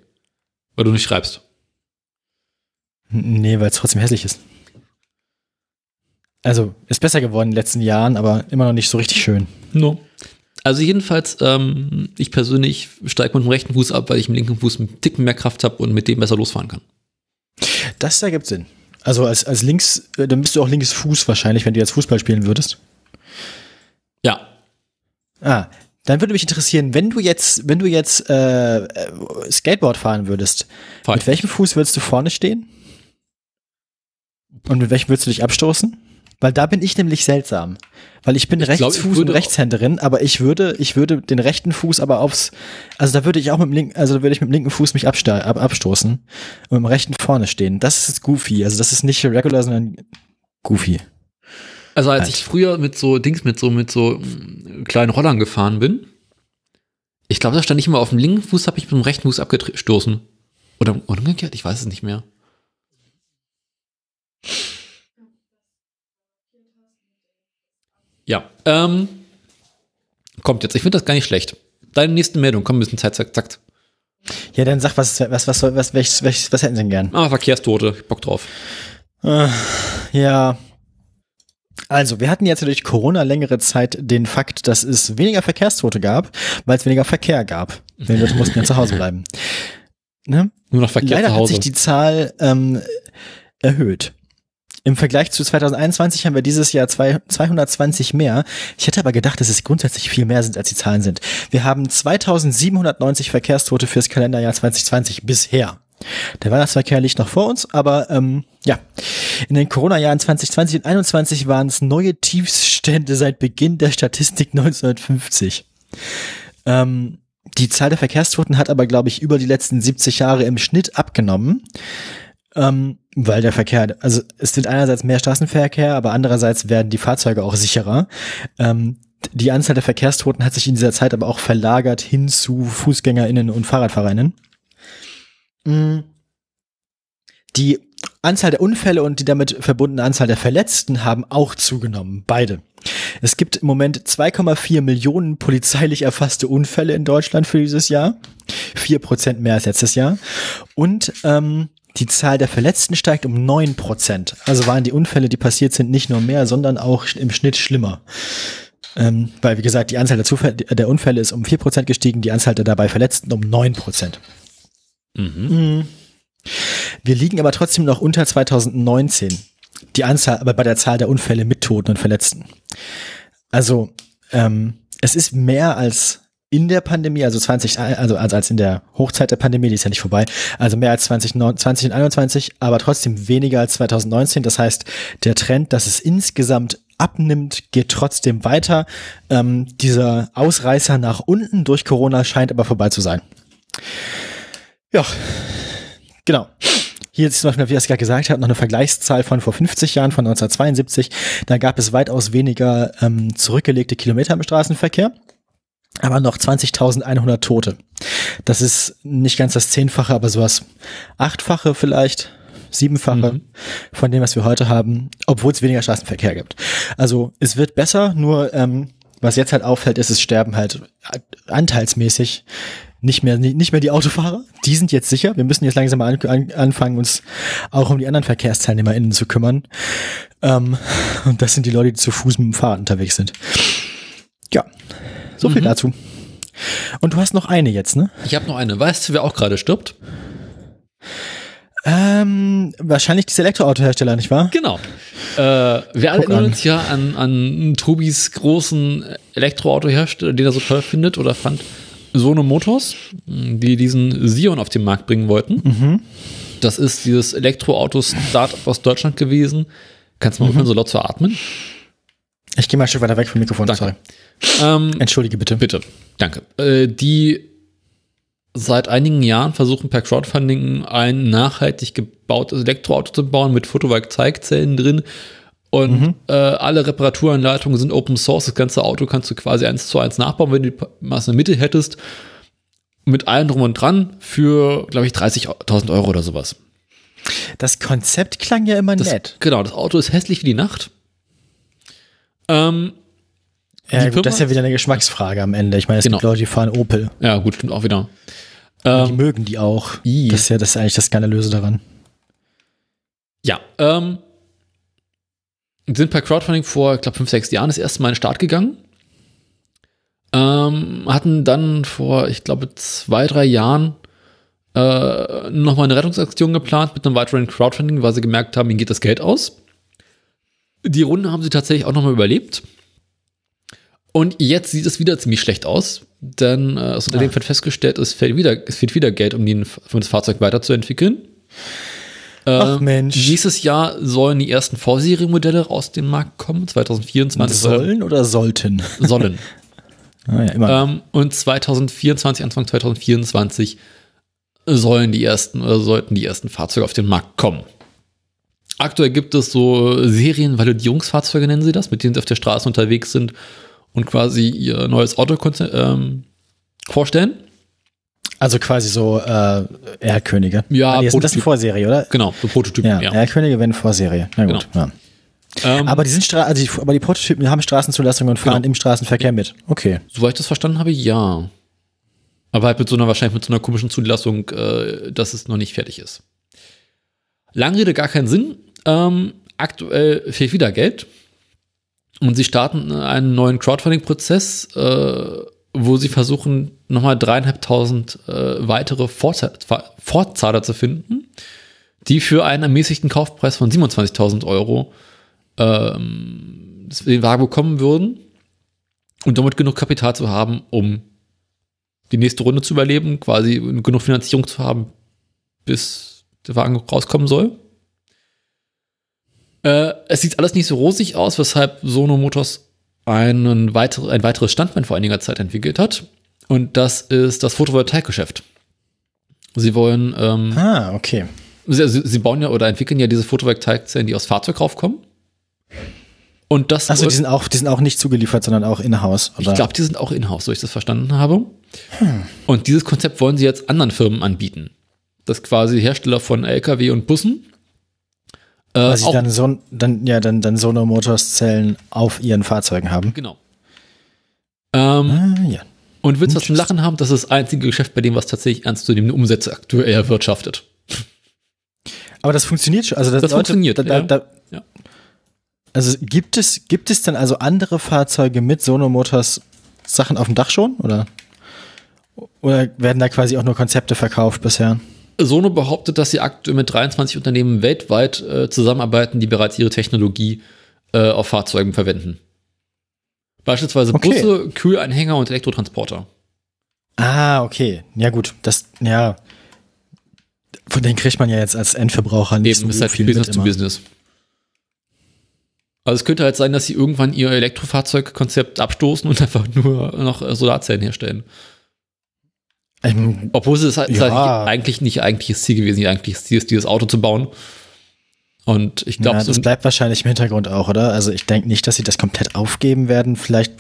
Weil du nicht schreibst. Nee, weil es trotzdem hässlich ist. Also, ist besser geworden in den letzten Jahren, aber immer noch nicht so richtig schön. No. Also jedenfalls, ähm, ich persönlich steige mit dem rechten Fuß ab, weil ich im linken Fuß einen Ticken mehr Kraft habe und mit dem besser losfahren kann. Das ergibt Sinn. Also als, als links, äh, dann bist du auch links Fuß wahrscheinlich, wenn du jetzt Fußball spielen würdest. Ja. Ah, dann würde mich interessieren, wenn du jetzt, wenn du jetzt äh, äh, Skateboard fahren würdest, Fahr mit welchem Fuß würdest du vorne stehen? Und mit welchem würdest du dich abstoßen? Weil da bin ich nämlich seltsam. Weil ich bin Ich glaub, ich Rechtsfuß und Rechtshänderin, aber ich würde, ich würde den rechten Fuß aber aufs, also da würde ich auch mit dem linken, also da würde ich mit dem linken Fuß mich absta- ab, abstoßen und mit dem rechten vorne stehen. Das ist goofy. Also das ist nicht regular, sondern goofy. Also als Halt. ich früher mit so Dings, mit so, mit so mm, kleinen Rollern gefahren bin, ich glaube, da stand ich immer auf dem linken Fuß, habe ich mit dem rechten Fuß abgestoßen. Oder umgekehrt, ich weiß es nicht mehr. Ja, ähm, kommt jetzt. Ich finde das gar nicht schlecht. Deine nächste Meldung, komm, ein bisschen Zeit, zack, zack. Ja, dann sag, was, was, was, soll, was, welches, welches, was hätten sie denn gern? Ah, Verkehrstote, ich Bock drauf. Äh, ja. Also, wir hatten jetzt durch Corona längere Zeit den Fakt, dass es weniger Verkehrstote gab, weil es weniger Verkehr gab. Die Leute mussten ja zu Hause bleiben. Ne? Nur noch Verkehr Leider zu hat Hause. sich die Zahl ähm, erhöht. Im Vergleich zu 2021 haben wir dieses Jahr zwei, 220 mehr. Ich hätte aber gedacht, dass es grundsätzlich viel mehr sind, als die Zahlen sind. Wir haben 2790 Verkehrstote fürs Kalenderjahr 2020 bisher. Der Weihnachtsverkehr liegt noch vor uns, aber ähm, ja, in den Corona-Jahren 2020 und 2021 waren es neue Tiefstände seit Beginn der Statistik 1950. Ähm, die Zahl der Verkehrstoten hat aber, glaube ich, über die letzten 70 Jahre im Schnitt abgenommen, ähm, weil der Verkehr, also es wird einerseits mehr Straßenverkehr, aber andererseits werden die Fahrzeuge auch sicherer. Ähm, die Anzahl der Verkehrstoten hat sich in dieser Zeit aber auch verlagert hin zu FußgängerInnen und FahrradfahrerInnen. Mm. Die Anzahl der Unfälle und die damit verbundene Anzahl der Verletzten haben auch zugenommen, beide. Es gibt im Moment 2,4 Millionen polizeilich erfasste Unfälle in Deutschland für dieses Jahr. Vier Prozent mehr als letztes Jahr. Und ähm, die Zahl der Verletzten steigt um neun Prozent. Also waren die Unfälle, die passiert sind, nicht nur mehr, sondern auch im Schnitt schlimmer. Ähm, weil, wie gesagt, die Anzahl der, Zufälle, der Unfälle ist um vier Prozent gestiegen, die Anzahl der dabei Verletzten um neun Prozent. Mhm. Wir liegen aber trotzdem noch unter 2019. Die Anzahl, aber bei der Zahl der Unfälle mit Toten und Verletzten. Also, ähm, es ist mehr als in der Pandemie, also 20, also, also als in der Hochzeit der Pandemie, die ist ja nicht vorbei, also mehr als 2020 und 21, aber trotzdem weniger als 2019. Das heißt, der Trend, dass es insgesamt abnimmt, geht trotzdem weiter. Ähm, dieser Ausreißer nach unten durch Corona scheint aber vorbei zu sein. Ja, Genau. Hier ist zum Beispiel, wie ich es gerade gesagt habe, noch eine Vergleichszahl von vor 50 Jahren, von 1972. Da gab es weitaus weniger ähm, zurückgelegte Kilometer im Straßenverkehr, aber noch 20.100 Tote. Das ist nicht ganz das Zehnfache, aber sowas Achtfache vielleicht, siebenfache Mhm. von dem, was wir heute haben, obwohl es weniger Straßenverkehr gibt. Also es wird besser, nur ähm, was jetzt halt auffällt, ist, es sterben halt anteilsmäßig nicht mehr, nicht mehr die Autofahrer. Die sind jetzt sicher. Wir müssen jetzt langsam mal an, an, anfangen, uns auch um die anderen VerkehrsteilnehmerInnen zu kümmern. Ähm, und das sind die Leute, die zu Fuß mit dem Fahrrad unterwegs sind. Ja, so viel Mhm. dazu. Und du hast noch eine jetzt, ne? Ich habe noch eine. Weißt du, wer auch gerade stirbt? Ähm, wahrscheinlich dieser Elektroautohersteller, nicht wahr? Genau. Äh, wir alle erinnern uns ja an, an Tobis großen Elektroautohersteller, den er so toll findet oder fand. Sono Motors, die diesen Sion auf den Markt bringen wollten. Mhm. Das ist dieses Elektroauto-Startup aus Deutschland gewesen. Kannst du Mhm. mal aufhören, so laut zu atmen? Ich gehe mal ein Stück weiter weg vom Mikrofon. Danke. Sorry. Ähm, Entschuldige bitte. Bitte, danke. Äh, die seit einigen Jahren versuchen per Crowdfunding ein nachhaltig gebautes Elektroauto zu bauen mit Photovoltaikzellen drin. Und äh, alle Reparaturanleitungen sind Open Source. Das ganze Auto kannst du quasi eins zu eins nachbauen, wenn du die Masse in der Mitte hättest. Mit allem drum und dran für, glaube ich, 30.000 Euro oder sowas. Das Konzept klang ja immer Das, nett. Genau, das Auto ist hässlich wie die Nacht. Ähm, Ja, die gut, das ist Firma- ja wieder eine Geschmacksfrage am Ende. Ich meine, es Genau. gibt Leute, die fahren Opel. ja, gut, stimmt auch wieder. die Ähm, mögen die auch. i. Das ist ja das ist eigentlich das Skandalöse daran. Ja, ähm, sind per Crowdfunding vor, ich glaube, fünf, sechs Jahren das erste Mal in den Start gegangen. Ähm, hatten dann vor, ich glaube, zwei, drei Jahren äh, nochmal eine Rettungsaktion geplant mit einem weiteren Crowdfunding, weil sie gemerkt haben, ihnen geht das Geld aus. Die Runde haben sie tatsächlich auch nochmal überlebt. Und jetzt sieht es wieder ziemlich schlecht aus, denn äh, das Unternehmen Ah. hat festgestellt, es fehlt wieder, es fehlt wieder Geld, um den, um das Fahrzeug weiterzuentwickeln. Ach Ähm, Mensch. Nächstes Jahr sollen die ersten Vorserienmodelle aus dem Markt kommen. 2024 Sollen oder sollten? sollen. Ah, ja, ähm, und 2024, Anfang 2024 sollen die ersten oder sollten die ersten Fahrzeuge auf den Markt kommen. Aktuell gibt es so Serienvalidierungsfahrzeuge, nennen sie das, mit denen sie auf der Straße unterwegs sind und quasi ihr neues Auto ähm, vorstellen. Also quasi so äh, Erlkönige. Ja, Ah, nee, das ist eine. Vorserie, oder? Genau, so Prototypen, Ja, ja. Erlkönige werden Vorserie. Na gut, ja. Ähm, Aber die sind Stra also die, aber die Prototypen haben Straßenzulassung und fahren Genau. im Straßenverkehr mit. Okay. Soweit ich das verstanden habe, ja. Aber halt mit so einer, wahrscheinlich mit so einer komischen Zulassung, äh, dass es noch nicht fertig ist. Langrede gar keinen Sinn. Ähm, aktuell fehlt wieder Geld. Und sie starten einen neuen Crowdfunding-Prozess, äh, wo sie versuchen, nochmal dreieinhalbtausend äh, weitere Fortzahler zu finden, die für einen ermäßigten Kaufpreis von 27.000 Euro ähm, den Wagen bekommen würden und damit genug Kapital zu haben, um die nächste Runde zu überleben, quasi genug Finanzierung zu haben, bis der Wagen rauskommen soll. Äh, es sieht alles nicht so rosig aus, weshalb Sono Motors einen weitere, ein weiteres Standbein vor einiger Zeit entwickelt hat. Und das ist das Photovoltaikgeschäft. Sie wollen, ähm, Ah, okay. sie, sie sie bauen ja oder entwickeln ja diese Photovoltaikzellen, die aus Fahrzeug raufkommen. Und das Achso, die sind auch, die sind auch nicht zugeliefert, sondern auch in-house. Ich oder? glaube, die sind auch in-house, so ich das verstanden habe. Und dieses Konzept wollen sie jetzt anderen Firmen anbieten. Das quasi Hersteller von LKW und Bussen. Äh, Weil sie dann so, dann, ja, dann, dann Sono Motors Zellen auf ihren Fahrzeugen haben. genau. Ähm, Ah, ja. Und willst du was zum. Lachen haben? Das ist das einzige Geschäft, bei dem was tatsächlich ernstzunehmende Umsätze aktuell erwirtschaftet. Aber das funktioniert schon. Also das, Das Leute, funktioniert, da, da, da, Ja. Also gibt es, gibt es denn also andere Fahrzeuge mit Sono Motors Sachen auf dem Dach schon? Oder? Oder werden da quasi auch nur Konzepte verkauft bisher? Sono behauptet, dass sie aktuell mit 23 Unternehmen weltweit äh, zusammenarbeiten, die bereits ihre Technologie äh, auf Fahrzeugen verwenden. Beispielsweise Okay. Busse, Kühlanhänger und Elektrotransporter. Ah, okay. Ja, gut. Das, ja. Von denen kriegt man ja jetzt als Endverbraucher nicht Eben, ist so halt viel Business mit to immer. Business. Also es könnte halt sein, dass sie irgendwann ihr Elektrofahrzeugkonzept abstoßen und einfach nur noch äh, Solarzellen herstellen. Ähm, Obwohl es halt, Ja. halt eigentlich nicht eigentliches Ziel gewesen, ihr eigentliches Ziel ist, dieses Auto zu bauen. Und ich glaube, ja, so das bleibt wahrscheinlich im Hintergrund auch, oder? Also ich denke nicht, dass sie das komplett aufgeben werden. Vielleicht,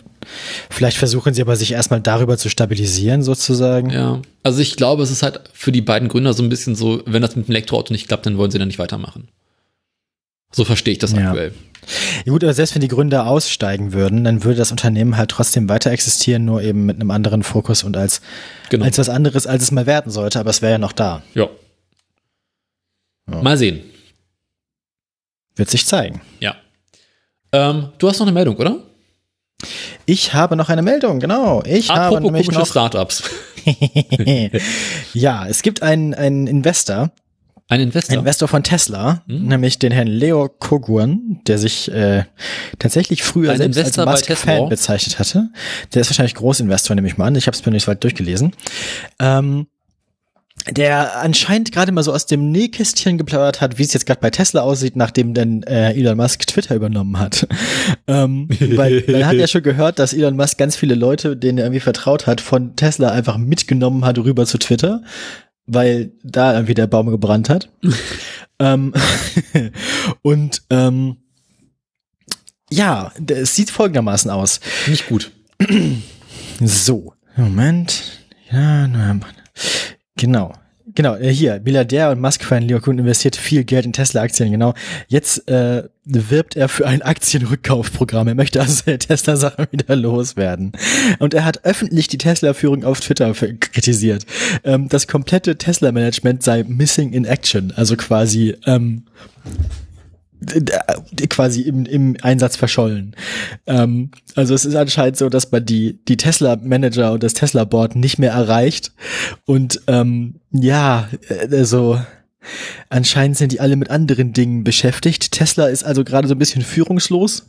Vielleicht versuchen sie aber sich erstmal darüber zu stabilisieren, sozusagen. Ja. Also ich glaube, es ist halt für die beiden Gründer so ein bisschen so, wenn das mit dem Elektroauto nicht klappt, dann wollen sie dann nicht weitermachen. So verstehe ich das Ja. aktuell. Ja, gut, aber selbst wenn die Gründer aussteigen würden, dann würde das Unternehmen halt trotzdem weiter existieren, nur eben mit einem anderen Fokus und als, Genau. als was anderes, als es mal werden sollte, aber es wäre ja noch da. ja. Ja. Mal sehen. Wird sich zeigen. Ja. Ähm, du hast noch eine Meldung, oder? Ich habe noch eine Meldung, genau. Ich habe Apropos nämlich komische noch. Startups. ja, es gibt einen, einen Investor, Ein Investor. Ein Investor von Tesla, Hm? nämlich den Herrn Leo Koguan, der sich äh, tatsächlich früher Ein selbst Investor als Tesla? Musk-Fan bezeichnet hatte. Der ist wahrscheinlich Großinvestor, nehme ich mal an. Ich habe es mir nicht so weit durchgelesen. Ähm, der anscheinend gerade mal so aus dem Nähkästchen geplaudert hat, wie es jetzt gerade bei Tesla aussieht, nachdem denn äh, Elon Musk Twitter übernommen hat. ähm, weil man hat ja schon gehört, dass Elon Musk ganz viele Leute, denen er irgendwie vertraut hat, von Tesla einfach mitgenommen hat rüber zu Twitter, weil da irgendwie der Baum gebrannt hat. ähm, und ähm, ja, es sieht folgendermaßen aus. Nicht gut. So, Moment. Ja, na, genau. Genau, äh, hier, Milliardär und Musk-Fan Leo Kuhn investiert viel Geld in Tesla-Aktien, genau. Jetzt äh, wirbt er für ein Aktienrückkaufprogramm. Er möchte also seine Tesla-Sachen wieder loswerden. Und er hat öffentlich die Tesla-Führung auf Twitter kritisiert. Ähm, das komplette Tesla-Management sei missing in action, also quasi ähm, quasi im, im Einsatz verschollen. Ähm, also es ist anscheinend so, dass man die, die Tesla-Manager und das Tesla-Board nicht mehr erreicht. Und ähm, ja, äh, also anscheinend sind die alle mit anderen Dingen beschäftigt. Tesla ist also gerade so ein bisschen führungslos.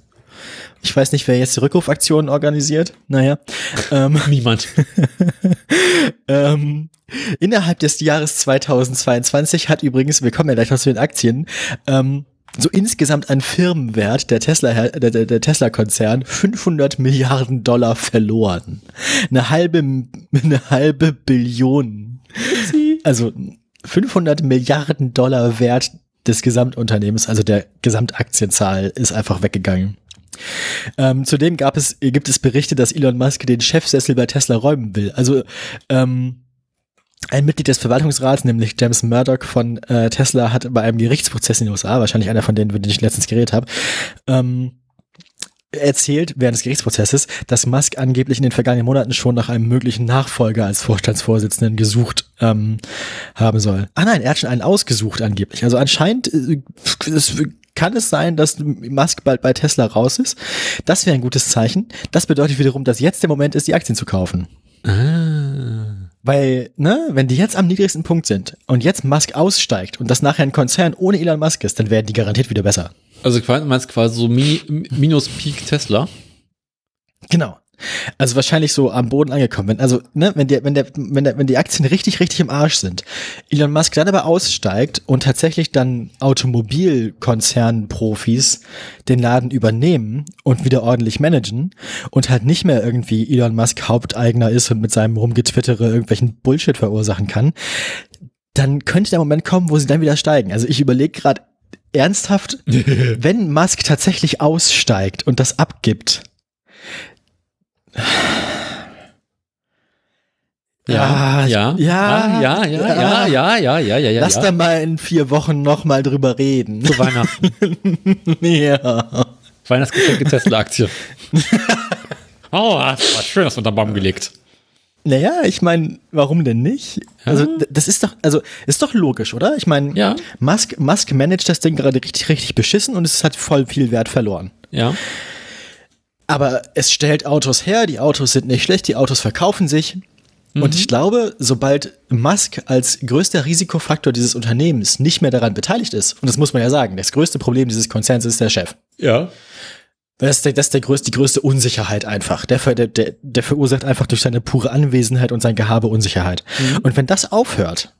Ich weiß nicht, wer jetzt die Rückrufaktionen organisiert. Naja. Ähm, Niemand. ähm, innerhalb des Jahres 2022 hat übrigens, wir kommen ja gleich noch zu den Aktien, ähm, so insgesamt an Firmenwert der Tesla, der, der, der Tesla-Konzern 500 Milliarden Dollar verloren. Eine halbe, eine halbe Billion. Also 500 Milliarden Dollar Wert des Gesamtunternehmens, also der Gesamtaktienzahl, ist einfach weggegangen. Ähm, zudem gab es, gibt es Berichte, dass Elon Musk den Chefsessel bei Tesla räumen will. Also ähm, ein Mitglied des Verwaltungsrats, nämlich James Murdoch von äh, Tesla, hat bei einem Gerichtsprozess in den USA, wahrscheinlich einer von denen, über den ich letztens geredet habe, ähm, erzählt während des Gerichtsprozesses, dass Musk angeblich in den vergangenen Monaten schon nach einem möglichen Nachfolger als Vorstandsvorsitzenden gesucht ähm, haben soll. Ah nein, er hat schon einen ausgesucht angeblich. Also anscheinend äh, es, kann es sein, dass Musk bald bei Tesla raus ist. Das wäre ein gutes Zeichen. Das bedeutet wiederum, dass jetzt der Moment ist, die Aktien zu kaufen. Ah. Weil, ne, wenn die jetzt am niedrigsten Punkt sind und jetzt Musk aussteigt und das nachher ein Konzern ohne Elon Musk ist, dann werden die garantiert wieder besser. Also du meinst quasi so Mini, minus Peak Tesla. Genau. Also wahrscheinlich so am Boden angekommen. Wenn, also, ne, wenn der, wenn der, wenn der, wenn die Aktien richtig, richtig im Arsch sind, Elon Musk dann aber aussteigt und tatsächlich dann Automobilkonzernprofis den Laden übernehmen und wieder ordentlich managen und halt nicht mehr irgendwie Elon Musk Haupteigner ist und mit seinem Rumgetwittere irgendwelchen Bullshit verursachen kann, dann könnte der Moment kommen, wo sie dann wieder steigen. Also ich überlege gerade ernsthaft, wenn Musk tatsächlich aussteigt und das abgibt, Ja, ja, ja, ja, ja, ja, ja, ja, ja, ja, ja. Lass da mal in vier Wochen noch mal drüber reden. Zu Weihnachten. ja. Weihnachtsgeschenke Tesla-Aktie. oh, das war schön, das unter Baum gelegt. Naja, ich meine, warum denn nicht? Also, das ist doch, also, ist doch logisch, oder? Ich meine, Ja. Musk, Musk managt das Ding gerade richtig, richtig beschissen und es hat voll viel Wert verloren. Ja. Aber es stellt Autos her, die Autos sind nicht schlecht, die Autos verkaufen sich. Und ich glaube, sobald Musk als größter Risikofaktor dieses Unternehmens nicht mehr daran beteiligt ist, und das muss man ja sagen, das größte Problem dieses Konzerns ist der Chef. Ja. Das ist, der, das ist der größte, die größte Unsicherheit einfach. Der, der, der, der verursacht einfach durch seine pure Anwesenheit und sein Gehabe Unsicherheit. Und wenn das aufhört,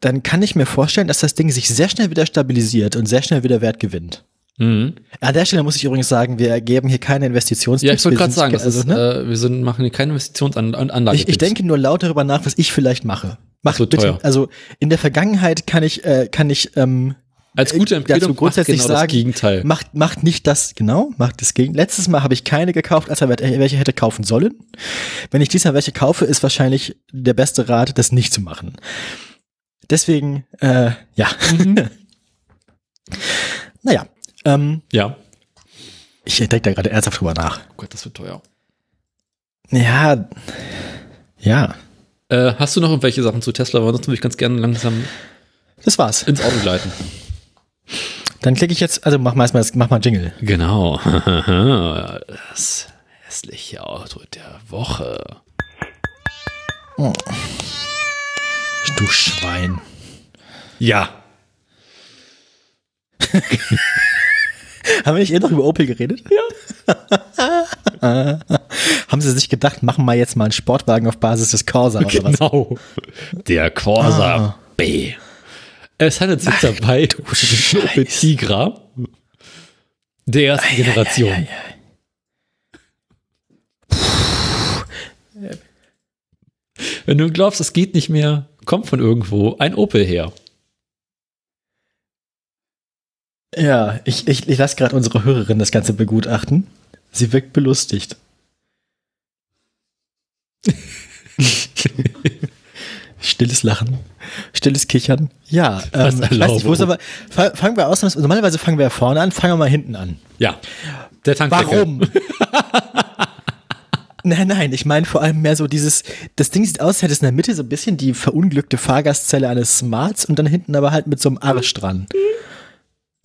dann kann ich mir vorstellen, dass das Ding sich sehr schnell wieder stabilisiert und sehr schnell wieder Wert gewinnt. Mhm. An der Stelle muss ich übrigens sagen, wir geben hier keine Investitionstipps. Ja, ich wollte gerade sagen, also, ist, ne? äh, wir sind, machen hier keine Investitionsanlage. ich, ich denke nur laut darüber nach, was ich vielleicht mache. Mach bitte, teuer. also in der Vergangenheit kann ich, äh, kann ich ähm, Als gute äh, Empfehlung dazu grundsätzlich genau sagen, das Gegenteil. Macht, macht nicht das, genau, macht das Gegenteil. Letztes Mal habe ich keine gekauft, als er welche hätte kaufen sollen. Wenn ich diesmal welche kaufe, ist wahrscheinlich der beste Rat, das nicht zu machen. Deswegen, äh, ja. Mhm. naja, ähm, Ja. ich denke da gerade ernsthaft drüber nach. Oh Gott, das wird teuer. Ja, ja, Äh, hast du noch irgendwelche Sachen zu Tesla? Weil sonst würde ich ganz gerne langsam das war's. ins Auto gleiten. Dann klicke ich jetzt, also mach mal erstmal, mach mal Jingle. Genau. Das hässliche Auto der Woche. Du Schwein. Ja. Haben wir nicht eben noch über Opel geredet? Ja. Haben sie sich gedacht, machen wir jetzt mal einen Sportwagen auf Basis des Corsa oder was? Genau. Der Corsa Ah. B. Es handelt sich dabei um den Opel Tigra der ersten Generation. Wenn du glaubst, es geht nicht mehr, kommt von irgendwo ein Opel her. Ja, ich, ich, ich lasse gerade unsere Hörerin das Ganze begutachten. Sie wirkt belustigt. Stilles Lachen, stilles Kichern. Ja, ähm, ich weiß nicht, wo ist aber, fa- fangen wir aus, normalerweise fangen wir ja vorne an, fangen wir mal hinten an. Ja. Der Tankdeckel. Warum? nein, nein, ich meine vor allem mehr so dieses, das Ding sieht aus, als hätte es in der Mitte so ein bisschen die verunglückte Fahrgastzelle eines Smarts und dann hinten aber halt mit so einem Arsch dran.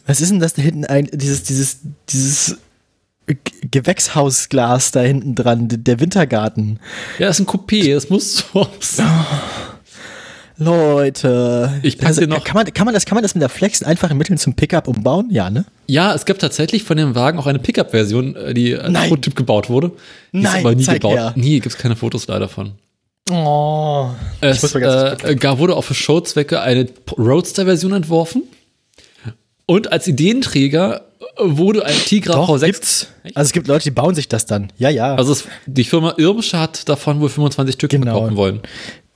Was ist denn das da hinten ein, dieses, dieses, dieses Gewächshausglas da hinten dran, der Wintergarten. Ja, ist ein Coupé, das muss so aussehen. Leute. Ich pack also, noch- kann, man, kann, man das, kann man das mit der Flex in einfachen Mitteln zum Pickup umbauen? Ja, ne? Ja, es gibt tatsächlich von dem Wagen auch eine Pickup-Version, äh, die als Nein. Prototyp gebaut wurde. Die ist Nein, aber nie gebaut. her. Nie gibt es keine Fotos leider von. Oh. Es ganz äh, gar wurde auch für Showzwecke eine Roadster-Version entworfen. Und als Ideenträger wurde ein Tigra Doch, V6. gibt's. Also es gibt Leute, die bauen sich das dann. Ja, ja. Also es, die Firma Irmsche hat davon wohl 25 Stück Genau. verkaufen wollen.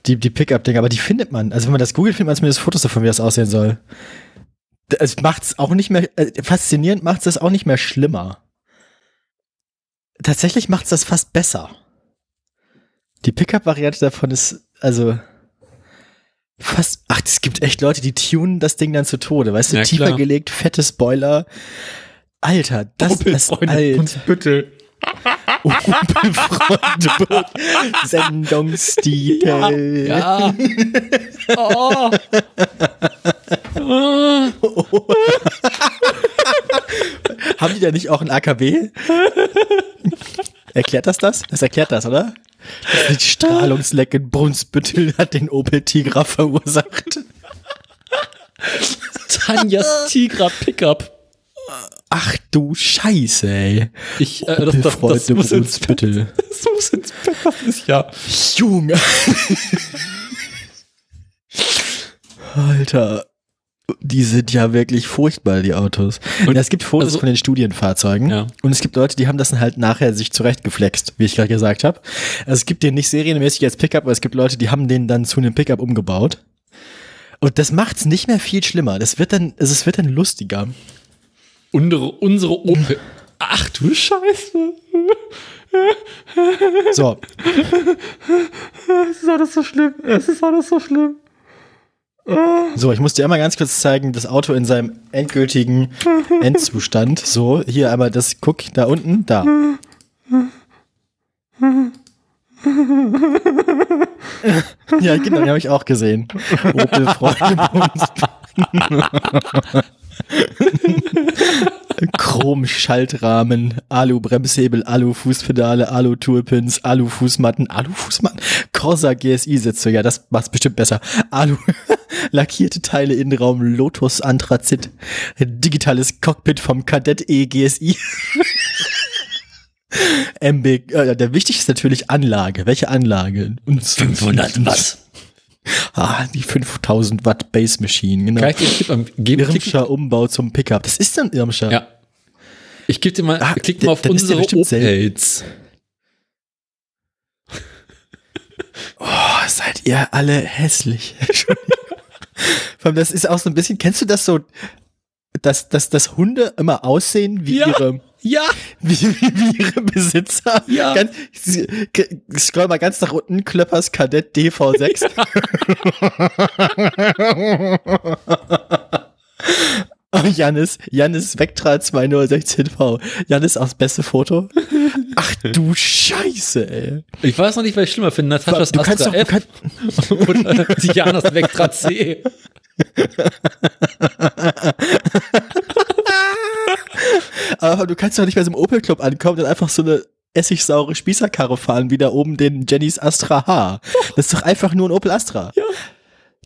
Die, die Pickup-Dinger, aber die findet man. Also wenn man das googelt, findet man zumindest Fotos davon, wie das aussehen soll. Es macht's auch nicht mehr, äh, faszinierend macht's das auch nicht mehr schlimmer. Tatsächlich macht's das fast besser. Die Pickup-Variante davon ist, also, fast, ach, es gibt echt Leute, die tunen das Ding dann zu Tode. Weißt du, Ja, tiefer klar. gelegt, fette Spoiler. Alter, das ist alt. Büttel. Opel-Freunde. Sendungstitel. Ja. oh. oh. Haben die da nicht auch ein AKW? erklärt das das? Das erklärt das, oder? Die Strahlungslecke in Brunsbüttel hat den Opel Tigra verursacht. Tanjas Tigra Pickup. Ach du Scheiße, ey. Ich, äh, das, das, das, muss ins Bett. Das muss ins Bett. Das ist ja. Junge. Alter. Die sind ja wirklich furchtbar, die Autos. Und- es gibt Fotos also- von den Studienfahrzeugen. Ja. Und es gibt Leute, die haben das dann halt nachher sich zurechtgeflext, wie ich gerade gesagt habe. Also es gibt den nicht serienmäßig als Pickup, aber es gibt Leute, die haben den dann zu einem Pickup umgebaut. Und das macht's nicht mehr viel schlimmer. Das wird dann, also es wird dann lustiger. Unsere, unsere Opel. Ach du Scheiße. So, Es ist alles so schlimm. Es ist alles so schlimm. So, ich muss dir einmal ganz kurz zeigen, das Auto in seinem endgültigen Endzustand. So, hier einmal das, guck, da unten, da. Ja, genau, den habe ich auch gesehen. Opel Freunde Chrom-Schaltrahmen, Alu-Bremshebel, Alu-Fußpedale, Alu-Toolpins, Alu-Fußmatten, Alu-Fußmatten, Corsa GSI-Sitze, ja, das macht's bestimmt besser. Alu, lackierte Teile Innenraum, Lotus Anthrazit, digitales Cockpit vom Kadett E GSI. MB, äh, der wichtigste ist natürlich Anlage. Welche Anlage? Und 500 Watt. Ah, die 5000 Watt Base Machine, genau. Kann ich Tipp am? Klick, Irmscher Umbau zum Pickup. Das ist ein Irmscher. ja. Ich gebe dir mal, Ah, klick mal auf dann unsere. Opels. Oh, seid ihr alle hässlich. Entschuldigung. Vor allem, das ist auch so ein bisschen, kennst du das so? dass, dass, dass Hunde immer aussehen wie Ja. ihre Ja, wie, wie, wie ihre Besitzer. Ja. Ganz, scroll mal ganz nach unten, Klöppers Kadett DV6. Oh, Jannis, Jannis Vectra 2016V. Jannis aufs beste Foto. Ach du Scheiße, ey. ich weiß noch nicht, was ich schlimmer finde. Nataschas Du kannst Astra doch, du F kannst, oder Dianas Vectra C. aber du kannst doch nicht bei so einem Opel Club ankommen und einfach so eine essigsaure Spießerkarre fahren, wie da oben den Jennys Astra H. Das ist doch einfach nur ein Opel Astra. Ja.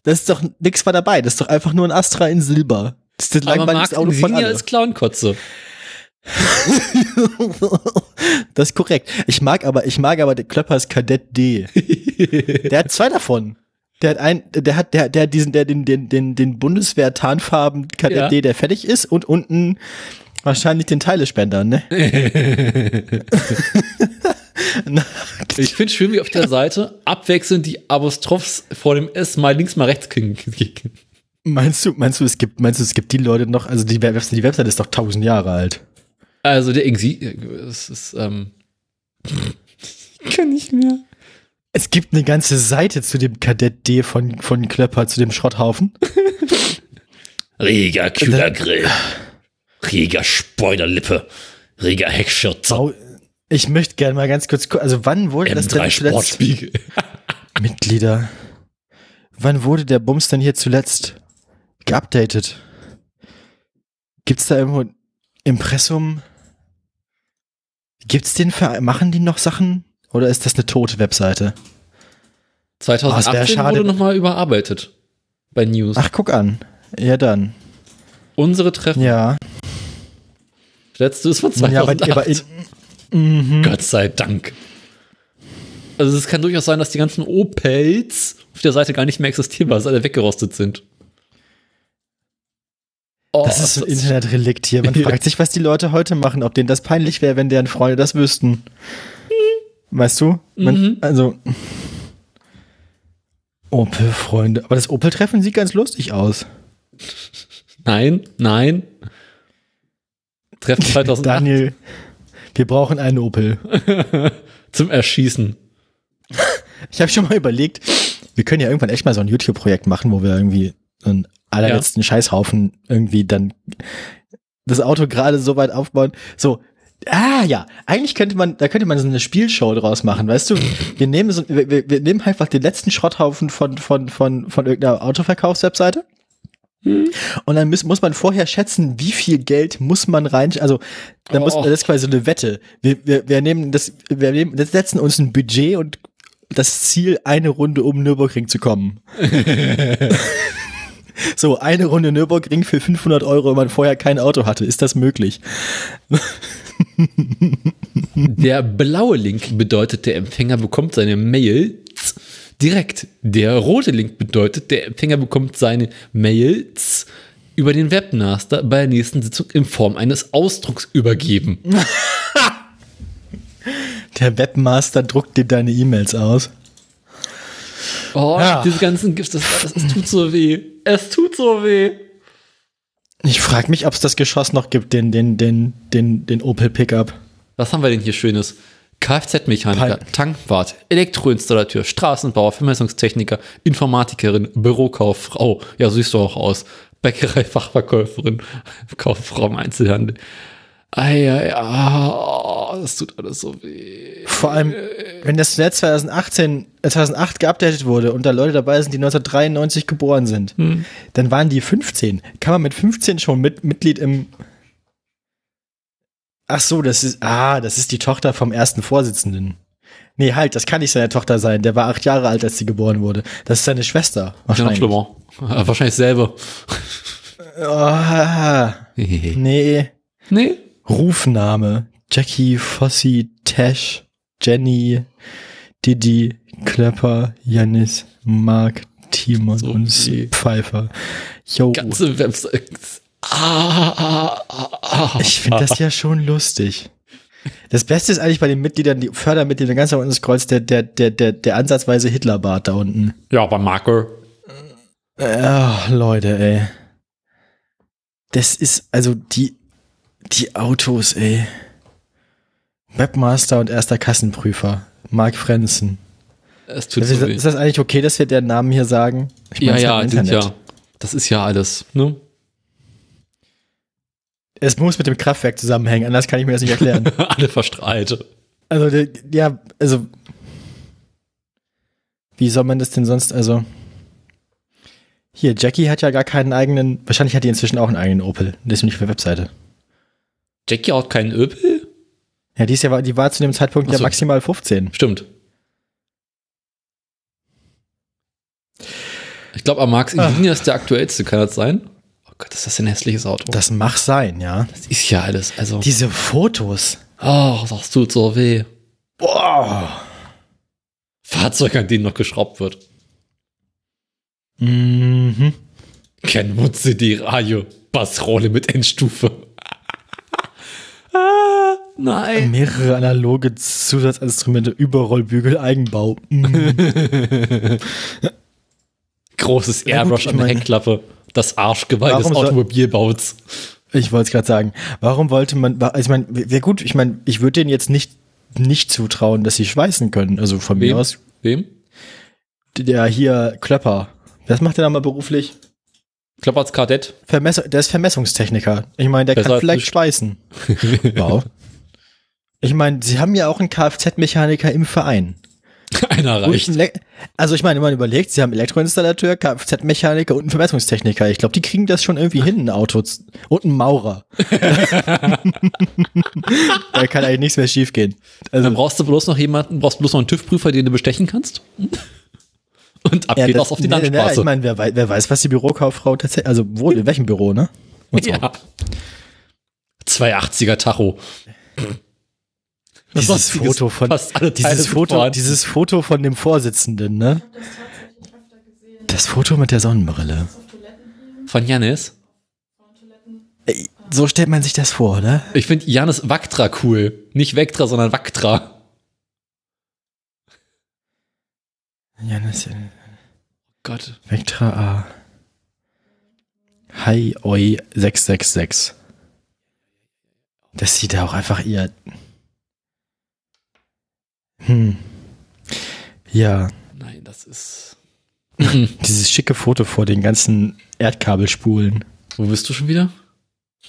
Das ist doch nix war dabei. Das ist doch einfach nur ein Astra in Silber. Das ist das Aber Marc Auto von allen. ist Clownkotze. das ist korrekt. Ich mag aber, ich mag aber den Klöppers Kadett D. Der hat zwei davon. Der hat ein, der hat, der, der hat diesen, der den, den, den, den Bundeswehr Tarnfarben Kadett Ja. D, der fertig ist und unten wahrscheinlich den Teilespender, ne? Ich finde schön, wie auf der Seite abwechselnd die Apostrophs vor dem S mal links, mal rechts kriegen. Meinst du, meinst du, es gibt, meinst du, es gibt die Leute noch, also die Webseite, die Webseite ist doch tausend Jahre alt. Also der Insi, es ist, ähm, ich kann nicht mehr. Es gibt eine ganze Seite zu dem Kadett D von, von Klöpper, zu dem Schrotthaufen. Reger Kühlergrill. Reger Spoilerlippe. Reger Heckschürze. Bau, ich möchte gerne mal ganz kurz, also wann wurde das denn M3 zuletzt? Sportspiegel. Mitglieder. Wann wurde der Bums denn hier zuletzt geupdatet? Gibt's da irgendwo Impressum? Gibt's den Verein? Machen die noch Sachen? Oder ist das eine tote Webseite? 2018 wär schade. wurde nochmal überarbeitet. Bei News. Ach, guck an. Ja, dann. Unsere Treffen. Ja. Letzte ist von Ja, aber, 2008. aber mhm. Gott sei Dank. Also es kann durchaus sein, dass die ganzen Opels auf der Seite gar nicht mehr existieren, weil sie alle weggerostet sind. Oh, Das ist so ein Internetrelikt hier. Man fragt sich, was die Leute heute machen, ob denen das peinlich wäre, wenn deren Freunde das wüssten. Weißt du? Man, Mhm. Also. Opel-Freunde. Aber das Opel-Treffen sieht ganz lustig aus. Nein, nein. Treffen 2008 Daniel, wir brauchen einen Opel. zum Erschießen. Ich habe schon mal überlegt, wir können ja irgendwann echt mal so ein YouTube-Projekt machen, wo wir irgendwie einen allerletzten Scheißhaufen irgendwie dann das Auto gerade so weit aufbauen. So, ah ja, eigentlich könnte man, da könnte man so eine Spielshow draus machen, weißt du? Wir nehmen so, wir, wir nehmen einfach den letzten Schrotthaufen von von von von irgendeiner Autoverkaufswebseite. Und dann muss, muss man vorher schätzen, wie viel Geld muss man rein, also da muss, Oh. das ist quasi so eine Wette. Wir, wir, wir nehmen das, wir nehmen, das setzen uns ein Budget und das Ziel, eine Runde um Nürburgring zu kommen. so, eine Runde Nürburgring für 500 Euro, wenn man vorher kein Auto hatte. Ist das möglich? Der blaue Link bedeutet, der Empfänger bekommt seine Mails direkt. Der rote Link bedeutet, der Empfänger bekommt seine Mails über den Webmaster bei der nächsten Sitzung in Form eines Ausdrucks übergeben. Der Webmaster druckt dir deine E-Mails aus. Oh, Ja. diese ganzen Gifts, das, das, es tut so weh. Es tut so weh. Ich frage mich, ob es das Geschoss noch gibt, den, den, den, den, den Opel Pickup. Was haben wir denn hier Schönes? Kfz-Mechaniker, Tankwart, Elektroinstallateur, Straßenbauer, Vermessungstechniker, Informatikerin, Bürokauffrau. Ja, so siehst du auch aus. Bäckerei-Fachverkäuferin, Kauffrau im Einzelhandel. Eieiei, ah, das tut alles so weh. Vor allem, wenn das zuletzt 2018, äh, 2008 geupdatet wurde und da Leute dabei sind, die 1993 geboren sind, dann waren die 15. Kann man mit 15 schon mit, Mitglied im. Ach so, das ist, ah, das ist die Tochter vom ersten Vorsitzenden. Nee, halt, das kann nicht seine Tochter sein. Der war acht Jahre alt, als sie geboren wurde. Das ist seine Schwester. Ja, noch Wahrscheinlich. schlimmer. Ah, Wahrscheinlich selber. Ah, nee. nee? Rufname. Jackie, Fossi, Tash, Jenny, Didi, Klepper, Janis, Mark, Timon So und Pfeiffer. Yo, Ganze Websites. Ah, ah, ah, ah. ich finde das ja schon lustig. Das Beste ist eigentlich bei den Mitgliedern, die Fördermitglieder ganz da unten scrollst, der, der, der, der, der ansatzweise Hitlerbart da unten. Ja, bei Marker. Ach, Leute, ey. Das ist, also die, die Autos, ey. Webmaster und erster Kassenprüfer. Mark Frenzen. Es tut Ist, so ist das eigentlich okay, dass wir deren Namen hier sagen? Ich Ja, es ja, sind Internet. ja. Das ist ja alles, ne? Es muss mit dem Kraftwerk zusammenhängen, anders kann ich mir das nicht erklären. Alle verstrahlt. also, der- ja, also. Wie soll man das denn sonst, also. Hier, Jackie hat ja gar keinen eigenen, wahrscheinlich hat die inzwischen auch einen eigenen Opel. Das ist nicht für Webseite. Jackie hat keinen Öpel? Ja, die, ist ja, die war zu dem Zeitpunkt Ach ja so. maximal 15. Stimmt. Ich glaube, am Max Insignia ist der aktuellste, kann das sein? Gott, ist das ein hässliches Auto. Das mag sein, ja. Das ist ja alles. Also, Diese Fotos. oh, das tut so weh. Boah. Fahrzeug, an denen noch geschraubt wird. Mhm. Kenwood CD Radio. Bassrolle mit Endstufe. ah, nein. Mehrere analoge Zusatzinstrumente, Überrollbügel, Eigenbau. Mhm. Großes Airbrush an der Heckklappe. Das Arschgeweih des Warum Automobilbauts. Ich wollte es gerade sagen. Warum wollte man, also ich meine, wäre gut, ich meine, ich würde denen jetzt nicht, nicht zutrauen, dass sie schweißen können. Also von Wem? mir aus, Wem? der hier Klöpper. Was macht der nochmal beruflich? Klapperts Kadett. Vermess der ist Vermessungstechniker. Ich meine, der Besser kann als vielleicht ich. schweißen. wow. Ich meine, sie haben ja auch einen Kfz-Mechaniker im Verein. Einer reicht. Also ich meine, wenn man überlegt, sie haben Elektroinstallateur, Kfz-Mechaniker und einen Vermessungstechniker. Ich glaube, die kriegen das schon irgendwie hin, ein Auto und einen Maurer. da kann eigentlich nichts mehr schiefgehen. Dann Also, brauchst du bloß noch jemanden, brauchst bloß noch einen TÜV-Prüfer, den du bestechen kannst. Und ab ja, geht das, das auf die nee, nee, nee, Landstraße. Ich meine, wer, wei- wer weiß, was die Bürokauffrau tatsächlich, also wo, in welchem Büro, ne? Und so. ja. 280er Tacho. Dieses Sonstiges Foto von, dieses Foto, vorhanden. dieses Foto von dem Vorsitzenden, ne? Das. Das Foto mit der Sonnenbrille. Von Janis. So stellt man sich das vor, oder? Ich finde Janis Vactra cool. Nicht Vectra, sondern Vactra. Ja, das ist ja Gott. Vectra A. Hi Oi 666. Das sieht ja auch einfach eher. Hm. Ja, Nein, das ist. dieses schicke Foto vor den ganzen Erdkabelspulen. Wo bist du schon wieder?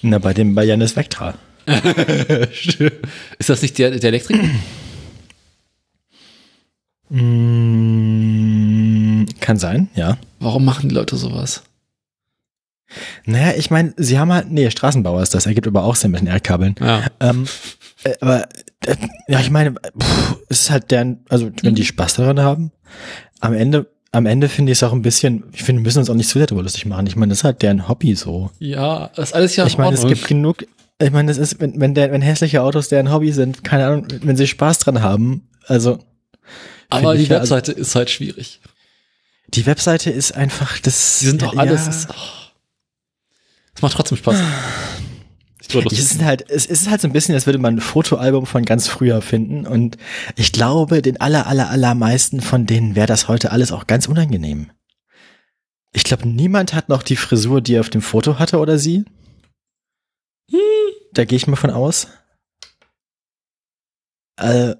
Na, bei dem, bei Janis Vectra. ist das nicht der, der Elektrik? Mm, kann sein, ja. Warum machen die Leute sowas? Naja, ich meine, sie haben halt, nee, Straßenbauer ist das, ergibt aber auch Sinn mit den Erdkabeln. Ja. Ähm, äh, aber, ja, ich meine, pff, es ist halt deren, also wenn die Spaß daran haben, am Ende, am Ende finde ich es auch ein bisschen, ich finde, wir müssen uns auch nicht zu sehr darüber lustig machen. Ich meine, das ist halt deren Hobby so. Ja, das ist alles ja ich meine, es gibt genug, ich meine, das ist, wenn, wenn, der, wenn hässliche Autos deren Hobby sind, keine Ahnung, wenn sie Spaß dran haben, also. Aber die ja, also, Webseite ist halt schwierig. die Webseite ist einfach, das. Die sind doch ja, alles. Es oh. Es macht trotzdem Spaß. Ist nur Es ist halt, es ist halt so ein bisschen, als würde man ein Fotoalbum von ganz früher finden. Und ich glaube, den aller, aller, allermeisten von denen wäre das heute alles auch ganz unangenehm. Ich glaube, niemand hat noch die Frisur, die er auf dem Foto hatte, oder sie? Da gehe ich mal von aus. Äh,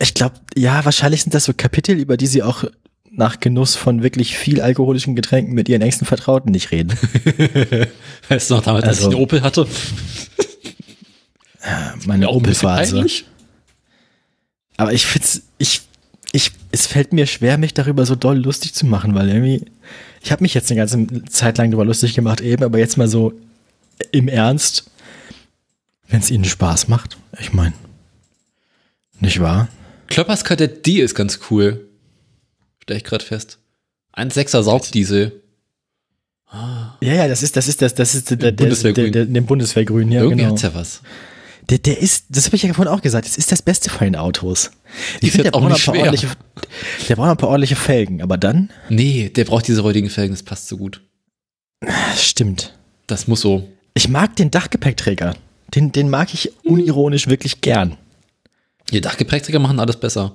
ich glaube, ja, wahrscheinlich sind das so Kapitel, über die sie auch nach Genuss von wirklich viel alkoholischen Getränken mit ihren engsten Vertrauten nicht reden. weißt du noch damals, als ich Also- einen Opel hatte? Meine Opel-Phase. Aber ich find's, ich, ich, es fällt mir schwer, mich darüber so doll lustig zu machen, weil irgendwie, ich habe mich jetzt eine ganze Zeit lang darüber lustig gemacht eben, aber jetzt mal so im Ernst, wenn es ihnen Spaß macht, ich meine, nicht wahr? Kloppers Kadett D ist ganz cool. Stell ich gerade fest. 1,6er Saugdiesel. Ja, ja, das ist, das ist das, das ist der, der, der, Bundeswehrgrün. der, der Bundeswehrgrün, ja, Irgendwie genau. hat's ja was. Der, der ist, das habe ich ja vorhin auch gesagt, das ist das Beste von den Autos. Die Ich finde, der auch braucht ein paar ordentliche, der braucht ein paar ordentliche Felgen, aber dann, Nee, der braucht diese räudigen Felgen, das passt so gut. stimmt. Das muss so. Ich mag den Dachgepäckträger. Den, den mag ich unironisch wirklich gern. Die Dachgepäckträger machen alles besser.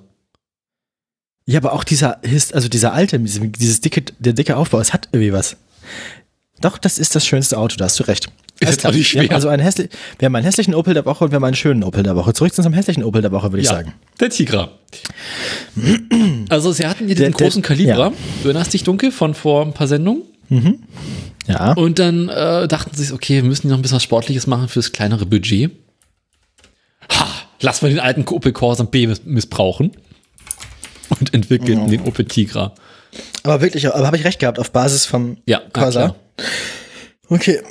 Ja, aber auch dieser, also dieser alte, dieses, dicke, der dicke Aufbau, es hat irgendwie was. Doch, das ist das schönste Auto, da hast du recht. Ist jetzt auch nicht Wir haben schwer. also einen hässlich, wir haben einen hässlichen Opel der Woche und wir haben einen schönen Opel der Woche. Zurück zu unserem hässlichen Opel der Woche, würde ich sagen. der Tigra. Also sie hatten hier Der- diesen der- großen Kalibra, ja. du erinnerst dich dunkel von vor ein paar Sendungen. Ja. Und dann äh, dachten sie sich, okay, wir müssen noch ein bisschen was Sportliches machen fürs kleinere Budget. Ha, lass mal den alten Opel Corsa B miss- missbrauchen. Und entwickeln den Opel Tigra. Aber wirklich, aber habe ich recht gehabt auf Basis vom Ja, Corsa? klar. Okay.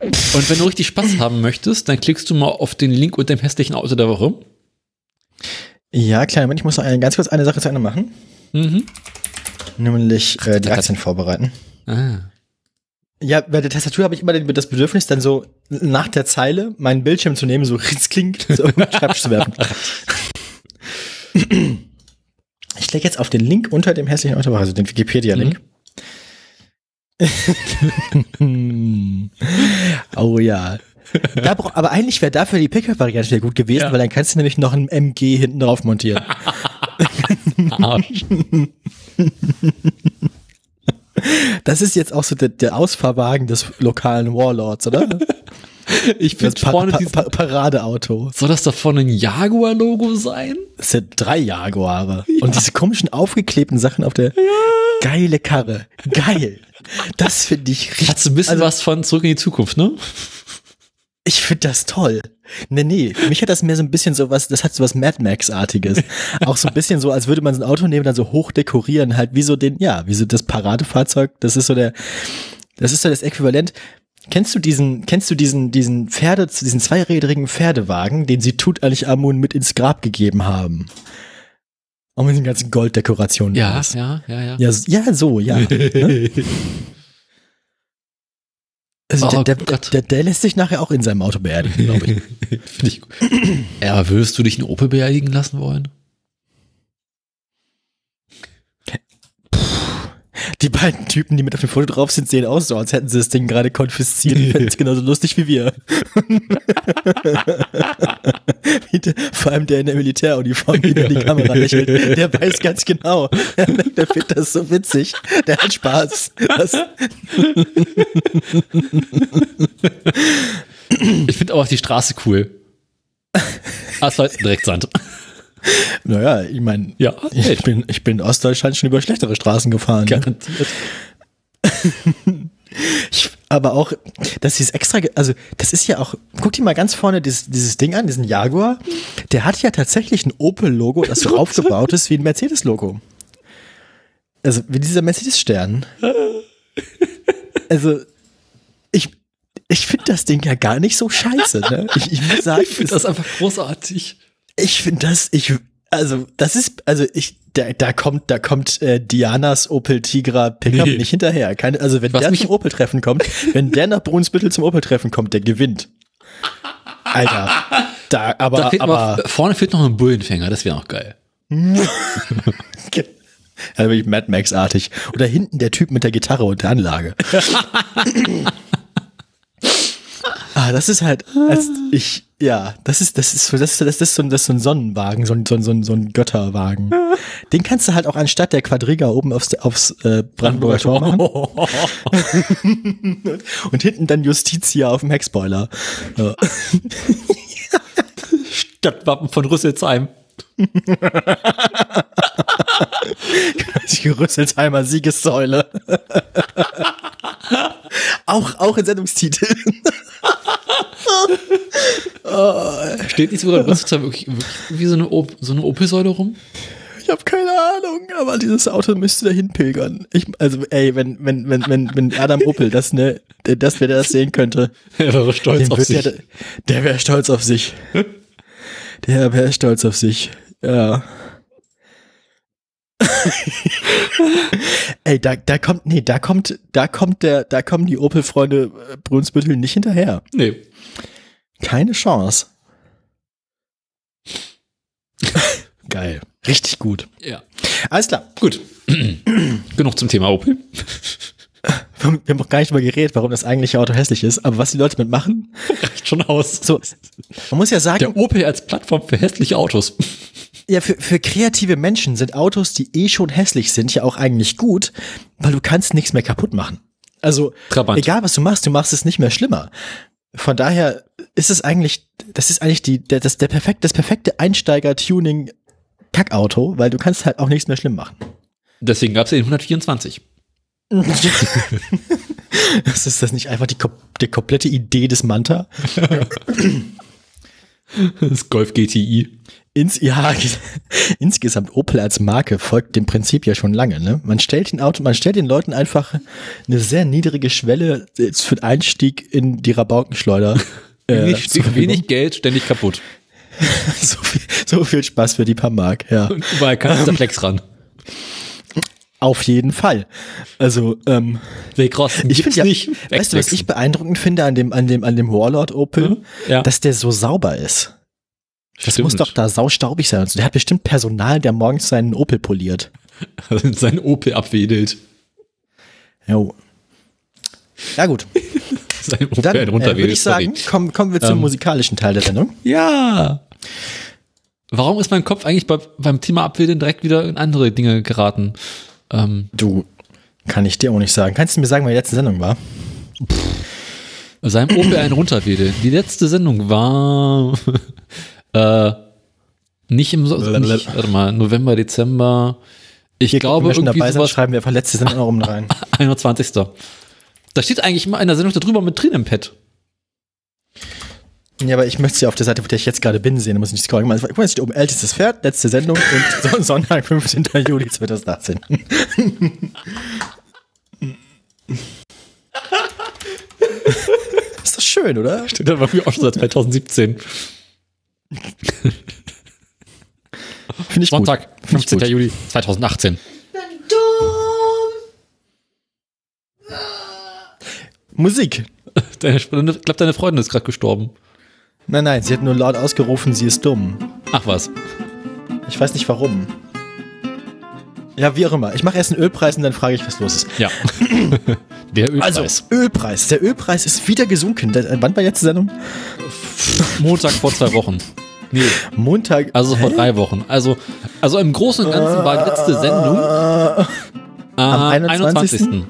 Und wenn du richtig Spaß haben möchtest, dann klickst du mal auf den Link unter dem hässlichen Auto der Woche. Ja, kleiner Moment, ich muss noch eine, ganz kurz eine Sache zu Ende machen. Mhm. Nämlich äh, die Aktien vorbereiten. Ah. Ja, bei der Tastatur habe ich immer das Bedürfnis, dann so nach der Zeile meinen Bildschirm zu nehmen, so ritzkling, so auf den Schreibtisch zu werfen. Ich klicke jetzt auf den Link unter dem hässlichen Auto, also den Wikipedia-Link. oh ja. Aber eigentlich wäre dafür die Pickup-Variante wieder gut gewesen, Ja. weil dann kannst du nämlich noch ein MG hinten drauf montieren. Arsch. Das ist jetzt auch so der, der Ausfahrwagen des lokalen Warlords, oder? Ich finde pa vorne pa pa Paradeauto. soll das da vorne ein Jaguar-Logo sein? Das sind drei Jaguare. Und diese komischen aufgeklebten Sachen auf der geile Karre. Geil. Das finde ich richtig. Hat so ein bisschen also, was von Zurück in die Zukunft, ne? Ich finde das toll. Nee, nee, für mich hat das mehr so ein bisschen so was, das hat so was Mad Max-artiges. Auch so ein bisschen so, als würde man so ein Auto nehmen, dann so hoch dekorieren, halt wie so den, ja, wie so das Paradefahrzeug. Das ist so der, das ist so das Äquivalent. Kennst du diesen, kennst du diesen, diesen Pferde, diesen zweirädrigen Pferdewagen, den sie Tutanchamun mit ins Grab gegeben haben? Auch mit den ganzen Golddekorationen. Ja, ja, ja, ja. Ja, ja, so, ja. ne? Also Oh der, der, der, der lässt sich nachher auch in seinem Auto beerdigen, glaube ich. Finde ich gut. Ja, aber würdest du dich in Opel beerdigen lassen wollen? Die beiden Typen, die mit auf dem Foto drauf sind, sehen aus so, als hätten sie das Ding gerade konfisziert. Die fänden es genauso lustig wie wir. Vor allem der in der Militäruniform, der in die Kamera lächelt, der weiß ganz genau. Der, findet das so witzig. Der hat Spaß. Das, Ich finde auch die Straße cool. Asphalt, Drecksand. Naja, ich meine, Ja, ich bin, ich bin in Ostdeutschland schon über schlechtere Straßen gefahren. Ne? garantiert. Ich, aber auch, dass sie es extra, also das ist ja auch, guck dir mal ganz vorne dieses, dieses Ding an, diesen Jaguar, der hat ja tatsächlich ein Opel-Logo, das so aufgebaut ist wie ein Mercedes-Logo. Also wie dieser Mercedes-Stern. Also ich, ich finde das Ding ja gar nicht so scheiße. Ne? Ich, ich muss sagen, Ich finde das einfach großartig. Ich finde das, ich, also das ist, also ich, da, da kommt, da kommt äh, Dianas Opel Tigra Pickup Nee. nicht hinterher. Keine, also wenn Was der mich- zum Opel-Treffen kommt, wenn der nach Brunsbüttel zum Opel-Treffen kommt, der gewinnt. Alter, da, aber, Da fehlt aber, noch, vorne fehlt noch ein Bullenfänger, das wäre noch geil. also wirklich Mad Max-artig. Oder hinten der Typ mit der Gitarre und der Anlage. ah, das ist halt, als ich, ja, das ist, das ist, so- das ist, das ist so, ein- das ist so ein Sonnenwagen, so ein, so ein, so ein, so ein Götterwagen. Den kannst du halt auch anstatt der Quadriga oben aufs, aufs äh, Brandenburger Tor machen und hinten dann Justitia auf dem Heckspoiler. Stadtwappen von Rüsselsheim. Die Rüsselsheimer Siegessäule. Auch, auch in Sendungstitel. Steht nicht sogar in wirklich, wie so eine, Op so eine Opelsäule rum? Ich habe keine Ahnung, aber dieses Auto müsste dahin pilgern. Ich, also, ey, wenn, wenn, wenn, wenn, wenn Adam Opel das, ne, das, wer das sehen könnte, Er wäre stolz auf sich. der, der wäre stolz auf sich. Der wäre stolz auf sich. Ja. Ey, da, da kommt, nee, da kommt, da kommt der, da kommen die Opel-Freunde äh, Brunsbüttel nicht hinterher. nee. Keine Chance. Geil. Richtig gut. Ja. Alles klar. Gut. Genug zum Thema Opel. Wir haben noch gar nicht drüber geredet, warum das eigentliche Auto hässlich ist, aber was die Leute mitmachen, Reicht schon aus. so, man muss ja sagen, Der Opel als Plattform für hässliche Autos. Ja, für, für kreative Menschen sind Autos, die eh schon hässlich sind, ja auch eigentlich gut, weil du kannst nichts mehr kaputt machen. Also, Trabant. egal was du machst, du machst es nicht mehr schlimmer. Von daher ist es eigentlich, das ist eigentlich die, der, das, der perfekt, das perfekte Einsteiger-Tuning-Kackauto, weil du kannst halt auch nichts mehr schlimm machen. Deswegen gab es den 124. Das ist das nicht einfach die, die komplette Idee des Manta? Das Golf GTI. Ins, ja, insgesamt Opel als Marke folgt dem Prinzip ja schon lange. Ne? Man stellt den Auto, man stellt den Leuten einfach eine sehr niedrige Schwelle jetzt für den Einstieg in die Rabaukenschleuder. äh, Wenig, wenig Geld, ständig kaputt. so, viel, so viel Spaß für die paar Mark, ja. Und überall kannst du der Flex ran. Auf jeden Fall. Also, ähm, Wegrosten ich finde ja, nicht. weißt du, was ich beeindruckend finde an dem, an dem, an dem Warlord Opel? Hm? Ja. Dass der so sauber ist. Das Stimmt. muss doch da saustaubig sein. Also der hat bestimmt Personal, der morgens seinen Opel poliert. sein Opel abwedelt. Jo. Ja gut, Sein Opel dann ein äh, würde ich sagen, kommen, kommen wir zum Ähm. musikalischen Teil der Sendung. Ja. Warum ist mein Kopf eigentlich bei, beim Thema Abwählen direkt wieder in andere Dinge geraten? Ähm, Du, kann ich dir auch nicht sagen. Kannst du mir sagen, wer die letzte Sendung war? seinem Opel ein runterwedeln. Die letzte Sendung war äh, nicht im so nicht, warte mal, November, Dezember. Ich Hier, glaube wenn wir schon irgendwie dabei sind, schreiben wir einfach letzte Sendung rum rein. 21. Da steht eigentlich immer in der Sendung darüber mit drin im Pad. Ja, aber ich möchte sie auf der Seite, der ich jetzt gerade bin, sehen. Da muss ich nicht scrollen. Guck mal, es steht oben ältestes Pferd, letzte Sendung und Son- Sonntag, 15. Juli 2018. Ist das schön, oder? Steht da bei mir auch schon seit 2017. Finde ich Sonntag, gut. Finde ich 15. gut. Juli 2018. Musik. Deine, ich glaube, deine Freundin ist gerade gestorben. Nein, nein, sie hat nur laut ausgerufen, sie ist dumm. Ach was. Ich weiß nicht warum. Ja, wie auch immer. Ich mache erst einen Ölpreis und dann frage ich, was los ist. Ja. Der Ölpreis. Also, Ölpreis. Der Ölpreis ist wieder gesunken. Wann war jetzt die Sendung? Montag vor zwei Wochen. Nee, Montag. also vor Hä? drei Wochen. Also, also im Großen und Ganzen war die letzte Sendung Äh, am 21.. 21.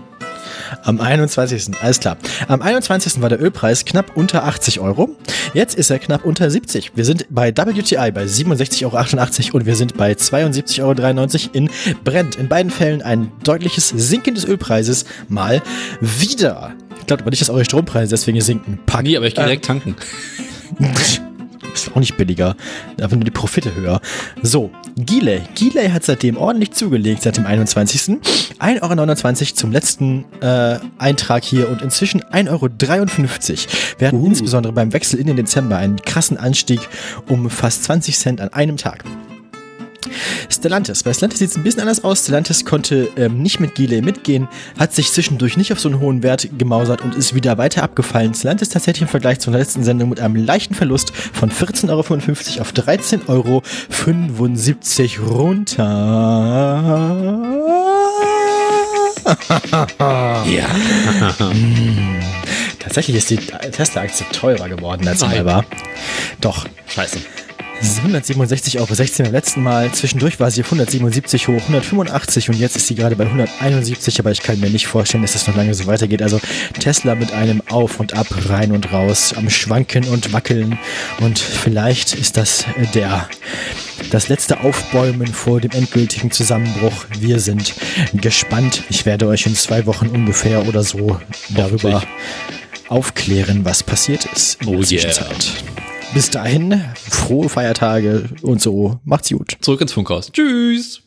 Am 21. Alles klar. Am 21. war der Ölpreis knapp unter 80 Euro. Jetzt ist er knapp unter 70. Wir sind bei WTI bei 67,88 Euro und wir sind bei 72,93 Euro in Brent. In beiden Fällen ein deutliches Sinken des Ölpreises mal wieder. Ich glaube aber nicht, dass eure Strompreise deswegen sinken. Pack. Nee, aber ich gehe direkt tanken. Ist auch nicht billiger. Einfach nur die Profite höher. So, Gile. Gile hat seitdem ordentlich zugelegt, seit dem 21. 1,29 Euro zum letzten äh, Eintrag hier und inzwischen 1,53 Euro. Wir hatten insbesondere beim Wechsel in den Dezember einen krassen Anstieg um fast 20 Cent an einem Tag. Stellantis. Bei Stellantis sieht es ein bisschen anders aus. Stellantis konnte ähm, nicht mit Gile mitgehen, hat sich zwischendurch nicht auf so einen hohen Wert gemausert und ist wieder weiter abgefallen. Stellantis tatsächlich im Vergleich zur letzten Sendung mit einem leichten Verlust von 14,55 Euro auf 13,75 Euro runter. Ja. Tatsächlich ist die Tesla-Aktie teurer geworden, als sie mal war. Doch, Scheiße. 167,16 Euro beim letzten Mal. Zwischendurch war sie auf 177 hoch, 185 und jetzt ist sie gerade bei 171, aber ich kann mir nicht vorstellen, dass es noch lange so weitergeht. Also Tesla mit einem Auf und Ab, rein und raus, am Schwanken und Wackeln und vielleicht ist das äh, der das letzte Aufbäumen vor dem endgültigen Zusammenbruch. Wir sind gespannt. Ich werde euch in zwei Wochen ungefähr oder so darüber aufklären, was passiert ist in Oh der yeah. Zwischenzeit. Bis dahin, frohe Feiertage und so. Macht's gut. Zurück ins Funkhaus. Tschüss.